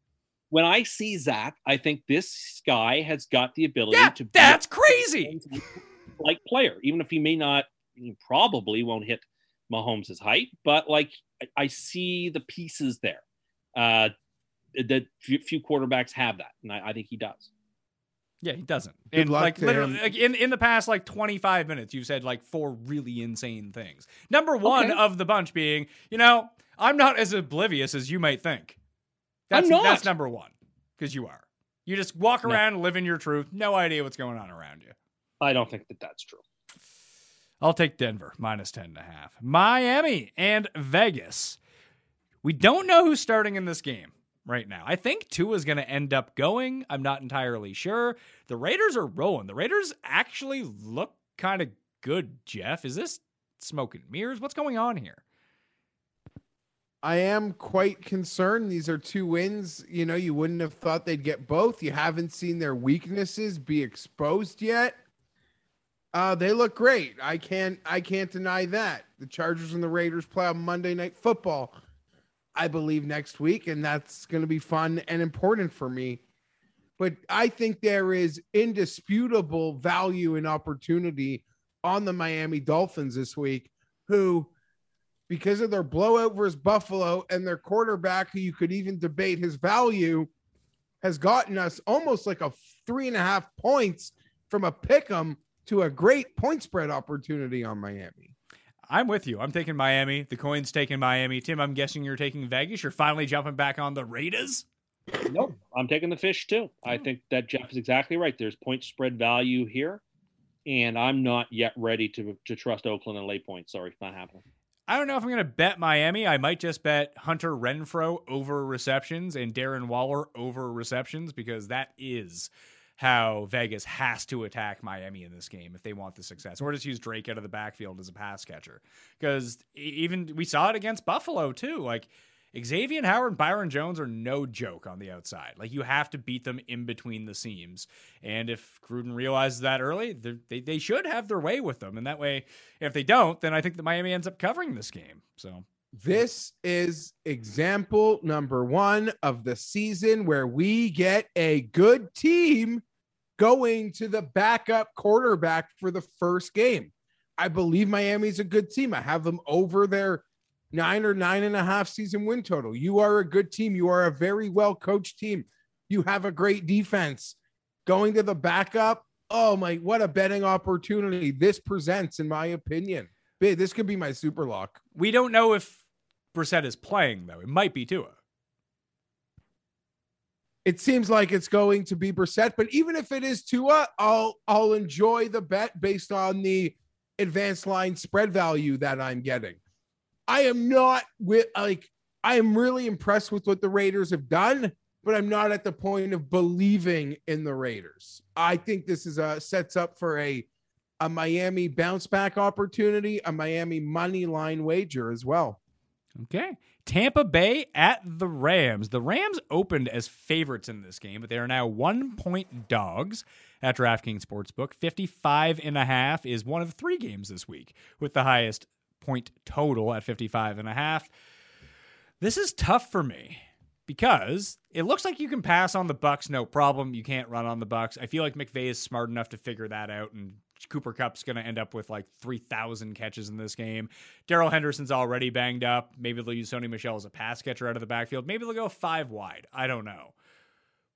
when I see Zach, I think this guy has got the ability Yeah, to be that's crazy. like player, even if he may not, he probably won't hit Mahomes' height, but like I- I see the pieces there. Uh, that few, few quarterbacks have that, and I, I think he does. Yeah, he doesn't. Good and luck like to literally him. like, in in the past like 25 minutes, you've said like four really insane things. Number one Okay. of the bunch being, you know, I'm not as oblivious as you might think. I'm That's not. that's number one. Because you are. You just walk No. around living your truth, no idea what's going on around you. I don't think that that's true. I'll take Denver minus 10 and a half. Miami and Vegas. We don't know who's starting in this game right now. I think Tua's going to end up going. I'm not entirely sure. The Raiders are rolling. The Raiders actually look kind of good, Jeff. Is this smoke and mirrors? What's going on here? I am quite concerned. These are two wins. You know, you wouldn't have thought they'd get both. You haven't seen their weaknesses be exposed yet. Uh, they look great. I can't I can't deny that. The Chargers and the Raiders play on Monday night football, I believe, next week, and that's gonna be fun and important for me. But I think there is indisputable value and opportunity on the Miami Dolphins this week, who because of their blowout versus Buffalo and their quarterback, who you could even debate his value, has gotten us almost like a three and a half points from a pick 'em to a great point spread opportunity on Miami. I'm with you. I'm taking Miami. The coin's taking Miami. Tim, I'm guessing you're taking Vegas. You're finally jumping back on the Raiders. Nope, I'm taking the fish too. I oh. think that Jeff is exactly right. There's point spread value here, and I'm not yet ready to to trust Oakland and lay points. Sorry, not happening. I don't know if I'm going to bet Miami. I might just bet Hunter Renfrow over receptions and Darren Waller over receptions because that is how Vegas has to attack Miami in this game if they want the success, or just use Drake out of the backfield as a pass catcher. Because even we saw it against Buffalo too. Like Xavier Howard and Byron Jones are no joke on the outside. Like you have to beat them in between the seams. And if Gruden realizes that early, they they should have their way with them. And that way, if they don't, then I think that Miami ends up covering this game. So This is example number one of the season where we get a good team going to the backup quarterback for the first game. I believe Miami's a good team. I have them over their nine or nine and a half season win total. You are a good team. You are a very well coached team. You have a great defense. Going to the backup, oh my, what a betting opportunity this presents, in my opinion. This could be my super lock. we don't know if Brissett is playing though. It might be Tua. it seems like it's going to be Brissett, but even if it is Tua, I'll I'll enjoy the bet based on the advanced line spread value that I'm getting. I am not with like I am really impressed with what the Raiders have done, but I'm not at the point of believing in the Raiders. I think this is a sets up for a a Miami bounce back opportunity, a Miami money line wager as well. Okay. Tampa Bay at the Rams. The Rams opened as favorites in this game, but they are now one point dogs at DraftKings Sportsbook. 55 and a half is one of three games this week with the highest point total at 55 and a half. This is tough for me because it looks like you can pass on the Bucs no problem. You can't run on the Bucs. I feel like McVay is smart enough to figure that out and Cooper Kupp's going to end up with like 3,000 catches in this game. Darrell Henderson's already banged up. Maybe they'll use Sony Michel as a pass catcher out of the backfield. Maybe they'll go five wide. I don't know.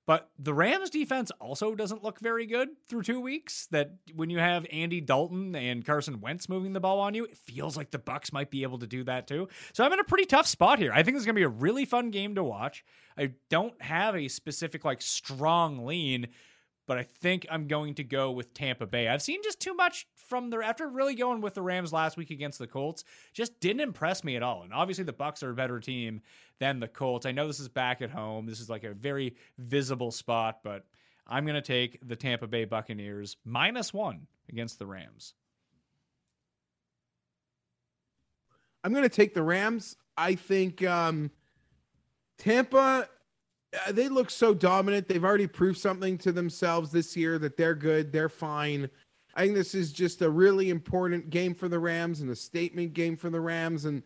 But the Rams defense also doesn't look very good through two weeks. That when you have Andy Dalton and Carson Wentz moving the ball on you, it feels like the Bucs might be able to do that too. So I'm in a pretty tough spot here. I think is going to be a really fun game to watch. I don't have a specific like strong lean, but I think I'm going to go with Tampa Bay. I've seen just too much from the after really going with the Rams last week against the Colts. Just didn't impress me at all. And obviously the Bucs are a better team than the Colts. I know this is back at home. This is like a very visible spot, but I'm going to take the Tampa Bay Buccaneers minus 1 against the Rams. I'm going to take the Rams. I think um, Tampa, they look so dominant. They've already proved something to themselves this year that they're good, they're fine. I think this is just a really important game for the Rams and a statement game for the Rams. And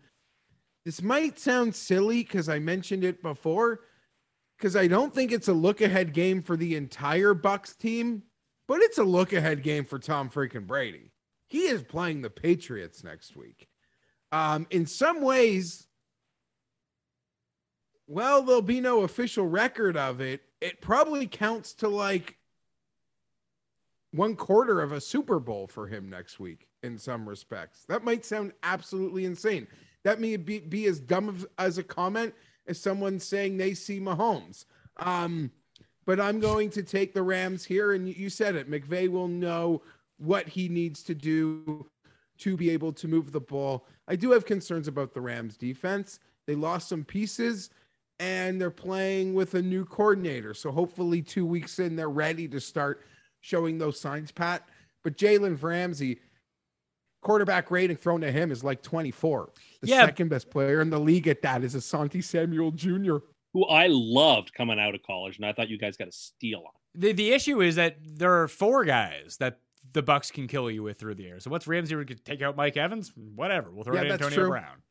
this might sound silly because I mentioned it before, because I don't think it's a look ahead game for the entire Bucs team, but it's a look ahead game for Tom freaking Brady. He is playing the Patriots next week. Um, in some ways, Well, there'll be no official record of it. It probably counts to like one quarter of a Super Bowl for him next week in some respects. That might sound absolutely insane. That may be, be as dumb of, as a comment as someone saying they see Mahomes. Um, but I'm going to take the Rams here. And you said it. McVay will know what he needs to do to be able to move the ball. I do have concerns about the Rams defense. They lost some pieces and they're playing with a new coordinator. So hopefully, two weeks in, they're ready to start showing those signs, Pat. But Jalen Ramsey, quarterback rating thrown to him is like 24. The Yeah. second best player in the league at that is Asante Samuel Jr. Who I loved coming out of college, and I thought you guys got a steal on. The the issue is that there are four guys that the Bucs can kill you with through the air. So what's Ramsey would take out Mike Evans? Whatever. We'll throw Yeah, it at Antonio true. Brown.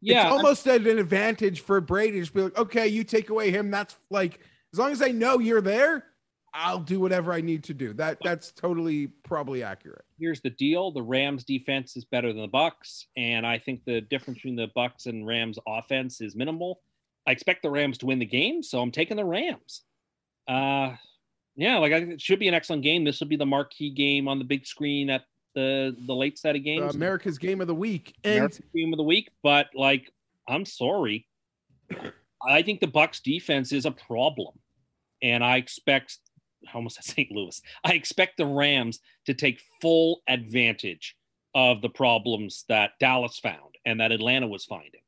Yeah, it's almost at an advantage for Brady to just be like, okay, you take away him. That's like, as long as I know you're there, I'll do whatever I need to do. That that's totally probably accurate. here's the deal: the Rams defense is better than the Bucs, and I think the difference between the Bucs and Rams offense is minimal. I expect the Rams to win the game, so I'm taking the Rams. Uh, yeah, like I, it should be an excellent game. This will be the marquee game on the big screen at the the late set of Uh, games. America's game of the week. And American game of the week, but like I'm sorry. I think the Bucs defense is a problem. And I expect I almost said St. Louis. I expect the Rams to take full advantage of the problems that Dallas found and that Atlanta was finding.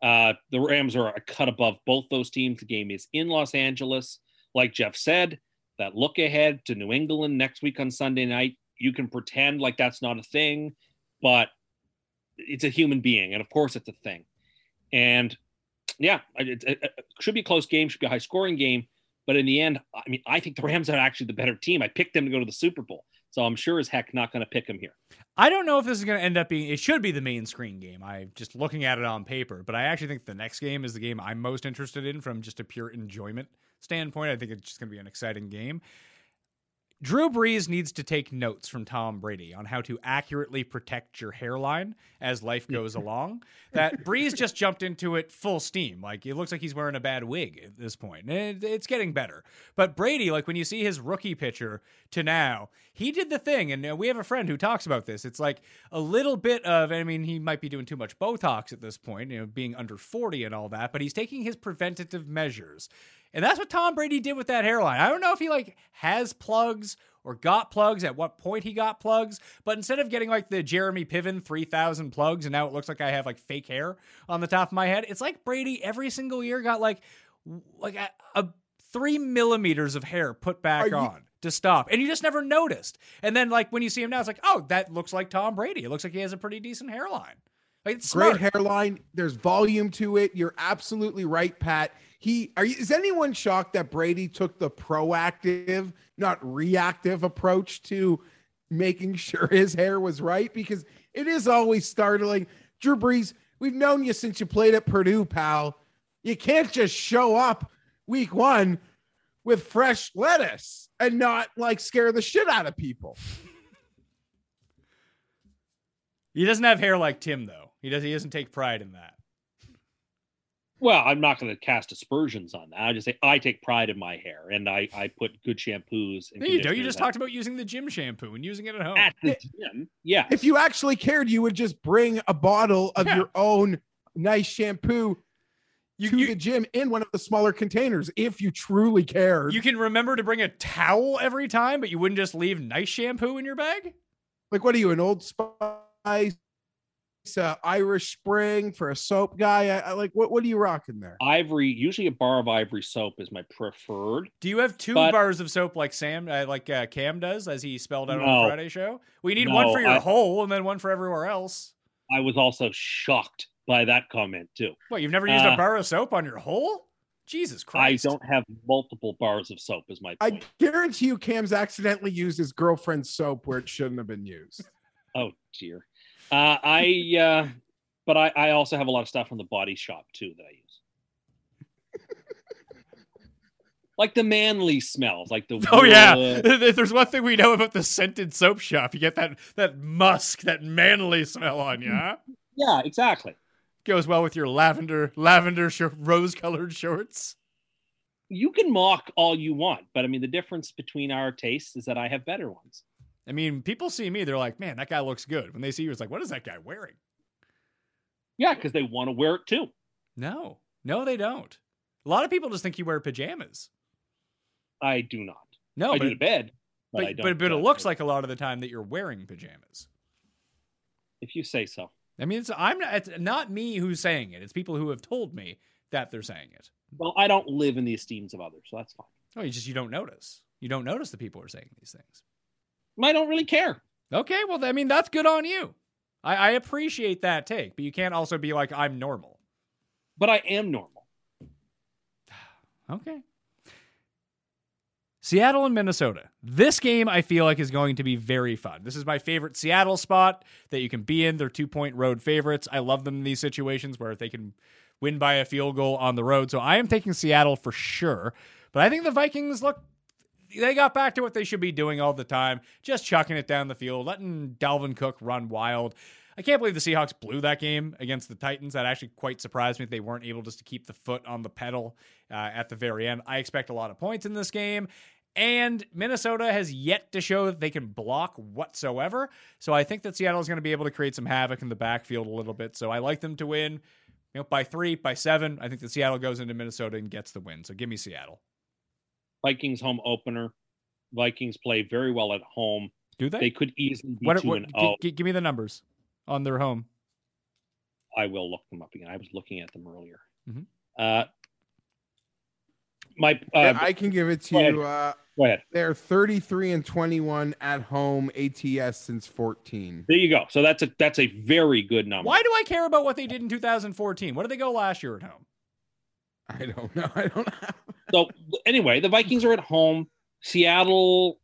Uh, the Rams are a cut above both those teams. The game is in Los Angeles. Like Jeff said, that look ahead to New England next week on Sunday night. You can pretend like that's not a thing, but it's a human being. And of course, it's a thing. And yeah, it, it, it should be a close game, should be a high scoring game. But in the end, I mean, I think the Rams are actually the better team. I picked them to go to the Super Bowl. So I'm sure as heck not going to pick them here. I don't know if this is going to end up being. It should be the main screen game. I'm just looking at it on paper, but I actually think the next game is the game I'm most interested in from just a pure enjoyment standpoint. I think it's just going to be an exciting game. Drew Brees needs to take notes from Tom Brady on how to accurately protect your hairline as life goes along. That Brees just jumped into it full steam. Like it looks like he's wearing a bad wig at this point. And it- it's getting better. But Brady, like when you see his rookie picture to now, he did the thing. And uh, we have a friend who talks about this. It's like a little bit of, I mean, he might be doing too much Botox at this point, you know, being under 40 and all that, but he's taking his preventative measures. And that's what Tom Brady did with that hairline. I don't know if he like has plugs or got plugs at what point he got plugs, but instead of getting like the Jeremy Piven 3000 plugs and now it looks like I have like fake hair on the top of my head, it's like Brady every single year got like like a, a 3 millimeters of hair put back Are you- on to stop. And you just never noticed. And then like when you see him now it's like, "Oh, that looks like Tom Brady. It looks like he has a pretty decent hairline." Like it's great smart. hairline. There's volume to it. You're absolutely right, Pat. He are you, is anyone shocked that Brady took the proactive, not reactive approach to making sure his hair was right? Because it is always startling. Drew Brees, we've known you since you played at Purdue, pal. You can't just show up week one with fresh lettuce and not like scare the shit out of people. He doesn't have hair like Tim though. He does he doesn't take pride in that. Well, I'm not going to cast aspersions on that. I just say I take pride in my hair and I, I put good shampoos. And No, you don't. You just talked about using the gym shampoo and using it at home. at the gym. Yeah. If you actually cared, you would just bring a bottle of Yeah. your own nice shampoo You, to you, the gym in one of the smaller containers if you truly cared. you can remember to bring a towel every time, but you wouldn't just leave nice shampoo in your bag? like, what are you, an old spice, uh, Irish Spring for a soap guy? I, I like, what, what are you rocking there? Ivory, usually a bar of ivory soap is my preferred. Do you have two But- bars of soap like Sam, uh, like uh, Cam does, as he spelled out on the Friday show? We need one for your I- hole and then one for everywhere else. I was also shocked by that comment too. What? You've never used a Uh, bar of soap on your hole? Jesus Christ! I don't have multiple bars of soap is my I guarantee you, Cam's accidentally used his girlfriend's soap where it shouldn't have been used. Oh dear. Uh, I uh, but I, I also have a lot of stuff from the body shop too that I use. like the manly smells, like the Oh yeah, if there's one thing we know about the scented soap shop, you get that that musk, that manly smell on you. Huh? yeah, exactly. Goes well with your lavender, lavender, sh- rose-colored shorts. You can mock all you want, but I mean, the difference between our tastes is that I have better ones. I mean, people see me, they're like, "Man, that guy looks good." When they see you, it's like, "What is that guy wearing?" Yeah, because they want to wear it too. No, no, they don't. A lot of people just think you wear pajamas. I do not. No, I but do to bed, but, but, I don't. but, but it looks like a lot of the time that you're wearing pajamas. if you say so. I mean, it's I'm not, it's not me who's saying it. It's people who have told me that they're saying it. Well, I don't live in the esteems of others, so that's fine. Oh, you just you don't notice. You don't notice the people are saying these things. I don't really care. Okay, well, I mean, that's good on you. I, I appreciate that take, but you can't also be like, I'm normal. But I am normal. Okay. Seattle and Minnesota. This game I feel like is going to be very fun. This is my favorite Seattle spot that you can be in. They're two point road favorites. I love them in these situations where they can win by a field goal on the road. So I am taking Seattle for sure. But I think the Vikings look they got back to what they should be doing all the time, just chucking it down the field, letting Dalvin Cook run wild. I can't believe the Seahawks blew that game against the Titans. That actually quite surprised me. They weren't able just to keep the foot on the pedal uh, at the very end. I expect a lot of points in this game. And Minnesota has yet to show that they can block whatsoever. So I think that Seattle is going to be able to create some havoc in the backfield a little bit. So I like them to win, you know, by three, by seven. I think that Seattle goes into Minnesota and gets the win. So give me Seattle. Vikings home opener. Vikings play very well at home. Do they? They could easily be what, two what, and gi- oh. gi- give me the numbers on their home. I will look them up again. I was looking at them earlier. Mhm. Uh, my uh, Yeah, I can give it to go ahead. you. Uh, go ahead. they're 33 and 21 at home ATS since 14. There you go. So that's a that's a very good number. Why do I care about what they did in 2014? What did they go last year at home? I don't know. I don't have. So anyway, the Vikings are at home. Seattle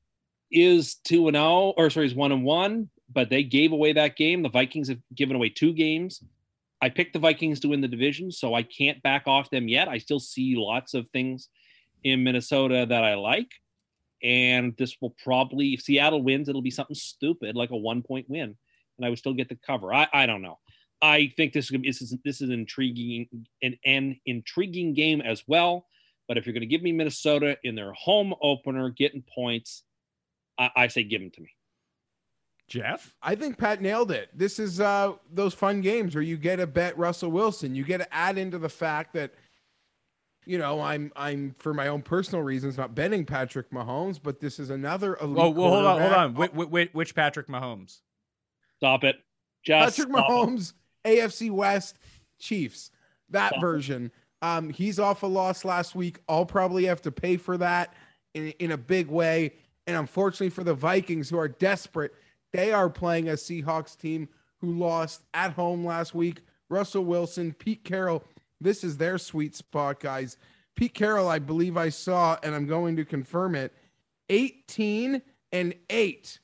is two and zero, or sorry, is one and one. But they gave away that game. The Vikings have given away two games. I picked the Vikings to win the division, so I can't back off them yet. I still see lots of things in Minnesota that I like, and this will probably if Seattle wins, it'll be something stupid like a one point win, and I would still get the cover. I, I don't know. I think this is this is this is intriguing an, an intriguing game as well. But if you're going to give me Minnesota in their home opener, getting points, I, I say give them to me. Jeff? I think Pat nailed it. This is uh those fun games where you get to bet Russell Wilson. You get to add into the fact that you know, I'm I'm for my own personal reasons not betting Patrick Mahomes, but this is another elite Oh, well, hold on, hold on. quarterback. Which, which, which Patrick Mahomes? Stop it. Just Patrick stop it. Mahomes, AFC West, Chiefs. That Stop it. Um, he's off a loss last week. I'll probably have to pay for that in, in a big way. And unfortunately for the Vikings, who are desperate, they are playing a Seahawks team who lost at home last week. Russell Wilson, Pete Carroll. This is their sweet spot, guys. Pete Carroll, I believe I saw, and I'm going to confirm it 18 and 8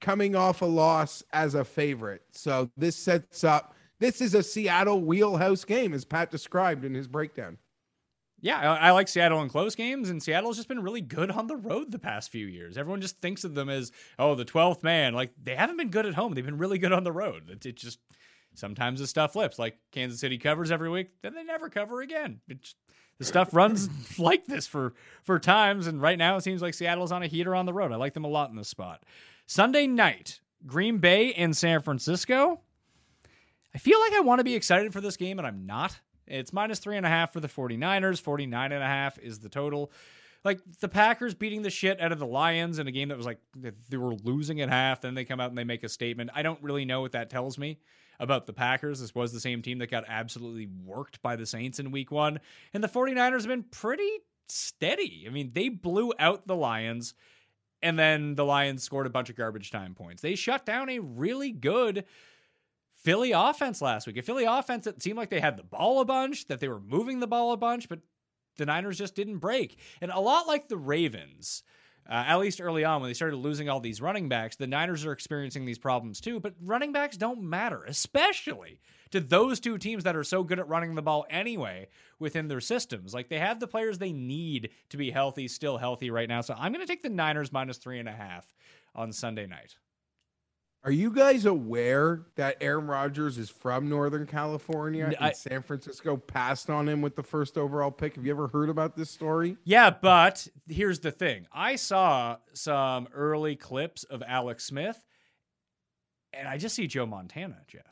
coming off a loss as a favorite. So this sets up this is a Seattle wheelhouse game, as Pat described in his breakdown. Yeah, I, I like Seattle in close games, and Seattle's just been really good on the road the past few years. Everyone just thinks of them as, oh, the 12th man. Like, they haven't been good at home. They've been really good on the road. It, it just, sometimes the stuff flips. Like, Kansas City covers every week, then they never cover again. It just, the stuff runs like this for, for times, and right now it seems like Seattle's on a heater on the road. I like them a lot in this spot. Sunday night, Green Bay and San Francisco. I feel like I want to be excited for this game, and I'm not. It's minus three and a half for the 49ers. 49 and a half is the total. Like the Packers beating the shit out of the Lions in a game that was like they were losing at half. Then they come out and they make a statement. I don't really know what that tells me about the Packers. This was the same team that got absolutely worked by the Saints in week one. And the 49ers have been pretty steady. I mean, they blew out the Lions, and then the Lions scored a bunch of garbage time points. They shut down a really good Philly offense last week. A Philly offense that seemed like they had the ball a bunch, that they were moving the ball a bunch, but the Niners just didn't break. And a lot like the Ravens, uh, at least early on when they started losing all these running backs, the Niners are experiencing these problems too. But running backs don't matter, especially to those two teams that are so good at running the ball anyway within their systems. Like they have the players they need to be healthy, still healthy right now. So I'm going to take the Niners minus three and a half on Sunday night. Are you guys aware that Aaron Rodgers is from Northern California N- and I- San Francisco passed on him with the first overall pick? Have you ever heard about this story? Yeah, but here's the thing. I saw some early clips of Alex Smith, and I just see Joe Montana, Jeff.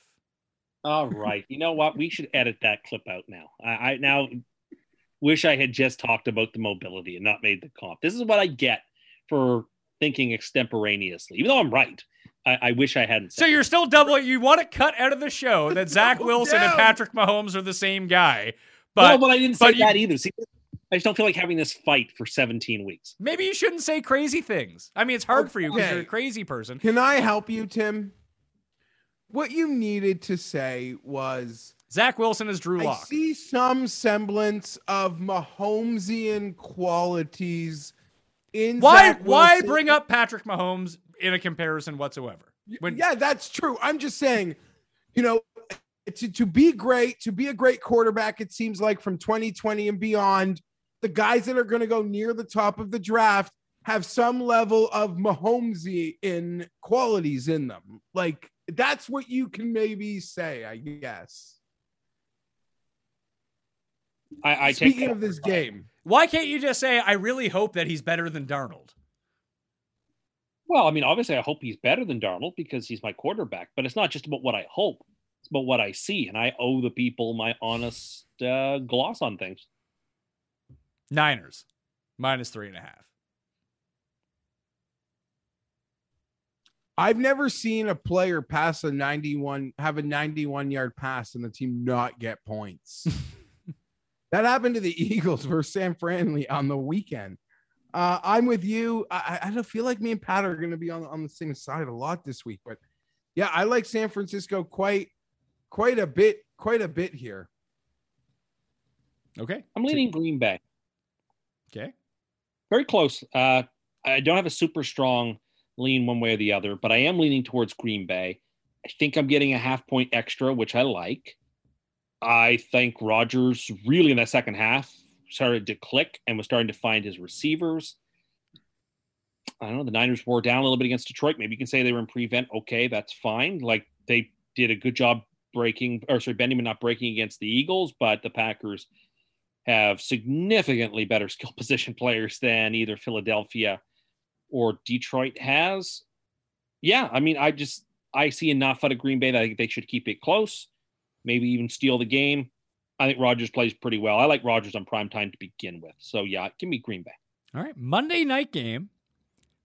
All right. You know what? We should edit that clip out now. I, I now wish I had just talked about the mobility and not made the comp. This is what I get for thinking extemporaneously. Even though I'm right, I, I wish I hadn't. So you're still doubling. You want to cut out of the show that Zach Double Wilson and. Patrick Mahomes are the same guy, no, but but I didn't say you- that either. See, I just don't feel like having this fight for 17 weeks. maybe you shouldn't say crazy things. I mean, it's hard for you because you're a crazy person. Can I help you, Tim? What you needed to say was Zach Wilson is Drew I see some semblance of Mahomesian qualities in Why? Zach Why bring up Patrick Mahomes in a comparison whatsoever? When yeah, that's true. I'm just saying, you know, to, to be great, to be a great quarterback, it seems like from 2020 and beyond, the guys that are going to go near the top of the draft have some level of Mahomesy in qualities in them. Like that's what you can maybe say, I guess. I, I take Speaking that. of this game, why can't you just say, "I really hope that he's better than Darnold"? Well, I mean, obviously, I hope he's better than Darnold because he's my quarterback. But it's not just about what I hope; it's about what I see, and I owe the people my honest uh, gloss on things. Niners minus three and a half. I've never seen a player pass a 91, have a 91 yard pass and the team not get points. that happened to the Eagles versus San Francisco on the weekend. Uh, I'm with you. I, I I don't feel like me and Pat are going to be on, on the same side a lot this week, but yeah, I like San Francisco quite, quite a bit, quite a bit here. Okay. I'm leaning Green Bay. Okay. Very close. Uh, I don't have a super strong lean one way or the other, but I am leaning towards Green Bay. I think I'm getting a half point extra, which I like. I think Rodgers really in that second half started to click and was starting to find his receivers. I don't know. The Niners wore down a little bit against Detroit. Maybe you can say they were in prevent. Okay, that's fine. Like they did a good job breaking, or sorry, Benjamin not breaking against the Eagles, but the Packers have significantly better skill position players than either Philadelphia or Detroit has. Yeah, I mean, I just I see enough out of Green Bay that I think they should keep it close, maybe even steal the game. I think Rodgers plays pretty well. I like Rodgers on prime time to begin with. So yeah, give me Green Bay. All right. Monday night game.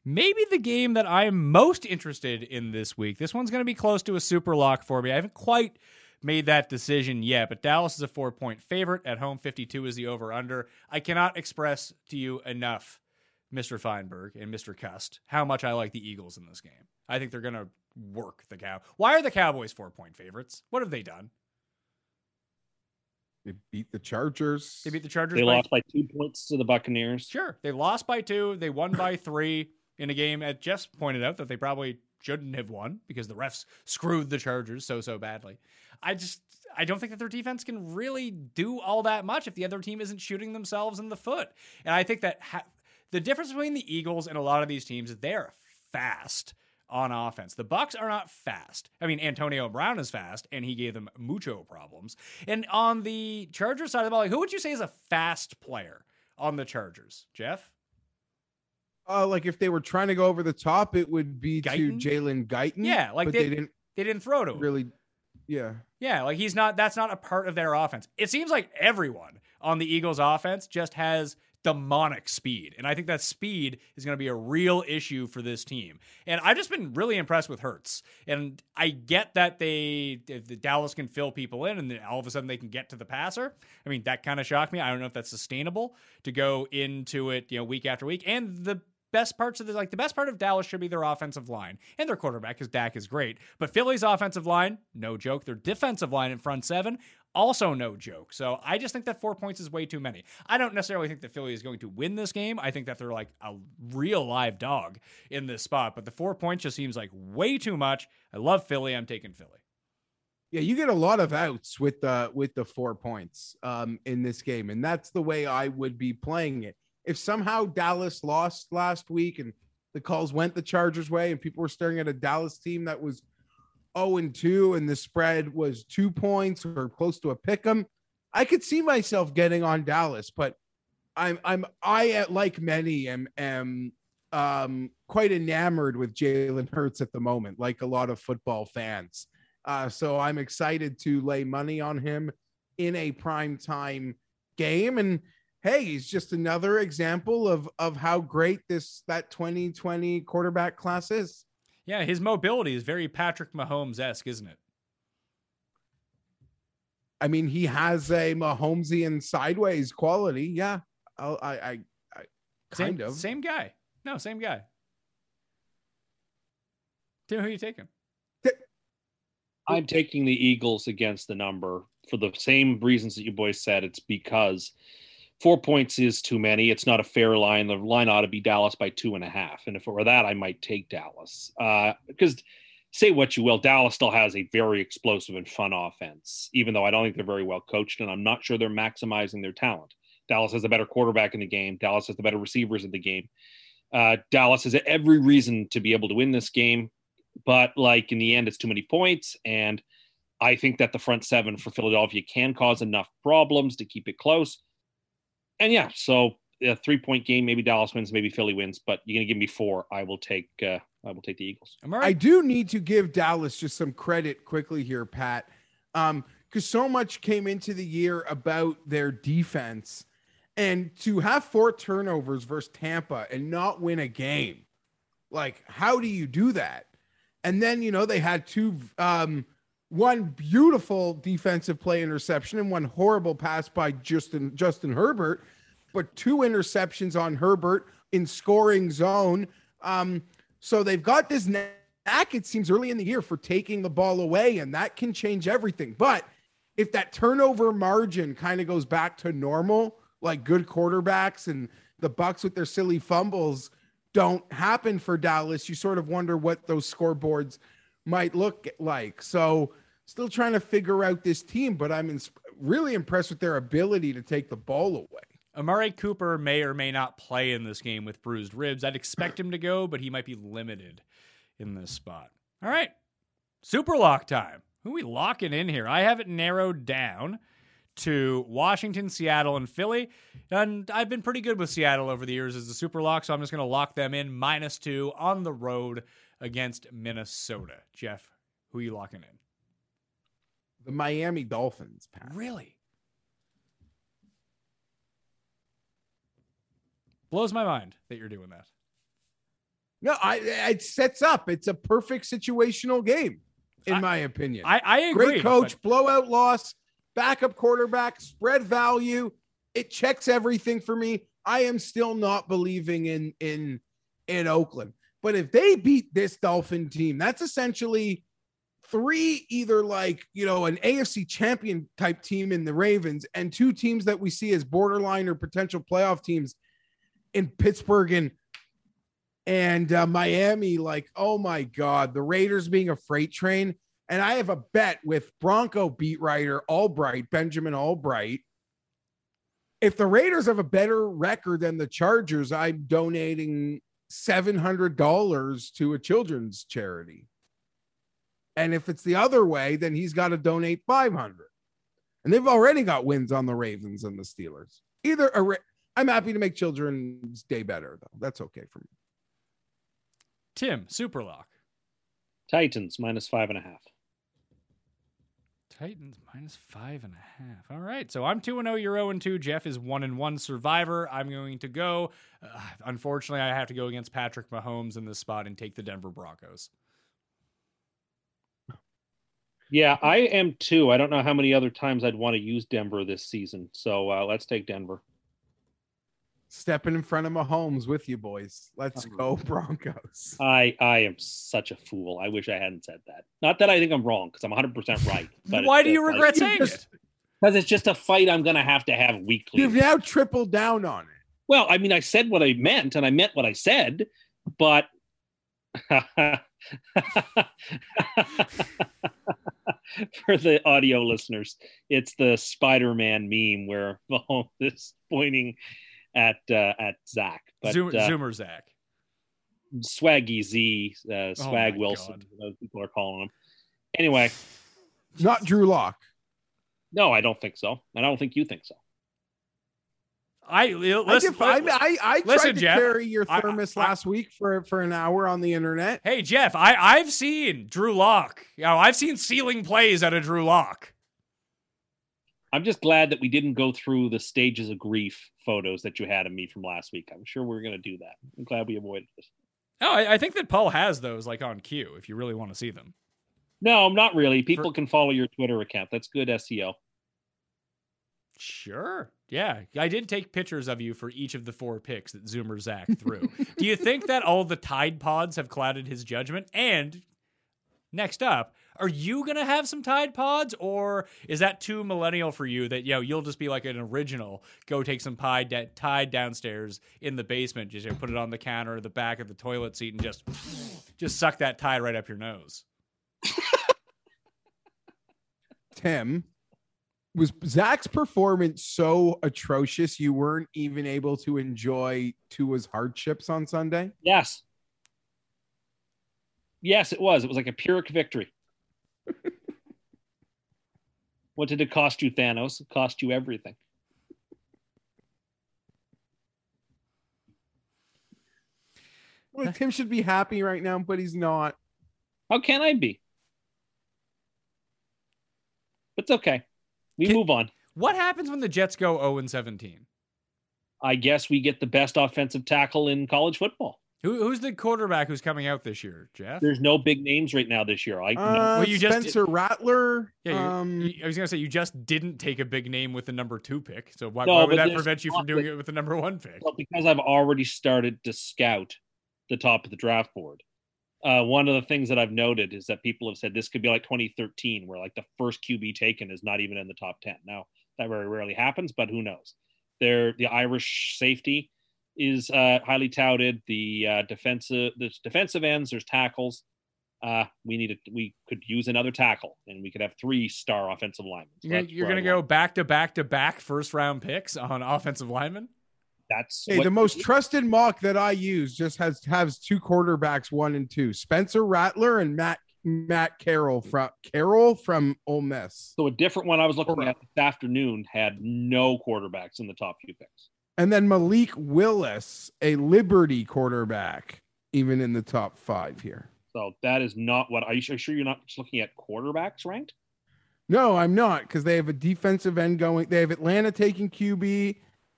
Maybe the game that I'm most interested in this week. This one's going to be close to a super lock for me. I haven't quite made that decision yet, but Dallas is a four point favorite. At home, 52 is the over under. I cannot express to you enough, Mr. Feinberg and Mr. Cuss, how much I like the Eagles in this game. I think they're going to work the cow. Why are the Cowboys four point favorites? What have they done? They beat the Chargers. They beat the Chargers. They by lost by two points to the Buccaneers. Sure. They lost by two. They won by three in a game, as Jeff's pointed out, that they probably shouldn't have won because the refs screwed the Chargers so, so badly. I just, I don't think that their defense can really do all that much if the other team isn't shooting themselves in the foot. And I think that ha- the difference between the Eagles and a lot of these teams is they're fast on offense. The Bucs are not fast. I mean, Antonio Brown is fast, and he gave them mucho problems. And on the Chargers side of the ball, like, who would you say is a fast player on the Chargers, Jeff? Uh, like if they were trying to go over the top, it would be Guyton? to Jalen Guyton. Yeah, like but they- they didn't They didn't throw to him. really. Yeah. Yeah, like he's not. That's not a part of their offense. It seems like everyone on the Eagles' offense just has demonic speed, and I think that speed is going to be a real issue for this team. And I've just been really impressed with Hurts. And I get that they, the Dallas can fill people in, and then all of a sudden they can get to the passer. I mean, that kind of shocked me. I don't know if that's sustainable to go into it, you know, week after week. And the best parts of the like the best part of Dallas should be their offensive line and their quarterback because Dak is great. But Philly's offensive line, no joke. Their defensive line in front seven, also no joke. So I just think that four points is way too many. I don't necessarily think that Philly is going to win this game. I think that they're like a real live dog in this spot. But the four points just seems like way too much. I love Philly. I'm taking Philly. Yeah, you get a lot of outs with the with the four points um in this game, and that's the way I would be playing it. If somehow Dallas lost last week and the calls went the Chargers' way, and people were staring at a Dallas team that was 0 and 2, and the spread was two points or close to a pick 'em. I could see myself getting on Dallas, but I'm I'm I like many am am um quite enamored with Jalen Hurts at the moment, like a lot of football fans. Uh, so I'm excited to lay money on him in a prime time game. And hey, he's just another example of of how great this that 2020 quarterback class is. Yeah, his mobility is very Patrick Mahomes esque, isn't it? I mean, he has a Mahomesian sideways quality. Yeah, I'll, I, I, I kind same, of same guy. No, same guy. Tim, who are you taking? I'm taking the Eagles against the number for the same reasons that you boys said. It's because four points is too many. It's not a fair line. The line ought to be Dallas by two and a half. And if it were that, I might take Dallas. Uh, because say what you will, Dallas still has a very explosive and fun offense, even though I don't think they're very well coached, and I'm not sure they're maximizing their talent. Dallas has a better quarterback in the game. Dallas has the better receivers in the game. Uh, Dallas has every reason to be able to win this game, but like in the end, it's too many points. And I think that the front seven for Philadelphia can cause enough problems to keep it close. And yeah, so a three point game, maybe Dallas wins, maybe Philly wins, but you're gonna give me four. I will take uh, I will take the Eagles. Am I do need to give Dallas just some credit quickly here, Pat. Um, because so much came into the year about their defense and to have four turnovers versus Tampa and not win a game, like how do you do that? And then you know they had two, um, one beautiful defensive play interception and one horrible pass by Justin Justin Herbert, but two interceptions on Herbert in scoring zone. Um, so they've got this knack. It seems early in the year for taking the ball away, and that can change everything. But if that turnover margin kind of goes back to normal like good quarterbacks and the Bucs with their silly fumbles don't happen for Dallas, you sort of wonder what those scoreboards might look like. So, still trying to figure out this team, but I'm ins- really impressed with their ability to take the ball away. Amari Cooper may or may not play in this game with bruised ribs. I'd expect him to go, but he might be limited in this spot. All right. Super lock time. Who we locking in here? I have it narrowed down to Washington, Seattle, and Philly. And I've been pretty good with Seattle over the years as a super lock, so I'm just going to lock them in minus two on the road against Minnesota. Jeff, who are you locking in? The Miami Dolphins, Pat. Really? Blows my mind that you're doing that. No, I it sets up. It's a perfect situational game, in I- my opinion. I, I agree. Great coach, but- blowout loss, backup quarterback, spread value. It checks everything for me. I am still not believing in in in Oakland. But if they beat this Dolphin team, that's essentially three either like, you know, an AFC champion type team in the Ravens and two teams that we see as borderline or potential playoff teams in Pittsburgh and and uh, Miami like, oh my god, the Raiders being a freight train and I have a bet with Bronco beat writer Allbright, Benjamin Allbright. If the Raiders have a better record than the Chargers, I'm donating $700 to a children's charity. And if it's the other way, then he's got to donate 500. And they've already got wins on the Ravens and the Steelers. Either a Ra- I'm happy to make children's day better though. That's okay for me. Tim, Superlock. Titans minus five and a half. Titans minus five and a half. All right. So I'm 2 and 0. You're 0 and 2. Jeff is 1 and 1 survivor. I'm going to go. Uh, unfortunately, I have to go against Patrick Mahomes in this spot and take the Denver Broncos. Yeah, I am too. I don't know how many other times I'd want to use Denver this season. So uh, let's take Denver. Stepping in front of Mahomes with you boys. Let's oh, go Broncos. I I am such a fool. I wish I hadn't said that. Not that I think I'm wrong because I'm 100 percent right. But Why do you just regret like- saying it? Because it's just a fight I'm going to have to have weekly. You've now tripled down on it. Well, I mean, I said what I meant, and I meant what I said, but for the audio listeners, it's the Spider-Man meme where Mahomes is pointing at uh, at Zach. But Zoom, uh, Zoomer Zach. Swaggy Z, uh, Swag my Wilson. Those people are calling him. Anyway, Not Drew Lock. no, I don't think so. And I don't think you think so. I I, listen. def- I, I, I tried listen, to Jeff, carry your thermos I- last week for, for an hour on the internet. hey Jeff, I I've seen Drew Lock. You know, I've seen ceiling plays out of Drew Lock. I'm just glad that we didn't go through the stages of grief photos that you had of me from last week. I'm sure we are going to do that. I'm glad we avoided this. No, I, I think that Paul has those like on cue if you really want to see them. No, not really. People can follow your Twitter account. That's good SEO. Sure. Yeah, I did take pictures of you for each of the four picks that Zoomer Zach threw. Do you think that all the Tide Pods have clouded his judgment? And next up, are you gonna have some Tide Pods, or is that too millennial for you? That you know you'll just be like an original, go take some Tide da- Tide downstairs in the basement, just you know, put it on the counter, or the back of the toilet seat, and just just suck that Tide right up your nose. Tim, was Zach's performance so atrocious you weren't even able to enjoy Tua's hardships on Sunday? Yes. Yes, it was. It was like a Pyrrhic victory. What did it cost you, Thanos? It cost you everything. Well, Tim should be happy right now, but he's not. How can I be? It's okay. We Can- move on. What happens when the Jets go 0 and 17? I guess we get the best offensive tackle in college football. Who, who's the quarterback who's coming out this year, Jeff? There's no big names right now this year. I no. Uh, Well, you just- Spencer Rattler. Yeah, you, um, you- I was gonna say you just didn't take a big name with the number two pick, so why, No, why would that prevent you from doing the- it with the number one pick? Well, because I've already started to scout the top of the draft board. Uh, one of the things that I've noted is that people have said this could be like 2013, where like the first QB taken is not even in the top 10. Now that very rarely happens, but who knows? They're the Irish safety is uh, highly touted. The uh, defensive, there's defensive ends, there's tackles. Uh, we need a, we could use another tackle, and we could have three star offensive linemen. So You're, you're gonna go back to back to back first round picks on offensive linemen. That's Hey, the most trusted mock that I use just has has two quarterbacks, one and two. Spencer Rattler and Matt Matt Corral from Corral from Ole Miss. So a different one I was looking Correct. at this afternoon had no quarterbacks in the top few picks. And then Malik Willis, a Liberty quarterback, even in the top five here. So that is not what. Are you sure you're not just looking at quarterbacks ranked? No, I'm not because they have a defensive end going. They have Atlanta taking QB,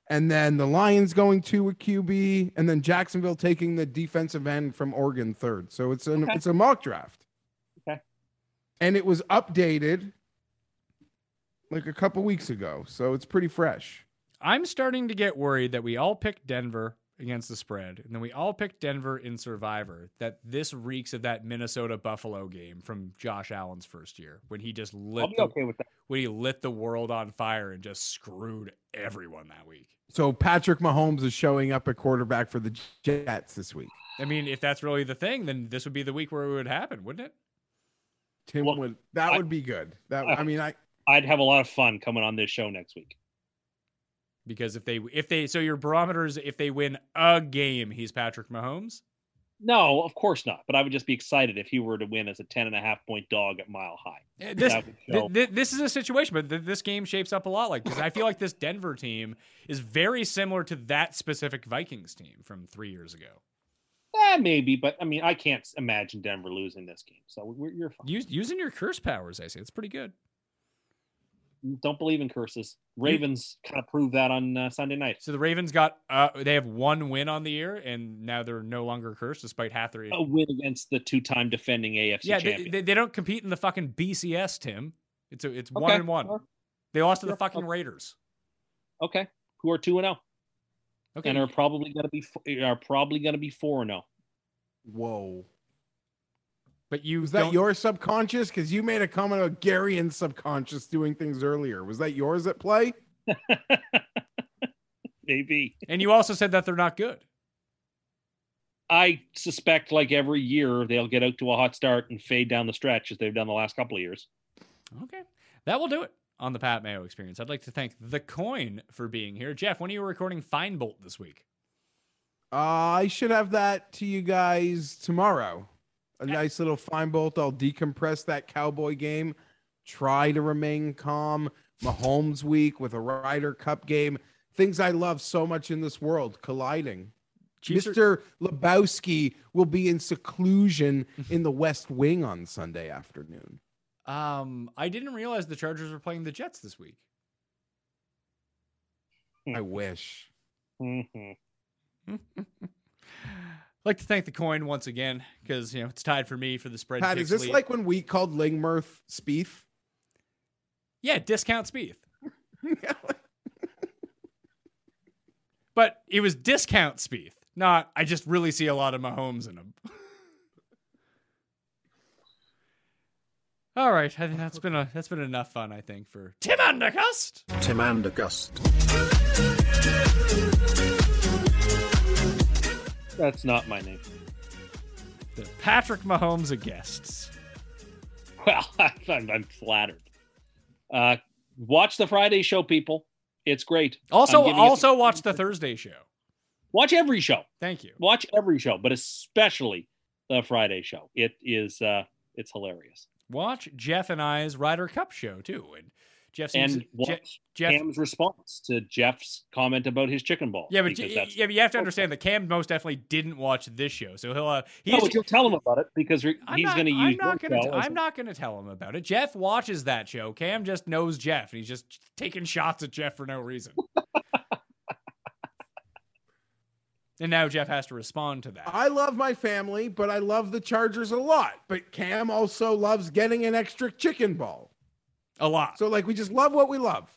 and then the Lions going to a QB, and then Jacksonville taking the defensive end from Oregon third. So it's an Okay. it's a mock draft. Okay. And it was updated like a couple weeks ago, so it's pretty fresh. I'm starting to get worried that we all picked Denver against the spread, and then we all picked Denver in Survivor. That this reeks of that Minnesota Buffalo game from Josh Allen's first year when he just lit the, okay with that. when he lit the world on fire and just screwed everyone that week. So Patrick Mahomes is showing up at quarterback for the Jets this week. I mean, if that's really the thing, then this would be the week where it would happen, wouldn't it? Tim Well, would that I- would be good. That I- I mean, I I'd have a lot of fun coming on this show next week. Because if they if they so your barometers if they win a game, he's Patrick Mahomes. No, of course not. But I would just be excited if he were to win as a 10 and a half point dog at mile high. Eh, This show- th- th- this is a situation, but th- this game shapes up a lot like because I feel like this Denver team is very similar to that specific Vikings team from three years ago. Eh, maybe, but I mean, I can't imagine Denver losing this game. So we're, you're fine. Use, using your curse powers, I say it's pretty good. Don't believe in curses. Ravens kind of proved that on uh, Sunday night. So the Ravens got uh, they have one win on the year, and now they're no longer cursed despite half their. A win against the two time defending AFC yeah, they, champion. they, they don't compete in the fucking BCS, Tim. It's a, it's one Okay, and one. sure. They lost to the Sure. fucking Raiders. Okay, who are two and zero, Okay, and are probably gonna be are probably going to be four and oh. zero. whoa. But you Was that don't- your subconscious? Because you made a comment about Gary and subconscious doing things earlier. Was that yours at play? Maybe and you also said that they're not good. I suspect, like every year, they'll get out to a hot start and fade down the stretch as they've done the last couple of years. Okay. That will do it on the Pat Mayo experience. I'd like to thank The Coin for being here. Jeff, when are you recording Fine Bolt this week? Uh, I should have that to you guys tomorrow. A nice little fine bolt. I'll decompress that Cowboy game. Try to remain calm. Mahomes week with a Ryder Cup game. Things I love so much in this world colliding. Chiefs are- Mr. Lebowski will be in seclusion in the West Wing on Sunday afternoon. Um, I didn't realize the Chargers were playing the Jets this week. I wish. I'd like to thank the coin once again because you know it's tied for me for the spread. Pat, is this lead. like when we called Lingmerth Spieth? yeah discount Spieth, but it was discount Spieth, not I just really see a lot of Mahomes in him. All right, I think that's been a that's been enough fun. I think for Tim Undercust. Tim Andergust. That's not my name. The Patrick Mahomes of guests. Well, I'm, I'm flattered. Uh, watch the Friday show, people. It's great. Also, also watch the Thursday show. watch every show. Thank you. Watch every show, but especially the Friday show. It is uh, it's hilarious. Watch Jeff and I's Ryder Cup show too, and Jeff seems And Je- watch Jeff. Cam's response to Jeff's comment about his chicken ball. yeah, but because y- that's- yeah, but you have to understand that Cam most definitely didn't watch this show, so he'll uh, he's, no, you'll tell him about it because he's going to I'm use not gonna. show T- as I'm a- not gonna tell him about it. Jeff watches that show. Cam just knows Jeff, and he's just taking shots at Jeff for no reason. and now Jeff has to respond to that. I love my family, but I love the Chargers a lot. But Cam also loves getting an extra chicken ball. A lot. So, like, we just love what we love.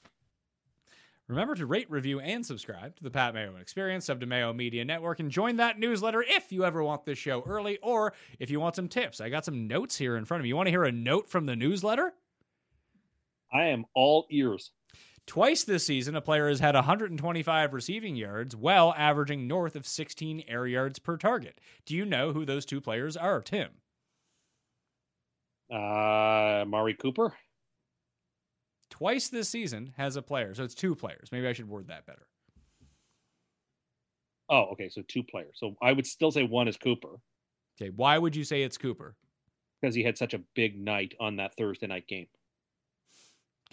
Remember to rate, review, and subscribe to the Pat Mayo Experience, sub to Mayo Media Network, and join that newsletter if you ever want this show early or if you want some tips. I got some notes here in front of me. You want to hear a note from the newsletter? I am all ears. Twice this season, a player has had 125 receiving yards, while averaging north of 16 air yards per target. Do you know who those two players are, Tim? Uh, Mari Cooper. Twice this season has a player, so it's two players. Maybe I should word that better. Oh, okay. So two players. So I would still say one is Cooper Okay, why would you say it's Cooper? because he had such a big night on that Thursday night game.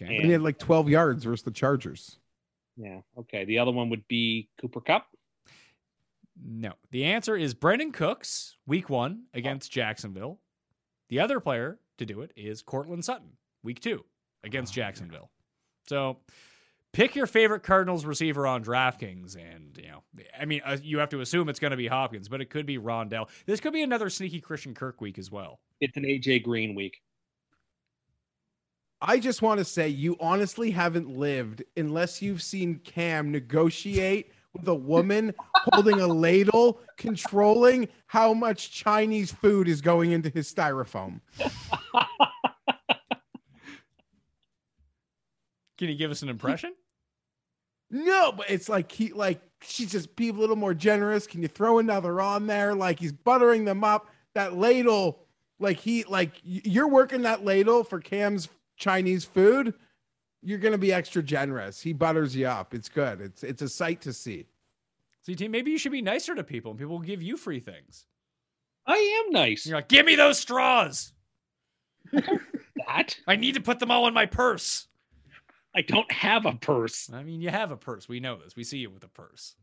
Okay. And he had like 12 yards versus the Chargers. Yeah. Okay. The other one would be Cooper Kupp. No. The answer is Brandin Cooks, week one against Jacksonville. The other player to do it is Courtland Sutton, week two against Jacksonville. So pick your favorite Cardinals receiver on DraftKings. And, you know, I mean, uh, you have to assume it's going to be Hopkins, but it could be Rondale. This could be another sneaky Christian Kirk week as well. It's an AJ Green week. I just want to say you honestly haven't lived unless you've seen Cam negotiate with a woman holding a ladle, controlling how much Chinese food is going into his styrofoam. Can you give us an impression? No, but it's like he like she's just be a little more generous. Can you throw another on there? Like he's buttering them up. That ladle, like he like you're working that ladle for Cam's Chinese food. You're gonna be extra generous. He butters you up. It's good. It's it's a sight to see. See, team, maybe you should be nicer to people and people will give you free things. I am nice. You're like, give me those straws. That I need to put them all in my purse. I don't have a purse. I mean, you have a purse. We know this. We see you with a purse.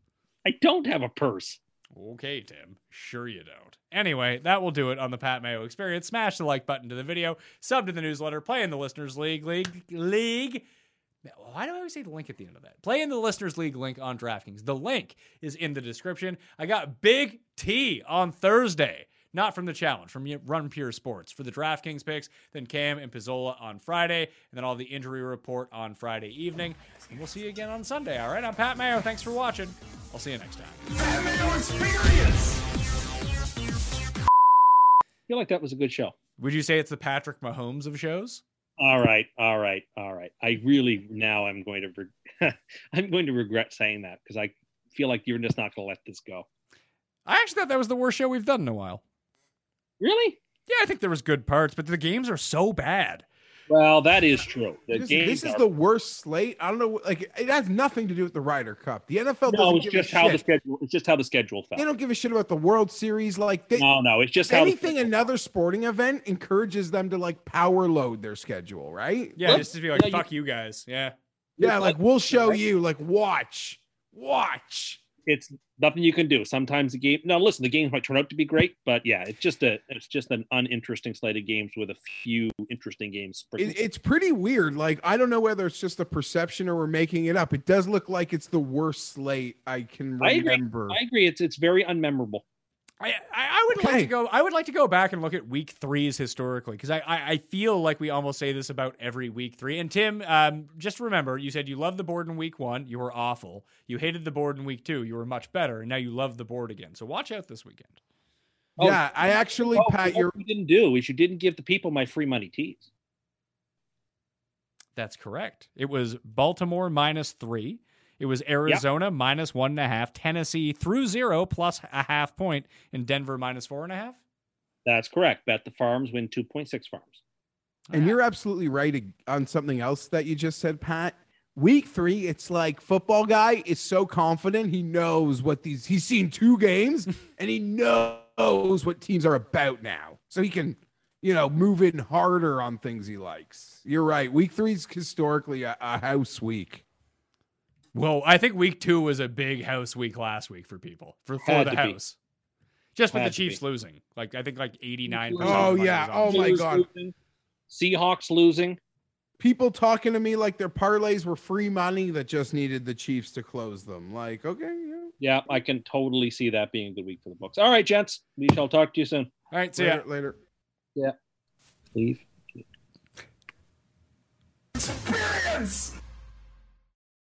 I don't have a purse. Okay, Tim. Sure you don't. Anyway, that will do it on the Pat Mayo Experience. Smash the like button to the video, sub to the newsletter, play in the Listeners League, League, League. Why do I always say the link at the end of that? Play in the Listeners League link on DraftKings. The link is in the description. I got Big T on Thursday. Not from the challenge, from Run Pure Sports for the DraftKings picks, then Cam and Pizzola on Friday, and then all the injury report on Friday evening. And we'll see you again on Sunday. All right, I'm Pat Mayo. Thanks for watching. I'll see you next time. Pat Mayo Experience. I feel like that was a good show. Would you say it's the Patrick Mahomes of shows? All right, all right, all right. I really now I'm going to reg- I'm going to regret saying that because I feel like you're just not going to let this go. I actually thought that was the worst show we've done in a while. Really? Yeah, I think there was good parts, but the games are so bad. Well, that is true. The This, games this is are- the worst slate. I don't know. Like it has nothing to do with the Ryder Cup. The NFL no, it's just a how the schedule. It's just how the schedule fell. They don't give a shit about the World Series. Like they, no, no, it's just if how anything, another sporting event encourages them to like power load their schedule, right? Yeah, Look, just to be like, yeah, fuck you guys. Yeah. Yeah, like like- we'll show right? you. Like watch, watch. It's nothing you can do. Sometimes the game. Now, listen, the games might turn out to be great, but yeah, it's just a it's just an uninteresting slate of games with a few interesting games. It, it's pretty weird. Like I don't know whether it's just a perception or we're making it up. It does look like it's the worst slate I can I agree. remember. I agree. It's it's very unmemorable. I, I, I would like to go. I would like to go back and look at week threes historically because I, I, I feel like we almost say this about every week three. And Tim, um, just remember, you said you loved the board in week one, you were awful. You hated the board in week two, you were much better, and now you love the board again. So watch out this weekend. Oh, yeah, I actually, Oh, Pat, what you're you didn't do is you didn't give the people my free money teas. That's correct. It was Baltimore minus three. It was Arizona minus one and a half. Tennessee through zero plus a half point, and Denver minus four and a half. That's correct. Bet the farms win two point six farms. and you're absolutely right on something else that you just said, Pat. Week three, it's like football guy is so confident he knows what these. He's seen two games and he knows what teams are about now, so he can, you know, move in harder on things he likes. You're right. Week three is historically a, a house week. Well, I think week two was a big house week last week for people for, for Had the to be. house. Just with Had the to be. Chiefs losing, like I think like eighty nine. Oh, yeah. Oh, my Blues God. losing, Seahawks losing. People talking to me like their parlays were free money that just needed the Chiefs to close them. Like, okay, yeah. Yeah, I can totally see that being a good week for the books. All right, gents. We shall talk to you soon. All right, so yeah, later, later. Leave. Experience!